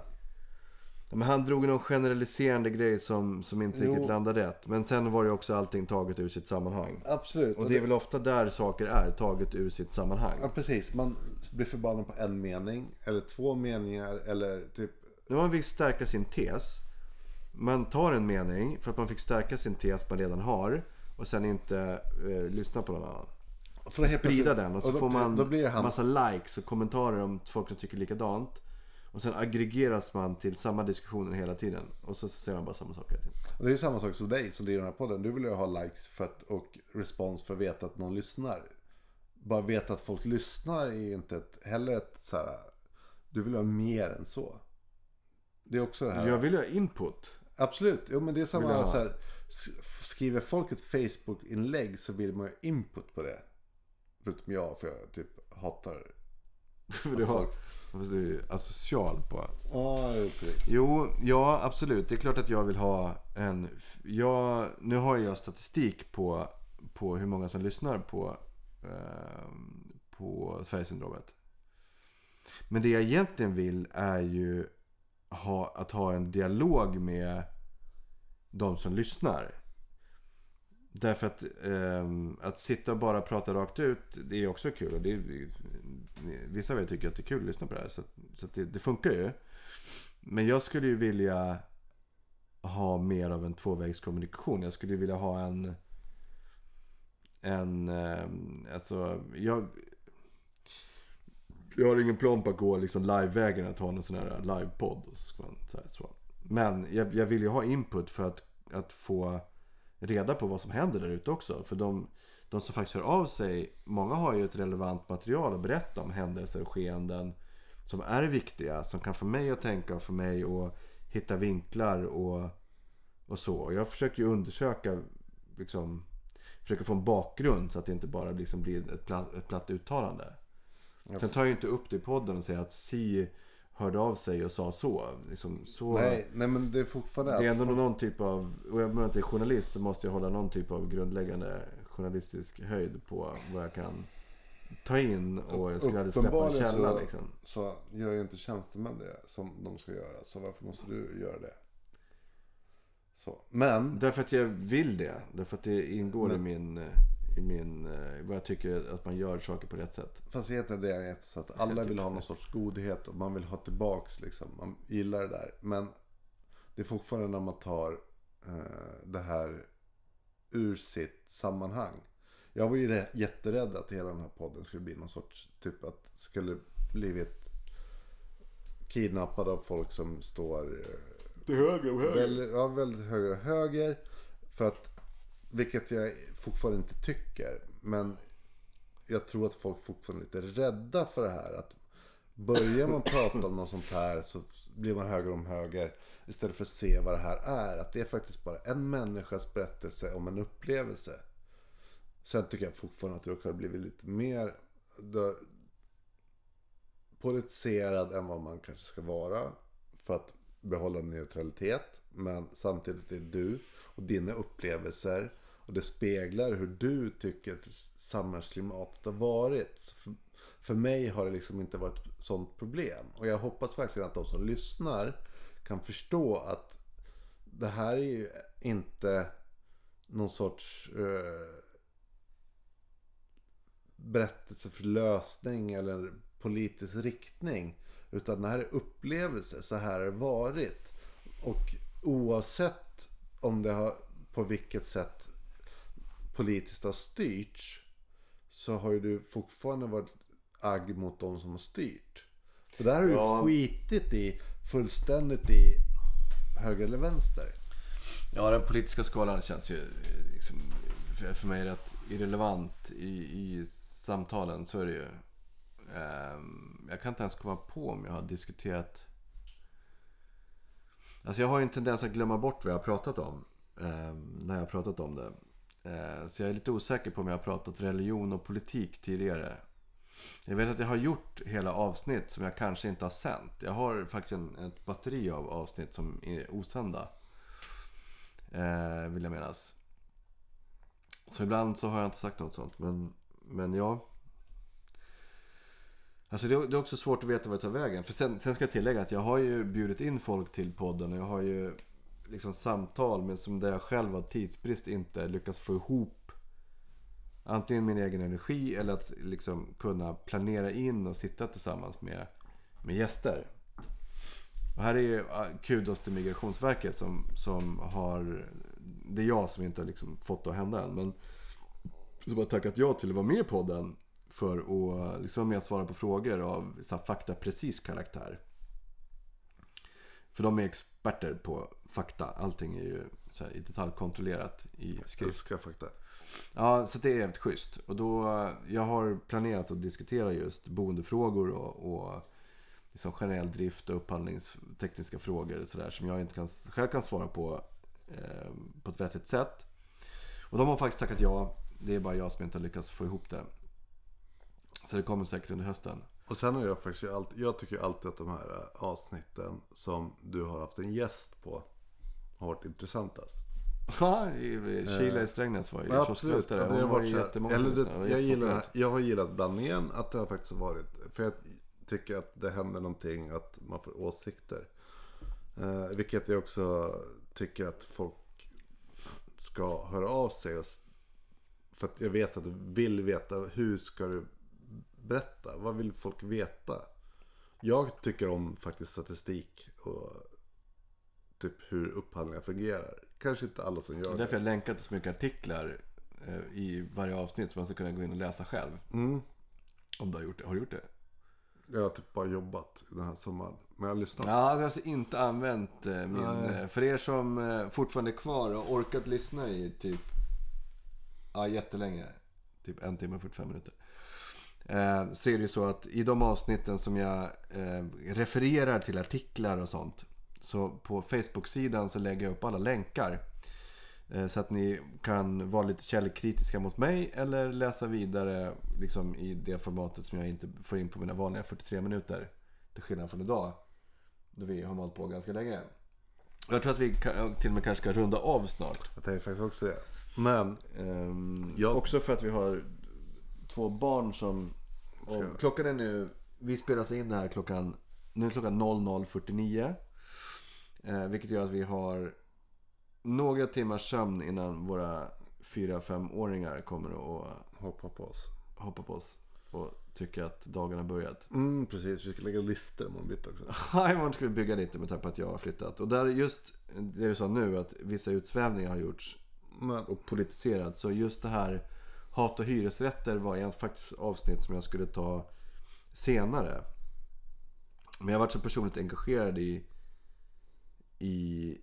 Men han drog någon generaliserande grej som, som inte Jo. riktigt landade rätt. Men sen var ju också allting taget ur sitt sammanhang. Absolut. Och det är väl ofta där saker är taget ur sitt sammanhang. Ja precis, man blir förbannad på en mening. Eller två meningar. Eller typ. När man vill stärka sin tes. Man tar en mening för att man fick stärka sin tes man redan har. Och sen inte eh, lyssna på någon annan. För att Sprida den och så då får man Då blir det han. massa likes och kommentarer om folk som tycker likadant. Och sen aggregeras man till samma diskussioner hela tiden. Och så, så säger man bara samma sak hela tiden. Och det är samma sak som dig som driver den här podden. Du vill ju ha likes för att, och respons för att veta att någon lyssnar. Bara veta att folk lyssnar är ju inte ett, heller ett så här. Du vill ha mer än så. Det är också det här. Jag vill ha input. Absolut, jo men det är samma så här. Skriver folk ett Facebook-inlägg så vill man ju input på det. Förutom jag, för jag typ hatar du har, fast du är asocial på. Ja, precis. Jo, ja absolut. Det är klart att jag vill ha en... Jag, nu har jag statistik på, på hur många som lyssnar på, eh, på Sverigesyndromet. Men det jag egentligen vill är ju ha, att ha en dialog med de som lyssnar. Därför att, ehm, att sitta och bara prata rakt ut, det är också kul. Och det, är- vissa av er tycker att det är kul att lyssna på det här. Så, så att det, det funkar ju. Men jag skulle ju vilja ha mer av en tvåvägskommunikation. Jag skulle ju vilja ha en... En... ehm, Alltså, jag... Jag har ingen plan på att gå liksom livevägen att ha en sån här livepodd. Så så. Men jag, jag vill ju ha input för att, att få reda på vad som händer där ute också. För de, de som faktiskt hör av sig, många har ju ett relevant material att berätta om händelser och skeenden som är viktiga. Som kan få mig att tänka och få mig att hitta vinklar och, och så. Och jag försöker ju undersöka, liksom, försöker få en bakgrund så att det inte bara liksom blir ett platt, ett platt uttalande. Sen tar jag ju inte upp det i podden och säger att Si hörde av sig och sa så. Liksom, så Nej, nej men det är fortfarande det är ändå någon typ av, och jag menar att jag är journalist så måste jag hålla någon typ av grundläggande journalistisk höjd på vad jag kan ta in och jag skulle aldrig släppa en källa så- liksom. så gör ju inte tjänstemän det som de ska göra. Så varför måste du göra det? Så. Men, Därför att jag vill det. Därför att det ingår i Men- min, i min, eh, vad jag tycker att man gör saker på rätt sätt. fast egentligen det är så att alla vill ha någon sorts godhet och man vill ha tillbaks liksom. Man gillar det där. Men det är fortfarande när man tar eh, det här ur sitt sammanhang. Jag var ju rä- jätterädd att hela den här podden skulle bli någon sorts, typ att skulle blivit kidnappad av folk som står eh, Till höger och Väldigt, ja, väldigt höger och höger. För att, vilket jag fortfarande inte tycker. Men jag tror att folk fortfarande är lite rädda för det här. Att börjar man prata om något sånt här så blir man höger om höger. Istället för att se vad det här är. Att det är faktiskt bara en människas berättelse om en upplevelse. Sen tycker jag fortfarande att du har blivit lite mer politiserad än vad man kanske ska vara. För att behålla neutralitet. Men samtidigt är du och dina upplevelser. Och det speglar hur du tycker att samhällsklimatet har varit. För, för mig har det liksom inte varit ett sånt problem. Och jag hoppas verkligen att de som lyssnar kan förstå att det här är ju inte någon sorts eh, berättelse för lösning eller politisk riktning. Utan det här är upplevelse, så här har det varit. Och oavsett om det har på vilket sätt politiskt har styrts. Så har ju du fortfarande varit agg mot de som har styrt. För där har du Ja. skitit i fullständigt i höger eller vänster. Ja, den politiska skalan känns ju liksom, för- mig rätt irrelevant i, i samtalen. Så är det ju. Ehm, jag kan inte ens komma på om jag har diskuterat. Alltså jag har ju en tendens att glömma bort vad jag har pratat om. Eh, när jag har pratat om det. Eh, så jag är lite osäker på om jag har pratat religion och politik tidigare. Jag vet att jag har gjort hela avsnitt som jag kanske inte har sänt. Jag har faktiskt en, ett batteri av avsnitt som är osända. Eh, vill jag menas. Så ibland så har jag inte sagt något sånt. Men, men ja. Alltså det, det är också svårt att veta vad jag tar vägen. För sen, sen ska jag tillägga att jag har ju bjudit in folk till podden. Och jag har ju liksom samtal men som där jag själv av tidsbrist inte lyckas få ihop antingen min egen energi eller att liksom kunna planera in och sitta tillsammans med, med gäster. Och här är ju ah, kudos till Migrationsverket som, som har... Det är jag som inte har liksom fått det att hända än. Men som har tackat ja till att vara med i podden för att liksom vara med och svara på frågor av så faktaprecis karaktär. För de är experter på fakta. Allting är ju här, i detalj kontrollerat i skrift. Älskar fakta. Ja, så det är jävligt schysst. Och då, jag har planerat att diskutera just boendefrågor och, och liksom generell drift och upphandlingstekniska frågor och sådär som jag inte kan, själv kan svara på eh, på ett vettigt sätt. Och de har faktiskt tackat ja. Det är bara jag som inte har lyckats få ihop det. Så det kommer säkert under hösten. Och sen har jag faktiskt alltid, jag tycker alltid att de här avsnitten som du har haft en gäst på har varit intressantast. Ja, Kila i Strängnäs var ju ja, absolut. Det har varit jättemånga eller det, jag, gillar, jag har gillat blandningen att det har faktiskt varit. För jag tycker att det händer någonting att man får åsikter. Eh, vilket jag också tycker att folk ska höra av sig. Och, för att jag vet att du vill veta hur ska du berätta? Vad vill folk veta? Jag tycker om faktiskt statistik och typ hur upphandlingar fungerar. Kanske inte alla som gör det. Är därför jag länkar till så mycket artiklar eh, i varje avsnitt som man ska kunna gå in och läsa själv. Mm. Om du har gjort det. Har du gjort det? Jag har typ bara jobbat den här sommaren. Men jag har lyssnat. Ja, alltså jag har alltså inte använt eh, min... Nej. För er som fortfarande är kvar och orkat lyssna i typ... Ja, jättelänge. Typ en timme och 45 minuter. Eh, så är det ju så att i de avsnitten som jag eh, refererar till artiklar och sånt. Så på Facebook-sidan så lägger jag upp alla länkar. Eh, så att ni kan vara lite källkritiska mot mig eller läsa vidare liksom, i det formatet som jag inte får in på mina vanliga 43 minuter. Till skillnad från idag. Då vi har hållit på ganska länge. Jag tror att vi till och med kanske ska runda av snart. Jag tänkte faktiskt också det. Men. Um, jag... Också för att vi har två barn som... Och klockan är nu... Vi spelar in det här klockan... Nu är klockan 00.49. Eh, vilket gör att vi har några timmars sömn innan våra 4-5-åringar kommer att hoppa på oss. Hoppa på oss. Och tycka att dagen har börjat. Mm, precis. Vi ska lägga listor imorgon bitti också. Ja, imorgon ska vi bygga lite med tanke på att jag har flyttat. Och där just det du sa nu att vissa utsvävningar har gjorts. Men... Och politiserat. Så just det här Hat och hyresrätter var ett faktiskt avsnitt som jag skulle ta senare. Men jag har varit så personligt engagerad i, i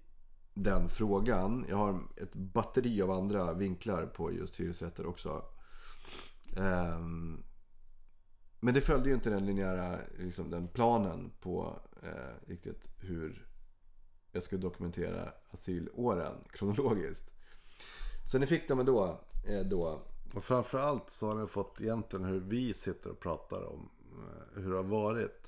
den frågan. Jag har ett batteri av andra vinklar på just hyresrätter också. Ehm, men det följde ju inte den linjära liksom den planen på eh, riktigt hur jag skulle dokumentera asylåren kronologiskt. Så ni fick dem ändå. Eh, då. Och framförallt så har ni fått egentligen hur vi sitter och pratar om eh, hur det har varit.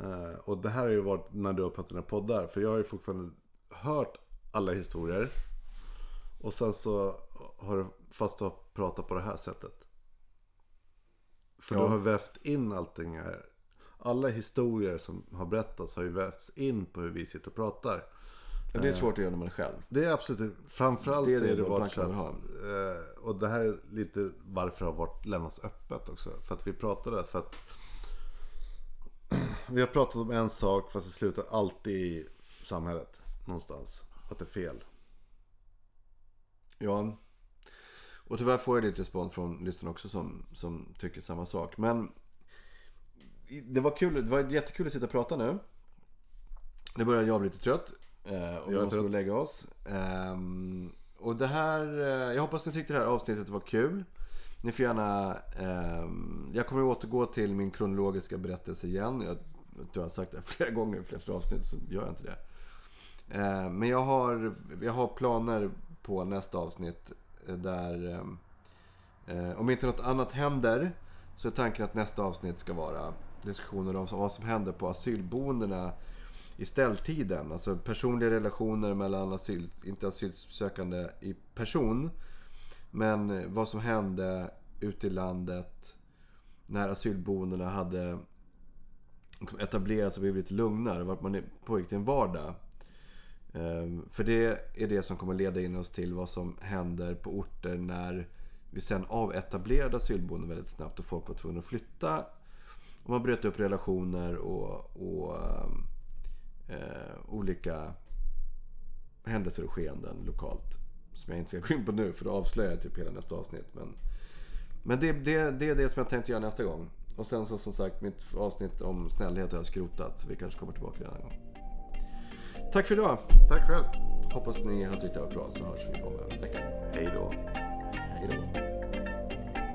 Eh, och det här har ju varit när du har pratat med poddar. För jag har ju fortfarande hört alla historier. Och sen så har du, fast du har pratat på det här sättet. För ja. du har vävt in allting här. Alla historier som har berättats har ju vävts in på hur vi sitter och pratar. Ja, det är svårt att göra när man är själv. Det är absolut. Framförallt det är det, så är det varit så att, eh, Och det här är lite varför det har varit lämnats öppet också. För att vi pratade. För att vi har pratat om en sak fast det slutar alltid i samhället. Någonstans. Att det är fel. Ja. Och tyvärr får jag lite respons från lyssnarna också som, som tycker samma sak. Men det var kul. Det var jättekul att sitta och prata nu. Nu börjar jag bli lite trött. Och vi måste gå och lägga oss. Eh, och det här, eh, jag hoppas ni tyckte det här avsnittet var kul. ni får gärna... Eh, jag kommer att återgå till min kronologiska berättelse igen. Jag, jag har sagt det flera gånger i flera avsnitt så gör jag inte det. Eh, men jag har, jag har planer på nästa avsnitt eh, där... Eh, eh, om inte något annat händer så är tanken att nästa avsnitt ska vara diskussioner om vad som händer på asylboendena i ställtiden. Alltså personliga relationer mellan asyl, inte asylsökande i person. Men vad som hände ute i landet när asylboendena hade etablerats och blivit lite lugnare. Vart man pågick till en vardag. Ehm, för det är det som kommer leda in oss till vad som händer på orter när vi sen avetablerade asylboenden väldigt snabbt och folk var tvungna att flytta. Och man bröt upp relationer och, och eh, olika händelser och skeenden lokalt. Som jag inte ska gå in på nu för då avslöjar jag typ hela nästa avsnitt. Men, men det, det, det är det som jag tänkte göra nästa gång. Och sen så som sagt mitt avsnitt om snällhet har jag skrotat. Så vi kanske kommer tillbaka den här gången. Tack för idag. Tack själv. Hoppas ni har tyckt det var bra så hörs vi om en vecka. Hej då. Hej då.